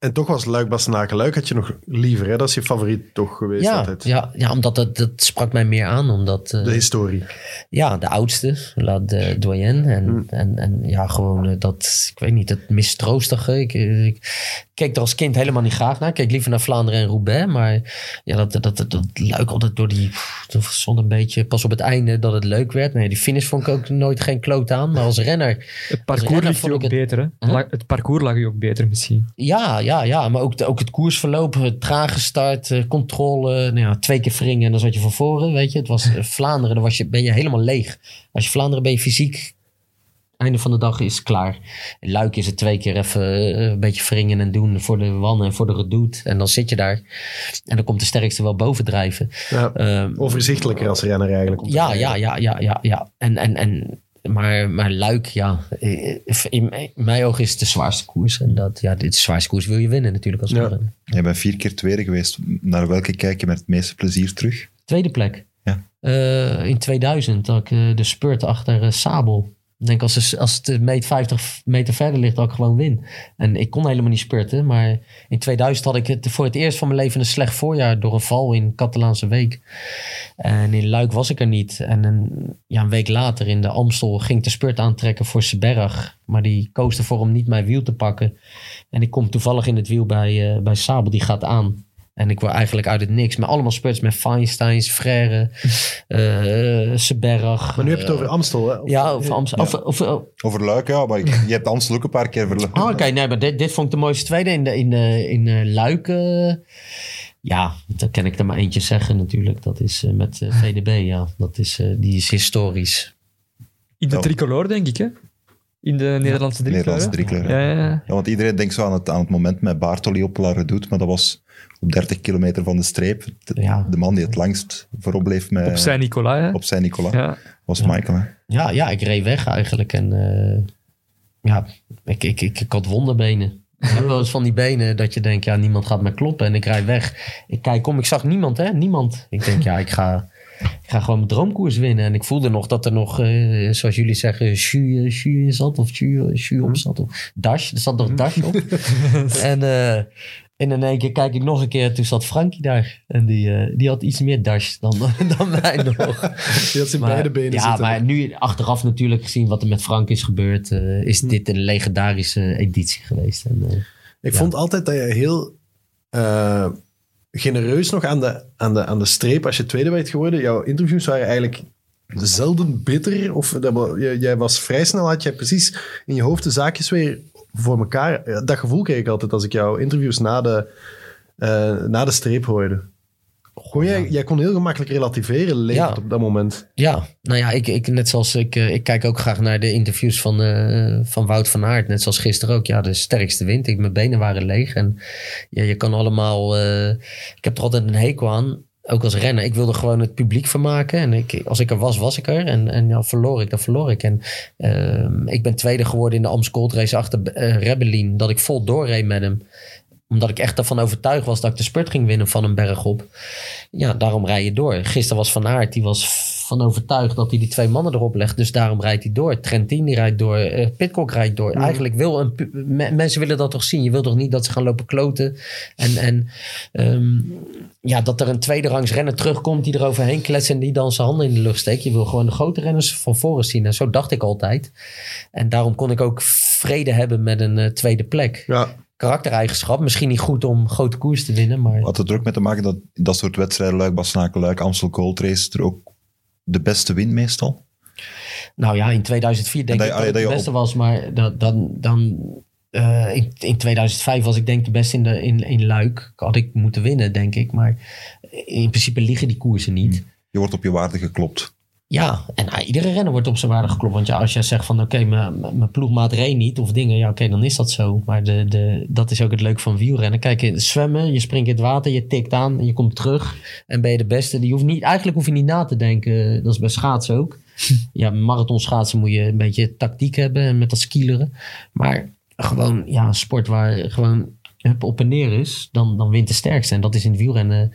A: En toch was Luik Bastenaken Luik had je nog liever, hè? Dat is je favoriet toch geweest
D: Ja,
A: altijd.
D: ja, ja, omdat dat, dat sprak mij meer aan. Omdat, eh,
A: De historie.
D: ja, de oudste, La de Doyenne. En,
A: Hmm.
D: en, en ja, gewoon eh, dat, ik weet niet, dat mistroostige. Ik, eh, ik keek er als kind helemaal niet graag naar. Ik keek liever naar Vlaanderen en Roubaix. Maar ja, dat, dat, dat, dat luik altijd door die, dat stond een beetje, pas op het einde dat het leuk werd. Nee, die finish vond ik ook nooit geen kloot aan. Maar als renner,
C: Het parcours
D: vond
C: je ook
D: het-
C: beter, hè.
D: Huh?
C: Het parcours lag je ook beter misschien.
D: ja, ja, ja. Maar ook, de, ook het koersverloop, het trage start, eh, controle. Nou ja, twee keer wringen en dan zat je van voren, weet je. Het was eh, Vlaanderen, dan was je, ben je helemaal leeg. Als je Vlaanderen ben je fysiek, einde van de dag is klaar. In Luik is het twee keer even eh, een beetje wringen en doen voor de wannen en voor de redoute. En dan zit je daar. En dan komt de sterkste wel bovendrijven.
A: Ja.
D: Ehm,
A: Overzichtelijker als renner eigenlijk.
D: ja, ja, ja, ja, ja, ja. En, en, en, maar, maar Luik, ja. In, mijn ogen is het de zwaarste koers. En dat, ja, dit de zwaarste koers wil je winnen natuurlijk als
A: Ja.
B: Je bent vier keer tweede geweest. Naar welke kijk je met het meeste plezier terug?
D: Tweede plek.
B: Ja.
D: Eh, in 2000 had ik eh, de spurt achter eh, Sabel. Ik denk als, als het meet 50 meter verder ligt, dat ik gewoon win. En ik kon helemaal niet spurten. Maar in 2000 had ik het voor het eerst van mijn leven een slecht voorjaar door een val in Catalaanse Week. En in Luik was ik er niet. En een, ja, week later in de Amstel ging ik de spurt aantrekken voor Seberg. Maar die koos ervoor om niet mijn wiel te pakken. En ik kom toevallig in het wiel bij, eh, bij Sabel, die gaat aan. En ik word eigenlijk uit het niks. Maar allemaal spurts met Feinsteins, Frère, eh Seberg.
A: Maar nu heb je het
D: eh,
A: over Amstel, hè? Of-
D: Ja, over Amsterdam.
B: Ja.
D: Of, of,
B: Over Luik, ja, maar ik- je hebt Amstel ook een paar keer verloren.
D: Oh, oké. Nee, maar dit, dit vond ik de mooiste tweede in, de, in, de, in eh, Luik. eh, ja, dan kan ik er maar eentje zeggen natuurlijk. Dat is eh, met eh, VDB, ja. Dat is, eh, die is historisch.
C: In de tricolore, denk ik, hè? In de Nederlandse driekleur.
B: Nederlandse
C: hè?
B: driekleur.
C: Ja,
B: Ja.
C: ja, ja.
B: Ja, want iedereen denkt zo aan het, aan het moment met Bartoli op La Redoute, maar dat was op 30 kilometer van de streep. De,
D: Ja.
B: de man die het langst voorop bleef met,
C: Op Saint-Nicolas, hè?
B: op Saint-Nicolas
C: Ja.
B: was Michael. Hè?
D: Ja, ja, ik reed weg eigenlijk. En eh, ja, ik, ik, ik, ik had wonderbenen. Ik heb wel eens van die benen dat je denkt, ja, niemand gaat me kloppen. En ik rijd weg. Ik kijk om, ik zag niemand, hè? Niemand. Ik denk, ja, ik ga, ik ga gewoon mijn droomkoers winnen. En ik voelde nog dat er nog, eh, zoals jullie zeggen, in zat. Of jus op zat. Of dash. Er zat nog dash op. en, eh, en in één keer kijk ik nog een keer. Toen zat Frankie daar. En die, eh, die had iets meer dash dan, dan mij nog.
A: Die had zijn
D: Maar-
A: beide benen
D: ja,
A: zitten.
D: maar nu achteraf natuurlijk gezien wat er met Frank is gebeurd, eh, is dit een legendarische editie geweest. En, eh,
A: Ik
D: Ja.
A: vond altijd dat je heel genereus nog aan de, aan, de, aan de streep, als je tweede werd geworden, jouw interviews waren eigenlijk zelden bitter. Of dat, jij- was vrij snel, had jij precies in je hoofd de zaakjes weer voor elkaar. Dat gevoel kreeg ik altijd als ik jouw interviews na de, eh, na de streep hoorde. Kon jij, jij kon heel gemakkelijk relativeren,
D: Ja.
A: op dat moment.
D: Ja, nou ja, ik, ik, net zoals ik, eh, ik kijk ook graag naar de interviews van, eh, van Wout van Aert. Net zoals gisteren ook. Ja, de sterkste wind. Ik, mijn benen waren leeg. En ja, je kan allemaal. ik heb er altijd een hekel aan. Ook als renner. Ik wilde gewoon het publiek vermaken. En ik, als ik er was, was ik er. En, en ja, verloor ik, dan verloor ik. En ehm, ik ben tweede geworden in de Amstel Gold Race achter eh Rebellin. Dat ik vol doorreed met hem omdat ik echt ervan overtuigd was dat ik de spurt ging winnen van een berg op. Ja, daarom rij je door. Gisteren was Van Aert, die was van overtuigd dat hij die twee mannen erop legt. Dus daarom rijdt hij door. Trentin die rijdt door. eh Pitcock rijdt door. Eigenlijk wil een... me- mensen willen dat toch zien. Je wilt toch niet dat ze gaan lopen kloten. En, en ehm, ja, dat er een tweede rangs renner terugkomt die er overheen kletst en die dan zijn handen in de lucht steekt. Je wil gewoon de grote renners van voren zien. En zo dacht ik altijd. En daarom kon ik ook vrede hebben met een eh, tweede plek
A: Ja,
D: karaktereigenschap. Misschien niet goed om grote koers te winnen, maar
B: Had het er ook mee te maken dat dat soort wedstrijden, Luik, Bastenaken, Luik, Amstel Gold Race, er ook de beste wint meestal?
D: nou ja, in 2004 denk
B: En
D: ik
B: dat
D: dat de beste was, maar dat, dan, dan eh, in, in 2005 was ik denk de beste in, de, in, in Luik. Had ik moeten winnen, denk ik, maar in principe liggen die koersen niet.
B: Je wordt op je waarde geklopt.
D: Ja, en nou, iedere renner wordt op zijn waarde geklopt. Want ja, als jij zegt van oké, mijn mijn ploegmaat reed niet of dingen, ja oké, dan is dat zo. Maar de, de, dat is ook het leuke van wielrennen. Kijk, in zwemmen, je springt in het water, je tikt aan en je komt terug. En ben je de beste. Die hoeft niet, eigenlijk hoef je niet na te denken. Dat is bij schaatsen ook. Ja, marathon schaatsen moet je een beetje tactiek hebben en met dat skileren. Maar gewoon, ja, een sport waar gewoon op en neer is, dan, dan wint de sterkste. En dat is in het wielrennen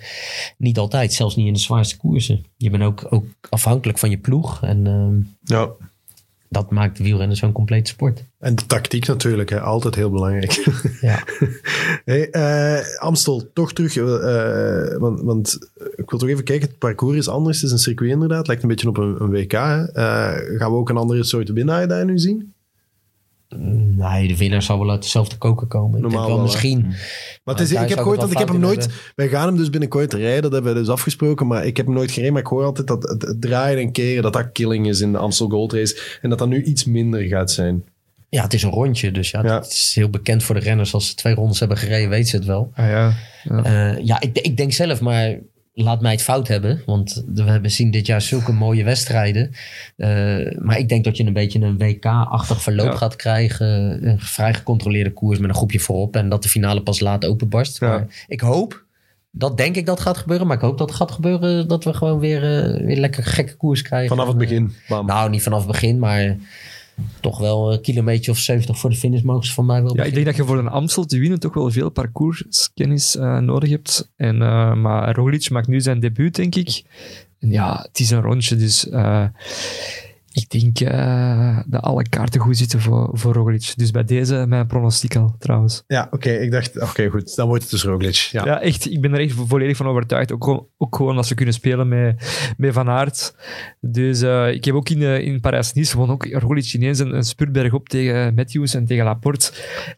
D: niet altijd, zelfs niet in de zwaarste koersen. Je bent ook, ook afhankelijk van je ploeg. En ehm,
A: ja.
D: dat maakt wielrennen zo'n complete sport.
A: En de tactiek natuurlijk, hè. altijd heel belangrijk.
D: Ja.
A: hey, eh, Amstel, toch terug. eh, want, want ik wil toch even kijken, het parcours is anders. Het is een circuit inderdaad, lijkt een beetje op een, een WK. Eh, gaan we ook een andere soort winnaar daar nu zien?
D: Nee, de winnaar zal wel uit dezelfde koker komen. Ik
A: Normaal
D: denk wel,
A: wel, hè.
D: misschien.
A: Maar het is, ik heb
D: ik
A: gehoord, want ik heb hem nooit... Wij gaan hem dus binnenkort rijden, dat hebben we dus afgesproken. Maar ik heb hem nooit gereden. Maar ik hoor altijd dat het, het draaien en keren, dat dat killing is in de Amstel Gold Race. En dat dat nu iets minder gaat zijn.
D: Ja, het is een rondje. Dus ja,
A: Ja.
D: het is heel bekend voor de renners. Als ze twee rondes hebben gereden, weten ze het wel.
C: Ah ja. ja.
D: Eh, ja, ik, ik denk zelf, maar laat mij het fout hebben. Want we hebben zien dit jaar zulke mooie wedstrijden. Eh, maar ik denk dat je een beetje een WK-achtig verloop
C: Ja.
D: gaat krijgen. Een vrij gecontroleerde koers met een groepje voorop. En dat de finale pas laat openbarst.
A: Ja.
D: Maar ik hoop, dat denk ik dat gaat gebeuren. Maar ik hoop dat het gaat gebeuren dat we gewoon weer, eh, weer lekker gekke koers krijgen.
A: Vanaf het begin. Bam.
D: Nou, niet vanaf het begin, maar toch wel een kilometer of 70 voor de finish mogen ze van mij wel
C: Ja, ik denk dat je voor een Amstel te winnen toch wel veel parcourskennis eh, nodig hebt. En, eh, maar Roglic maakt nu zijn debuut, denk ik. En ja, het is een rondje, dus eh, ik denk eh, dat alle kaarten goed zitten voor, voor Roglic. Dus bij deze mijn pronostiek al, trouwens.
A: Ja, oké. ik dacht, oké, goed. Dan wordt het dus Roglic. Ja.
C: Ja. echt. Ik ben er echt volledig van overtuigd. Ook, gewoon- ook gewoon als ze kunnen spelen met, met Van Aert. Dus eh, ik heb ook in, eh, in Parijs-Nice gewoon ook Roglic ineens een, een spurtberg op tegen Matthews en tegen Laporte.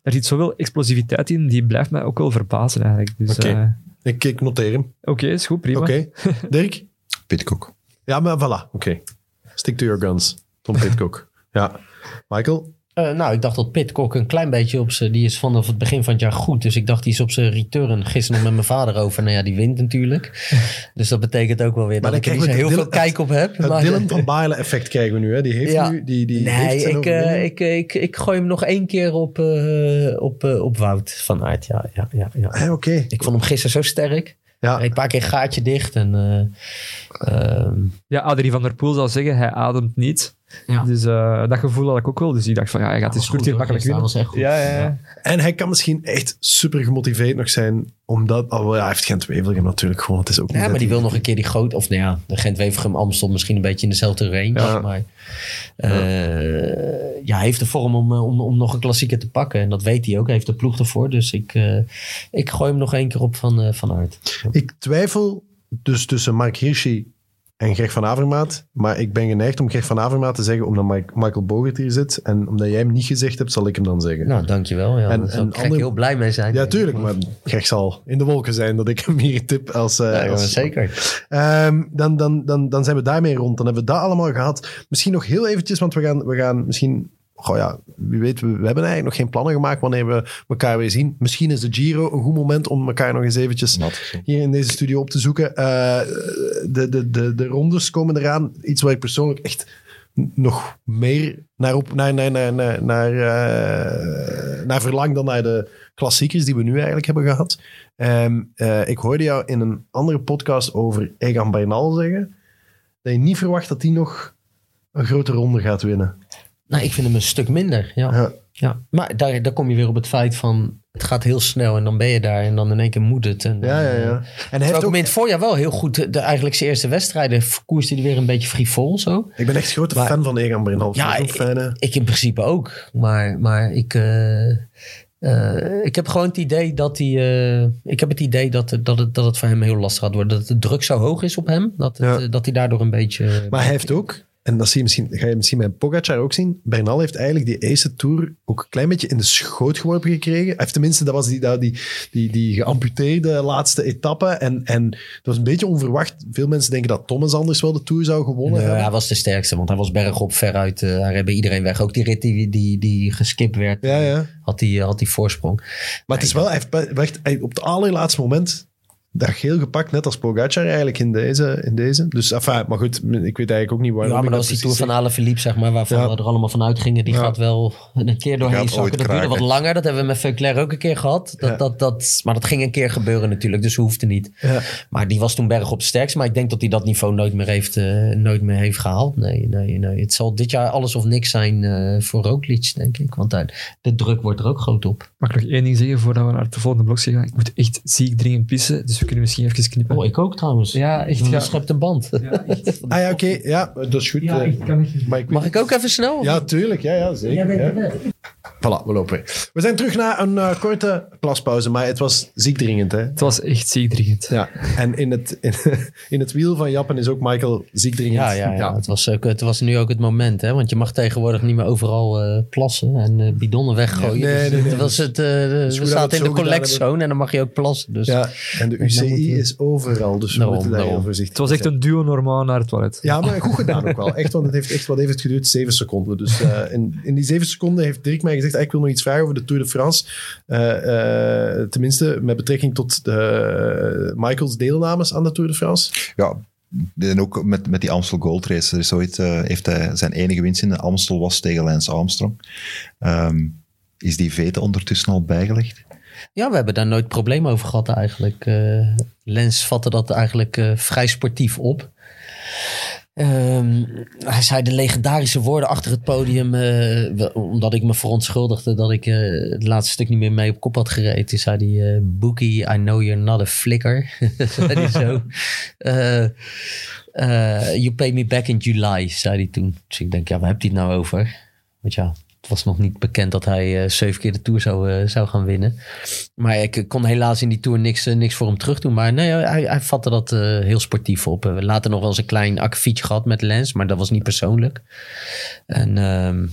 C: Daar zit zoveel explosiviteit in, die blijft mij ook wel verbazen eigenlijk. Dus
A: Oké.
C: eh,
A: Ik, ik noteer hem.
C: oké, is goed, prima.
A: Oké. Dirk?
B: Pitcock.
A: Ja, maar voilà. Oké. Stick to your guns. Tom Pitcock. ja. Michael?
D: Eh, nou, ik dacht dat Pitcock een klein beetje op zijn... Die is vanaf het begin van het jaar goed. Dus ik dacht, die is op zijn return. Gisteren nog met mijn vader over. Nou ja, die wint natuurlijk. Dus dat betekent ook wel weer
A: Maar
D: dat ik er heel veel kijk op heb.
A: Het
D: maar-
A: Dylan van Baarle effect krijgen we nu. Hè? Die heeft
D: Ja.
A: nu... Die, die
D: Nee,
A: heeft zijn
D: ik, eh, ik, ik, ik gooi hem nog één keer op, eh, op, eh, op Wout van Aert. Ja, ja, ja, ja.
A: Oké.
D: Ik vond hem gisteren zo sterk.
A: Ja.
D: Een paar keer een gaatje dicht. En, eh, ehm,
C: Ja, Adrie van der Poel zal zeggen, hij ademt niet.
D: Ja.
C: Dus eh, dat gevoel had ik ook wel. Dus ik dacht van, ja, hij gaat spurt
D: goed,
C: hier makkelijk winnen. Ja, ja, ja.
A: En hij kan misschien echt super gemotiveerd nog zijn. Omdat... Oh, ja, hij heeft geen Wevelgem natuurlijk gewoon. Het is ook
D: Ja, maar die
A: hij-
D: wil nog een keer die groot... Of nou ja, de Gent-Wevergem Amstel misschien een beetje in dezelfde range.
A: Ja.
D: Maar eh, ja, hij heeft de vorm om, eh, om, om nog een klassieker te pakken. En dat weet hij ook. Hij heeft de ploeg ervoor. Dus ik, eh, ik gooi hem nog één keer op van, eh, van Aert.
A: Ik twijfel dus tussen Mark Hirschi en Greg van Avermaat. Maar ik ben geneigd om Greg van Avermaat te zeggen omdat Mike- Michael Bogert hier zit. En omdat jij hem niet gezegd hebt, zal ik hem dan zeggen.
D: Nou, dankjewel. Ja,
A: En-
D: daar
A: en
D: ik heel blij mee zijn.
A: ja, tuurlijk. Maar Greg zal in de wolken zijn dat ik hem hier tip als... eh,
D: Ja,
A: als
D: zeker.
A: Ehm, dan, dan, dan, dan zijn we daarmee rond. Dan hebben we dat allemaal gehad. Misschien nog heel eventjes, want we gaan, we gaan misschien goh ja, wie weet, we, we hebben eigenlijk nog geen plannen gemaakt wanneer we elkaar weer zien. Misschien is de Giro een goed moment om elkaar nog eens eventjes hier in deze studio op te zoeken. Eh, de, de, de, de rondes komen eraan. Iets waar ik persoonlijk echt nog meer naar, op, naar, naar, naar, naar, naar, eh, naar verlang dan naar de klassiekers die we nu eigenlijk hebben gehad. Ehm, eh, ik hoorde jou in een andere podcast over Egan Bernal zeggen dat je niet verwacht dat hij nog een grote ronde gaat winnen.
D: Nou, ik vind hem een stuk minder. Ja.
A: Ja.
D: Ja. Maar daar, daar kom je weer op het feit van het gaat heel snel en dan ben je daar en dan in één keer moet het. En,
A: Ja, ja,
D: eh,
A: ja. En hij
D: Terwijl
A: heeft ook,
D: in het voorjaar wel heel goed, de, eigenlijk zijn eerste wedstrijden, koerste hij weer een beetje frivol zo.
A: ik ben echt grote
D: Maar-
A: fan van Egan Bernal.
D: Ja, ik-. Ik in principe ook. Maar, maar ik, eh, eh, ik heb gewoon het idee dat hij. eh, ik heb het idee dat, dat, het, dat het voor hem heel lastig gaat worden. Dat de druk zo hoog is op hem. Dat, het,
A: Ja.
D: eh, dat hij daardoor een beetje.
A: Maar hij heeft ook, en dat zie je misschien, ga je misschien bij Pogacar ook zien, Bernal heeft eigenlijk die Ace Tour ook een klein beetje in de schoot geworpen gekregen. Heeft tenminste, dat was die, dat- die, die, die geamputeerde laatste etappe. En, en dat was een beetje onverwacht. Veel mensen denken dat Thomas anders wel de Tour zou gewonnen
D: Nee,
A: hebben.
D: hij was de sterkste, want hij was bergop veruit. eh hij bij iedereen weg. Ook die rit die, die, die geskipt werd,
A: Ja, ja.
D: had hij had die voorsprong.
A: Maar het is wel, hij heeft echt hij- op het allerlaatste moment dat geel gepakt, net als Pogacar eigenlijk in deze. In deze. Dus, enfin, maar goed, ik weet eigenlijk ook niet waarom.
D: Ja, maar dat was die Tour van Alaphilippe, zeg maar, waarvan
A: Ja.
D: we er allemaal van uitgingen. Die
A: Ja.
D: gaat wel een keer doorheen zakken. Dat duurde wat langer. Dat hebben we met Veuclair ook een keer gehad. Dat,
A: Ja.
D: dat, dat, maar dat ging een keer gebeuren natuurlijk, dus hoefde niet. Maar die was toen berg op sterkst. Maar ik denk dat hij dat niveau nooit meer heeft, eh, nooit meer heeft gehaald. Nee, nee, nee. Het zal dit jaar alles of niks zijn eh, voor Roglic, denk ik. Want daar, de druk wordt er ook groot op.
C: Mag ik nog één ding zeggen voordat we naar de volgende blok gaan? Ik moet echt ziek dringend pissen, dus we kunnen misschien even knippen.
D: Oh, ik ook trouwens.
C: Ja, echt,
D: Je
C: ja.
D: schept een band.
C: Ja, echt.
A: Ah ja, oké. Ja, dat is goed.
C: Ja,
A: eh,
C: kan echt.
D: Mag ik ook even snel?
A: Ja, tuurlijk. Ja, ja zeker. ja. Voilà, we lopen weer. We zijn terug na een eh, korte plaspauze, maar het was ziek dringend. Hè?
C: Het was echt ziek dringend.
A: Ja, en in het, in, in het wiel van Jappen is ook Michael ziek dringend.
D: Ja, ja, ja. Het, was ook, het was nu ook het moment, hè? Want je mag tegenwoordig niet meer overal eh, plassen en eh, bidonnen weggooien.
A: Nee,
D: Dus
A: nee, nee.
D: het was het, eh, we
A: het
D: in de
A: gedaan
D: collect
A: hebben.
D: zone en dan mag je ook plassen. Dus.
A: Ja, en de UCI
D: we-
A: is overal, dus we
D: Daarom,
A: moeten daar heel
D: daarom.
A: voorzichtig
C: Het was echt een duo normaal naar het toilet.
A: Ja, maar goed gedaan ook wel. Echt, want het heeft echt, wat heeft het geduurd? Zeven seconden. Dus eh, in, in die zeven seconden heeft Dirk mij gezegd, ah, ik wil nog iets vragen over de Tour de France. Eh, eh, tenminste, met betrekking tot de, Michaels deelnames aan de Tour de France.
B: Ja, en ook met, met die Amstel Gold Race. Er is ooit, eh, heeft hij zijn enige winst in de Amstel was tegen Lance Armstrong. Ehm, is die vete ondertussen al bijgelegd?
D: Ja, we hebben daar nooit probleem over gehad eigenlijk. Eh, Lens vatte dat eigenlijk eh, vrij sportief op. Ehm, hij zei de legendarische woorden achter het podium. eh, omdat ik me verontschuldigde dat ik eh, het laatste stuk niet meer mee op kop had gereden. Toen zei hij, eh, Bookie, I know you're not a flicker. zei hij zo. You paid me back in July, zei hij toen. Dus ik denk, ja, waar heb je het nou over? Want ja, was nog niet bekend dat hij eh, zeven keer de Tour zou, eh, zou gaan winnen. Maar ik kon helaas in die Tour niks, eh, niks voor hem terug doen. Maar nee, hij, hij vatte dat eh, heel sportief op. We hebben later nog wel eens een klein akkefietje gehad met Lens, maar dat was niet persoonlijk. En ehm,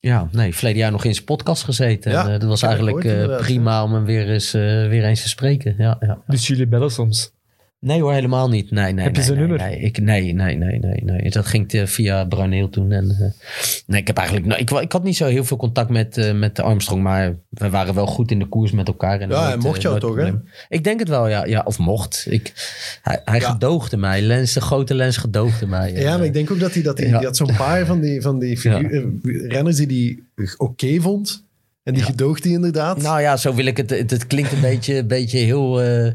D: ja, nee, verleden jaar nog in zijn podcast gezeten.
A: Ja,
D: en, eh, dat was eigenlijk eh, prima om hem weer eens, eh, weer eens te spreken. Ja, ja.
C: Dus jullie bellen soms.
D: Nee hoor, helemaal niet. Nee, nee,
C: Heb je
D: nee,
C: zijn
D: nee,
C: nummer?
D: Nee, ik, nee, nee, nee, nee, nee. Dat ging eh, via Bruneel toen. En, eh, nee, ik heb eigenlijk... nou, ik, ik had niet zo heel veel contact met, eh, met Armstrong, maar we waren wel goed in de koers met elkaar. En
A: Ja,
D: nooit,
A: hij mocht jou toch, hè?
D: Ik denk het wel, ja. ja of mocht. Ik, hij hij
A: Ja.
D: gedoogde mij. Lens, de grote Lens gedoogde mij.
A: Ja, maar ik
D: En,
A: denk ook dat hij, dat hij
D: Ja.
A: die had zo'n paar van die, van die figuur- renners die die oké vond. En die
D: Ja.
A: gedoogt hij inderdaad.
D: Nou ja, zo wil ik het. Het, het klinkt een beetje, beetje heel, eh, eh,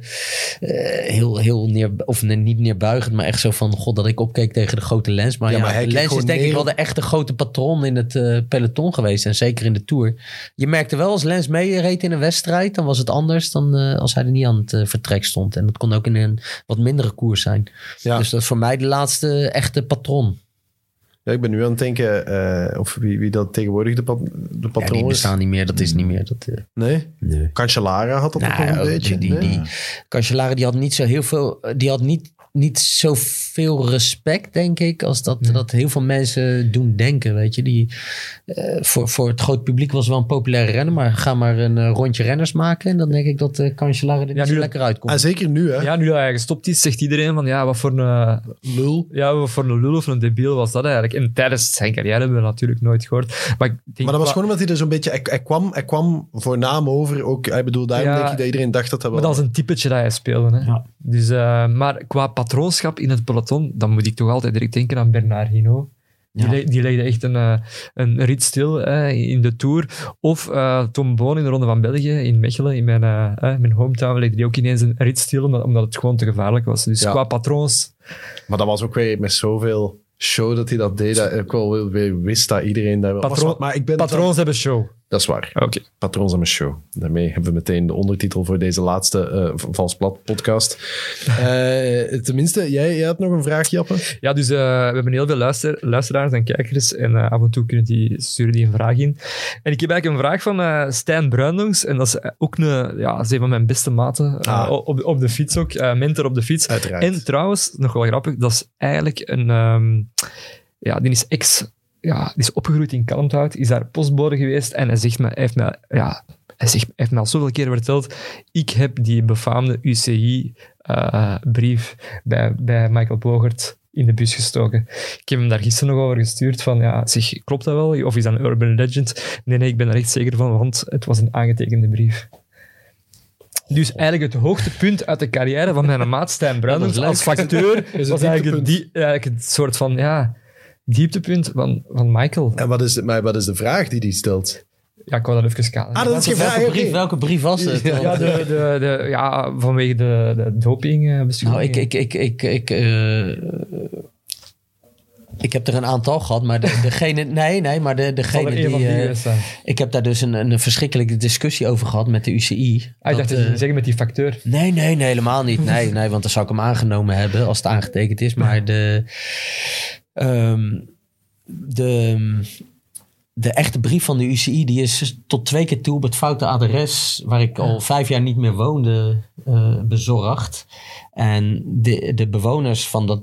D: heel, heel neer, of nee, niet neerbuigend, maar echt zo van, god, dat ik opkeek tegen de grote Lens. Maar
A: Ja, maar
D: Lens is denk ik wel de echte grote patroon in het eh, peloton geweest. En zeker in de Tour. Je merkte wel als Lens meereed in een wedstrijd, dan was het anders dan als hij er niet aan het vertrek stond. En dat kon ook in een wat mindere koers zijn.
A: Ja.
D: Dus dat is voor mij de laatste echte patron.
A: Ja, ik ben nu aan het denken eh, of wie, wie dat tegenwoordig de, pat, de
D: Ja, die
A: patroon is.
D: bestaan niet meer, dat is niet meer. Dat, eh,
A: Nee?
D: nee.
A: Cancellara had dat ook
D: Nou,
A: een beetje.
D: Die,
A: nee?
D: die, Cancellara die had niet zo heel veel. Die had niet niet zoveel respect, denk ik, als dat, dat heel veel mensen doen denken. Weet je, die, eh, voor, voor het groot publiek was wel een populaire renner, maar ga maar een eh, rondje renners maken. En dan denk ik dat de Cancellara er niet
C: Ja,
D: zo
C: nu-
D: lekker uitkomt.
A: En zeker nu, hè.
C: Ja, nu dat hij gestopt is, zegt iedereen van ja, wat voor een,
A: Lul.
C: ja, wat voor een lul of een debiel was dat eigenlijk. En tijdens zijn carrière hebben we dat natuurlijk nooit gehoord. Maar, ik denk
A: Maar dat was gewoon omdat hij er zo'n beetje... Hij, hij kwam, hij kwam voornaam over. Ook, ik bedoel, daarom
C: Ja.
A: denk ik dat iedereen dacht dat dat wel...
C: Maar dat is een typetje dat hij speelde. Hè.
D: Ja.
C: Dus, eh, maar qua patroonschap in het peloton, dan moet ik toch altijd direct denken aan Bernard Hinault. Die,
D: Ja.
C: le- die legde echt een, eh, een rit stil hè, in de Tour. Of eh, Tom Boon in de Ronde van België, in Mechelen, in mijn, eh, eh, mijn hometown, legde die ook ineens een rit stil, omdat, omdat het gewoon te gevaarlijk was. Dus
A: Ja.
C: qua patroons...
A: Maar dat was ook weer met zoveel show dat hij dat deed. Dat ik wel weer- wist dat iedereen daar was. Maar ik ben wel-
C: Patroons hebben show.
A: Dat is waar.
C: Oké.
A: Patroons aan mijn show. Daarmee hebben we meteen de ondertitel voor deze laatste V- Vals Plat podcast. Eh, tenminste, jij, jij had nog een vraag, Jappe?
C: Ja, dus eh, we hebben heel veel luister, luisteraars en kijkers en af en toe kunnen die, sturen die een vraag in. En ik heb eigenlijk een vraag van Stijn Bruindongs en dat is ook een, ja, is een van mijn beste maten
A: Ah.
C: op, op de fiets ook, mentor op de fiets.
A: Uiteraard.
C: En trouwens, nog wel grappig, dat is eigenlijk een, ehm, ja, die is ex, ja, is opgegroeid in Kalmthout, is daar postbode geweest en hij zegt me, hij heeft me, ja, hij zegt, hij heeft me al zoveel keer verteld, ik heb die befaamde UCI-brief eh, bij, bij Michael Bogert in de bus gestoken. Ik heb hem daar gisteren nog over gestuurd van, ja, zeg, klopt dat wel? Of is dat een urban legend? Nee, nee, ik ben er echt zeker van, want het was een aangetekende brief. Dus eigenlijk het hoogtepunt uit de carrière van mijn maat Stijn Bruinens
D: is
C: als facteur
A: het
C: was eigenlijk die, eigenlijk het soort van ja, dieptepunt van, van Michael.
A: En wat is, maar wat is de vraag die hij stelt?
C: Ja, ik wou dat even kaderen.
A: Ah, dat is geen vraag.
D: welke, brief, welke brief was het?
C: ja, de, de, de, ja, vanwege de, de doping eh,
D: Nou, ik, ik, ik, ik, ik, eh, ik heb er een aantal gehad, maar de, degene, nee, nee, maar de, degene die,
C: die
D: eh, ik heb daar dus een, een verschrikkelijke discussie over gehad met de UCI.
C: Ah, ik dacht
D: eh,
C: zeggen met die facteur.
D: Nee, nee, nee, helemaal niet. Nee, nee, want dan zou ik hem aangenomen hebben als het aangetekend is. Maar de, ehm, de, de echte brief van de UCI, die is tot twee keer toe op het foute adres, waar ik al vijf jaar niet meer woonde, eh, bezorgd. En de, de bewoners van dat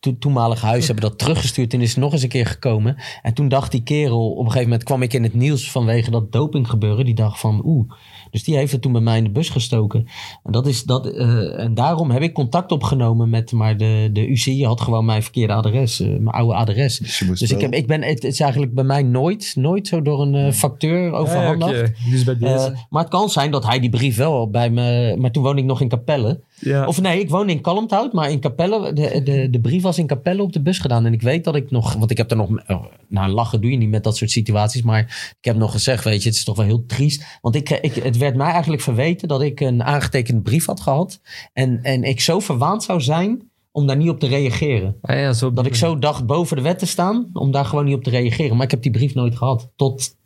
D: to- toenmalige huis hebben dat teruggestuurd en is nog eens een keer gekomen. En toen dacht die kerel, op een gegeven moment kwam ik in het nieuws vanwege dat dopinggebeuren. Die dacht van, oeh. Dus die heeft het toen bij mij in de bus gestoken. En, dat is dat, eh, en daarom heb ik contact opgenomen met, maar de, de UCI had gewoon mijn verkeerde adres, eh, mijn oude adres.
B: Dus
D: Dus ik, heb, ik ben, het is eigenlijk bij mij nooit, nooit zo door een eh, facteur overhandigd.
C: Ja. Dus bij deze.
D: Maar het kan zijn dat hij die brief wel bij me. Maar toen woonde ik nog in Capelle.
C: Ja.
D: Of nee, ik woonde in Kalmthout, maar in Capelle. De, de, de brief was in Capelle op de bus gedaan. En ik weet dat ik nog. Want ik heb er nog. oh, nou, lachen doe je niet met dat soort situaties. Maar ik heb nog gezegd: Weet je, het is toch wel heel triest. Want ik, ik, het werd mij eigenlijk verweten dat ik een aangetekende brief had gehad. En, en ik zo verwaand zou zijn om daar niet op te reageren.
C: Ja, zo
D: Dat ik zo dacht boven de wet te staan om daar gewoon niet op te reageren. Maar ik heb die brief nooit gehad. Tot,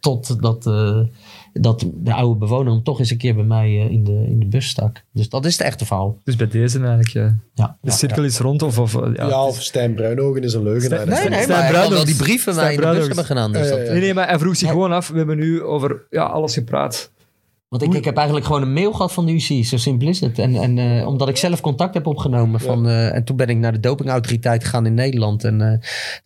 D: tot dat, eh, dat de oude bewoner hem toch eens een keer bij mij eh, in, de, in de bus stak. Dus dat is het echte verhaal.
C: Dus bij deze eigenlijk. Ja.
D: Ja.
C: De cirkel is rond. Of, of, ja,
A: Ja, of Stijn Bruinogen is een leugenaar.
D: Nee, nee,
C: Stijn
D: maar wel die brieven
C: Stijn
D: mij in de bus hebben gedaan. Dus.
C: Nee, nee, maar hij vroeg zich gewoon af. We hebben nu over ja, alles gepraat.
D: Want ik, ik heb eigenlijk gewoon een mail gehad van de UCI. Zo simpel is het. En, en eh, omdat ik zelf contact heb opgenomen. Van, eh, en toen ben ik naar de dopingautoriteit gegaan in Nederland. En eh,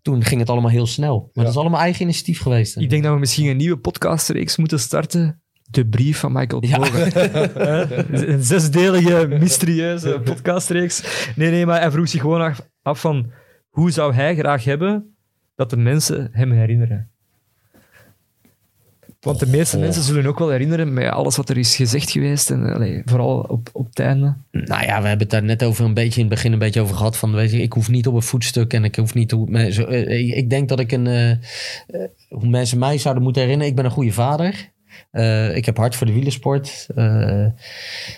D: toen ging het allemaal heel snel. Maar
A: Ja.
D: dat is allemaal eigen initiatief geweest.
C: Ik denk dat we misschien een nieuwe podcastreeks moeten starten. De brief van Michael
D: Ja.
C: Hè? een zesdelige, mysterieuze podcastreeks. Nee, nee, maar hij vroeg zich gewoon af, af van... Hoe zou hij graag hebben dat de mensen hem herinneren? Want de meeste mensen zullen ook wel herinneren met alles wat er is gezegd geweest. En allee, vooral op, op het einde.
D: Nou ja, we hebben het daar net over een beetje in het begin een beetje over gehad. Van, weet je, ik hoef niet op een voetstuk en ik hoef niet te, zo, eh, ik denk dat ik een. eh, eh, hoe mensen mij zouden moeten herinneren. Ik ben een goede vader. Eh, ik heb hart voor de wielersport. Eh,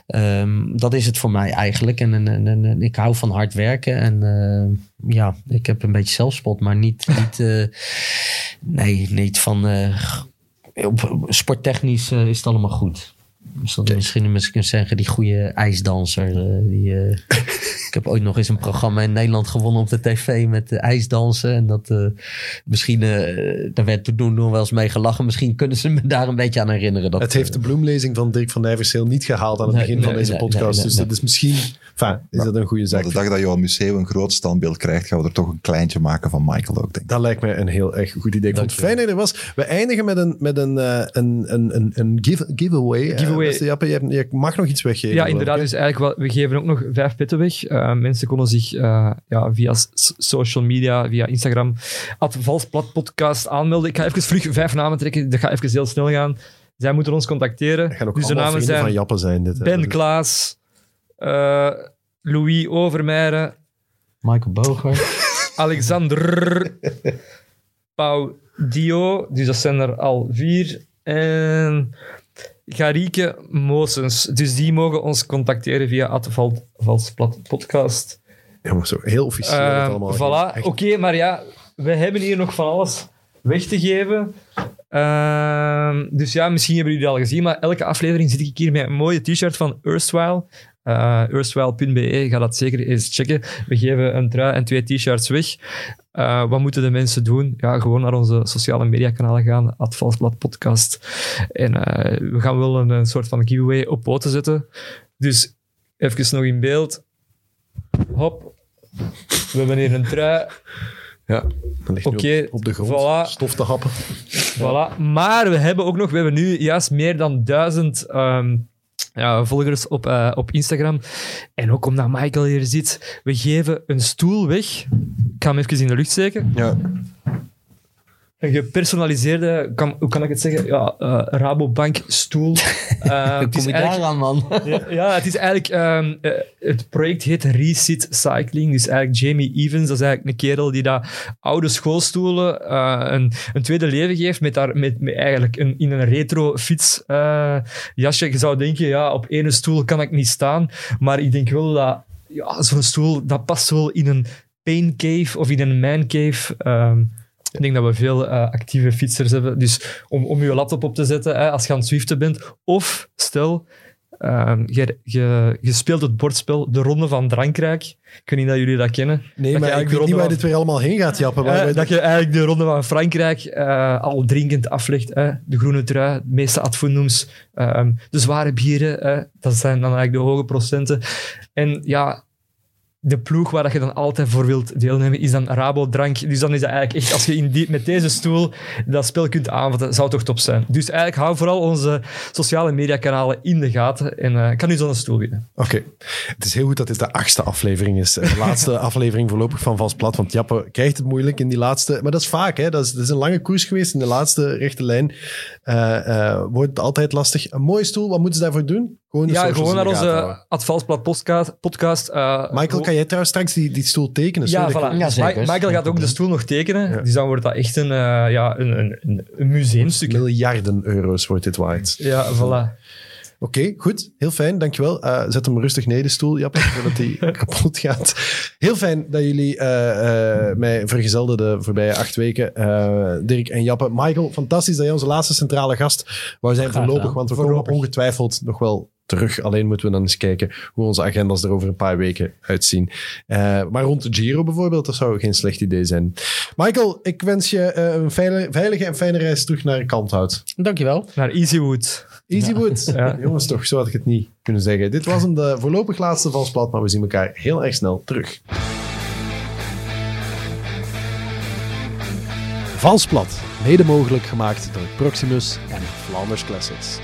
D: ehm, dat is het voor mij eigenlijk. En, en, en, en ik hou van hard werken. En eh, ja, ik heb een beetje zelfspot, maar niet. niet eh, nee, niet van. Op, op- sporttechnisch eh, is het allemaal goed. Misschien mensen kunnen zeggen, die goede ijsdanser. eh, die, eh, ik heb ooit nog eens een programma in Nederland gewonnen op de tv met eh, ijsdansen. En dat eh, misschien, eh, daar werd toen nog wel eens mee gelachen. Misschien kunnen ze me daar een beetje aan herinneren. Dat,
A: Het heeft de bloemlezing van Dirk van Nijverseel niet gehaald aan het
D: Nee,
A: begin van
D: nee,
A: deze
D: nee,
A: podcast.
D: nee, nee,
A: dus
D: nee.
A: dat is misschien... Enfin, is dat een goede zaak?
B: de dag dat Johan Museeuw een groot standbeeld krijgt, gaan we er toch een kleintje maken van Michael ook, denk ik.
A: Dat lijkt mij een heel erg goed idee. Ik vond het fijn dat je er was. We eindigen met een, met een, een, een, een, een give, giveaway.
C: Giveaway.
A: Beste Jappe, je, je mag nog iets weggeven.
C: Ja, inderdaad. Dus eigenlijk, wel- we geven ook nog vijf pitten weg. Eh, mensen konden zich eh, ja, via social media, via Instagram, at Valsplat Podcast aanmelden. Ik ga even vlug vijf namen trekken. Dat gaat even heel snel gaan. Zij moeten ons contacteren.
A: Dat gaan ook
C: dus de namen
A: vrienden
C: zijn
A: van Jappe zijn. Dit, hè.
C: Ben
A: Dus-
C: Klaas, eh, Louis Overmeijer,
D: Michael Bogert.
C: Alexander, Pau Dio, dus dat zijn er al vier. En Garieke Moosens. Dus die mogen ons contacteren via Podcast.
A: Ja, maar zo heel officieel.
C: Ehm,
A: allemaal.
C: voilà,
A: Echt.
C: oké, maar ja, we hebben hier nog van alles weg te geven. Ehm, dus ja, misschien hebben jullie het al gezien, maar elke aflevering zit ik hier met een mooie t-shirt van Erstwhile. Uh, Erstwhile.be, ga dat zeker eens checken. We geven een trui en twee t-shirts weg. Uh, wat moeten de mensen doen? Ja, gewoon naar onze sociale mediakanalen gaan, at Valsblad Podcast. En uh, we gaan wel een, een soort van giveaway op poten zetten. Dus even nog in beeld. Hop. We hebben hier een trui.
A: Ja, dan ligt okay, op, op, de grond
C: voilà.
A: stof te happen.
C: Voilà. Maar we hebben ook nog, we hebben nu juist meer dan duizend um, ja, volgers op, uh, op Instagram. En ook omdat Michael hier zit, we geven een stoel weg. Ik ga hem even in de lucht steken.
A: Ja.
C: Een gepersonaliseerde, kan, hoe kan ik het zeggen? Ja, uh, Rabobank stoel.
D: Uh, je daar aan, man?
C: ja, ja, het is eigenlijk... Um, uh, het project heet Resit Cycling. Dus eigenlijk Jamie Evans, dat is eigenlijk een kerel die daar oude schoolstoelen een, een, tweede leven geeft met, daar, met, met eigenlijk een, in een retro fiets jasje. Je zou denken, ja, op ene stoel kan ik niet staan. Maar ik denk wel dat ja, zo'n stoel, dat past wel in een pain cave of in een man cave. Um, ik denk dat we veel uh, actieve fietsers hebben. Dus om, om je laptop op te zetten hè, als je aan het zwiften bent. Of stel, uh, je, je, je, speelt het bordspel De Ronde van Drankrijk. Ik weet niet dat jullie dat kennen.
A: Nee,
C: dat
A: maar ik weet niet waar van, dit weer allemaal heen gaat, Jappe.
C: Uh, dat je eigenlijk de Ronde van Frankrijk uh, al drinkend aflegt. De groene trui, de meeste advoenums. Um, de zware bieren, dat zijn dan eigenlijk de hoge procenten. En ja, de ploeg waar je dan altijd voor wilt deelnemen, is dan Rabo-drank. Dus dan is dat eigenlijk echt, als je in die, met deze stoel dat spel kunt aanvatten, zou het toch top zijn. Dus eigenlijk hou vooral onze sociale mediakanalen in de gaten en uh, kan u zo'n stoel winnen.
A: Oké. Okay. Het is heel goed dat dit de achtste aflevering is. De laatste aflevering voorlopig van Vals Plat, want Jappe krijgt het moeilijk in die laatste. Maar dat is vaak, hè. Dat is, dat is een lange koers geweest. In de laatste rechte lijn uh, uh, wordt het altijd lastig. Een mooie stoel, wat moeten ze daarvoor doen?
C: Gewoon ja, gewoon naar onze Advalsplat podcast. podcast
A: Michael, kan jij trouwens straks die, die stoel tekenen?
C: Ja, voilà. ja zeker. Michael gaat ook de stoel nog tekenen. Ja. Dus dan wordt dat echt een, uh, ja, een, een, een museumstuk.
A: Miljarden euro's wordt dit waard.
C: Ja, voilà.
A: Oké, okay, goed. Heel fijn, dankjewel. Uh, zet hem rustig neer, de stoel, Jappe, zodat hij kapot gaat. Heel fijn dat jullie uh, uh, mij vergezelden de voorbije acht weken. Dirk en Jappe. Michael, fantastisch dat jij onze laatste centrale gast wou zijn voorlopig, want we voorlopig. komen ongetwijfeld nog wel terug. Alleen moeten we dan eens kijken hoe onze agendas er over een paar weken uitzien. Uh, maar rond de Giro bijvoorbeeld, dat zou geen slecht idee zijn. Michael, ik wens je uh, een veilige, veilige en fijne reis terug naar Kalmthout.
D: Dankjewel.
C: Naar Easywood.
A: Easywood. Ja. ja. Jongens, toch, zo had ik het niet kunnen zeggen. Dit was hem de voorlopig laatste valsplat, maar we zien elkaar heel erg snel terug. Valsplat, mede mogelijk gemaakt door Proximus en Flanders Classics.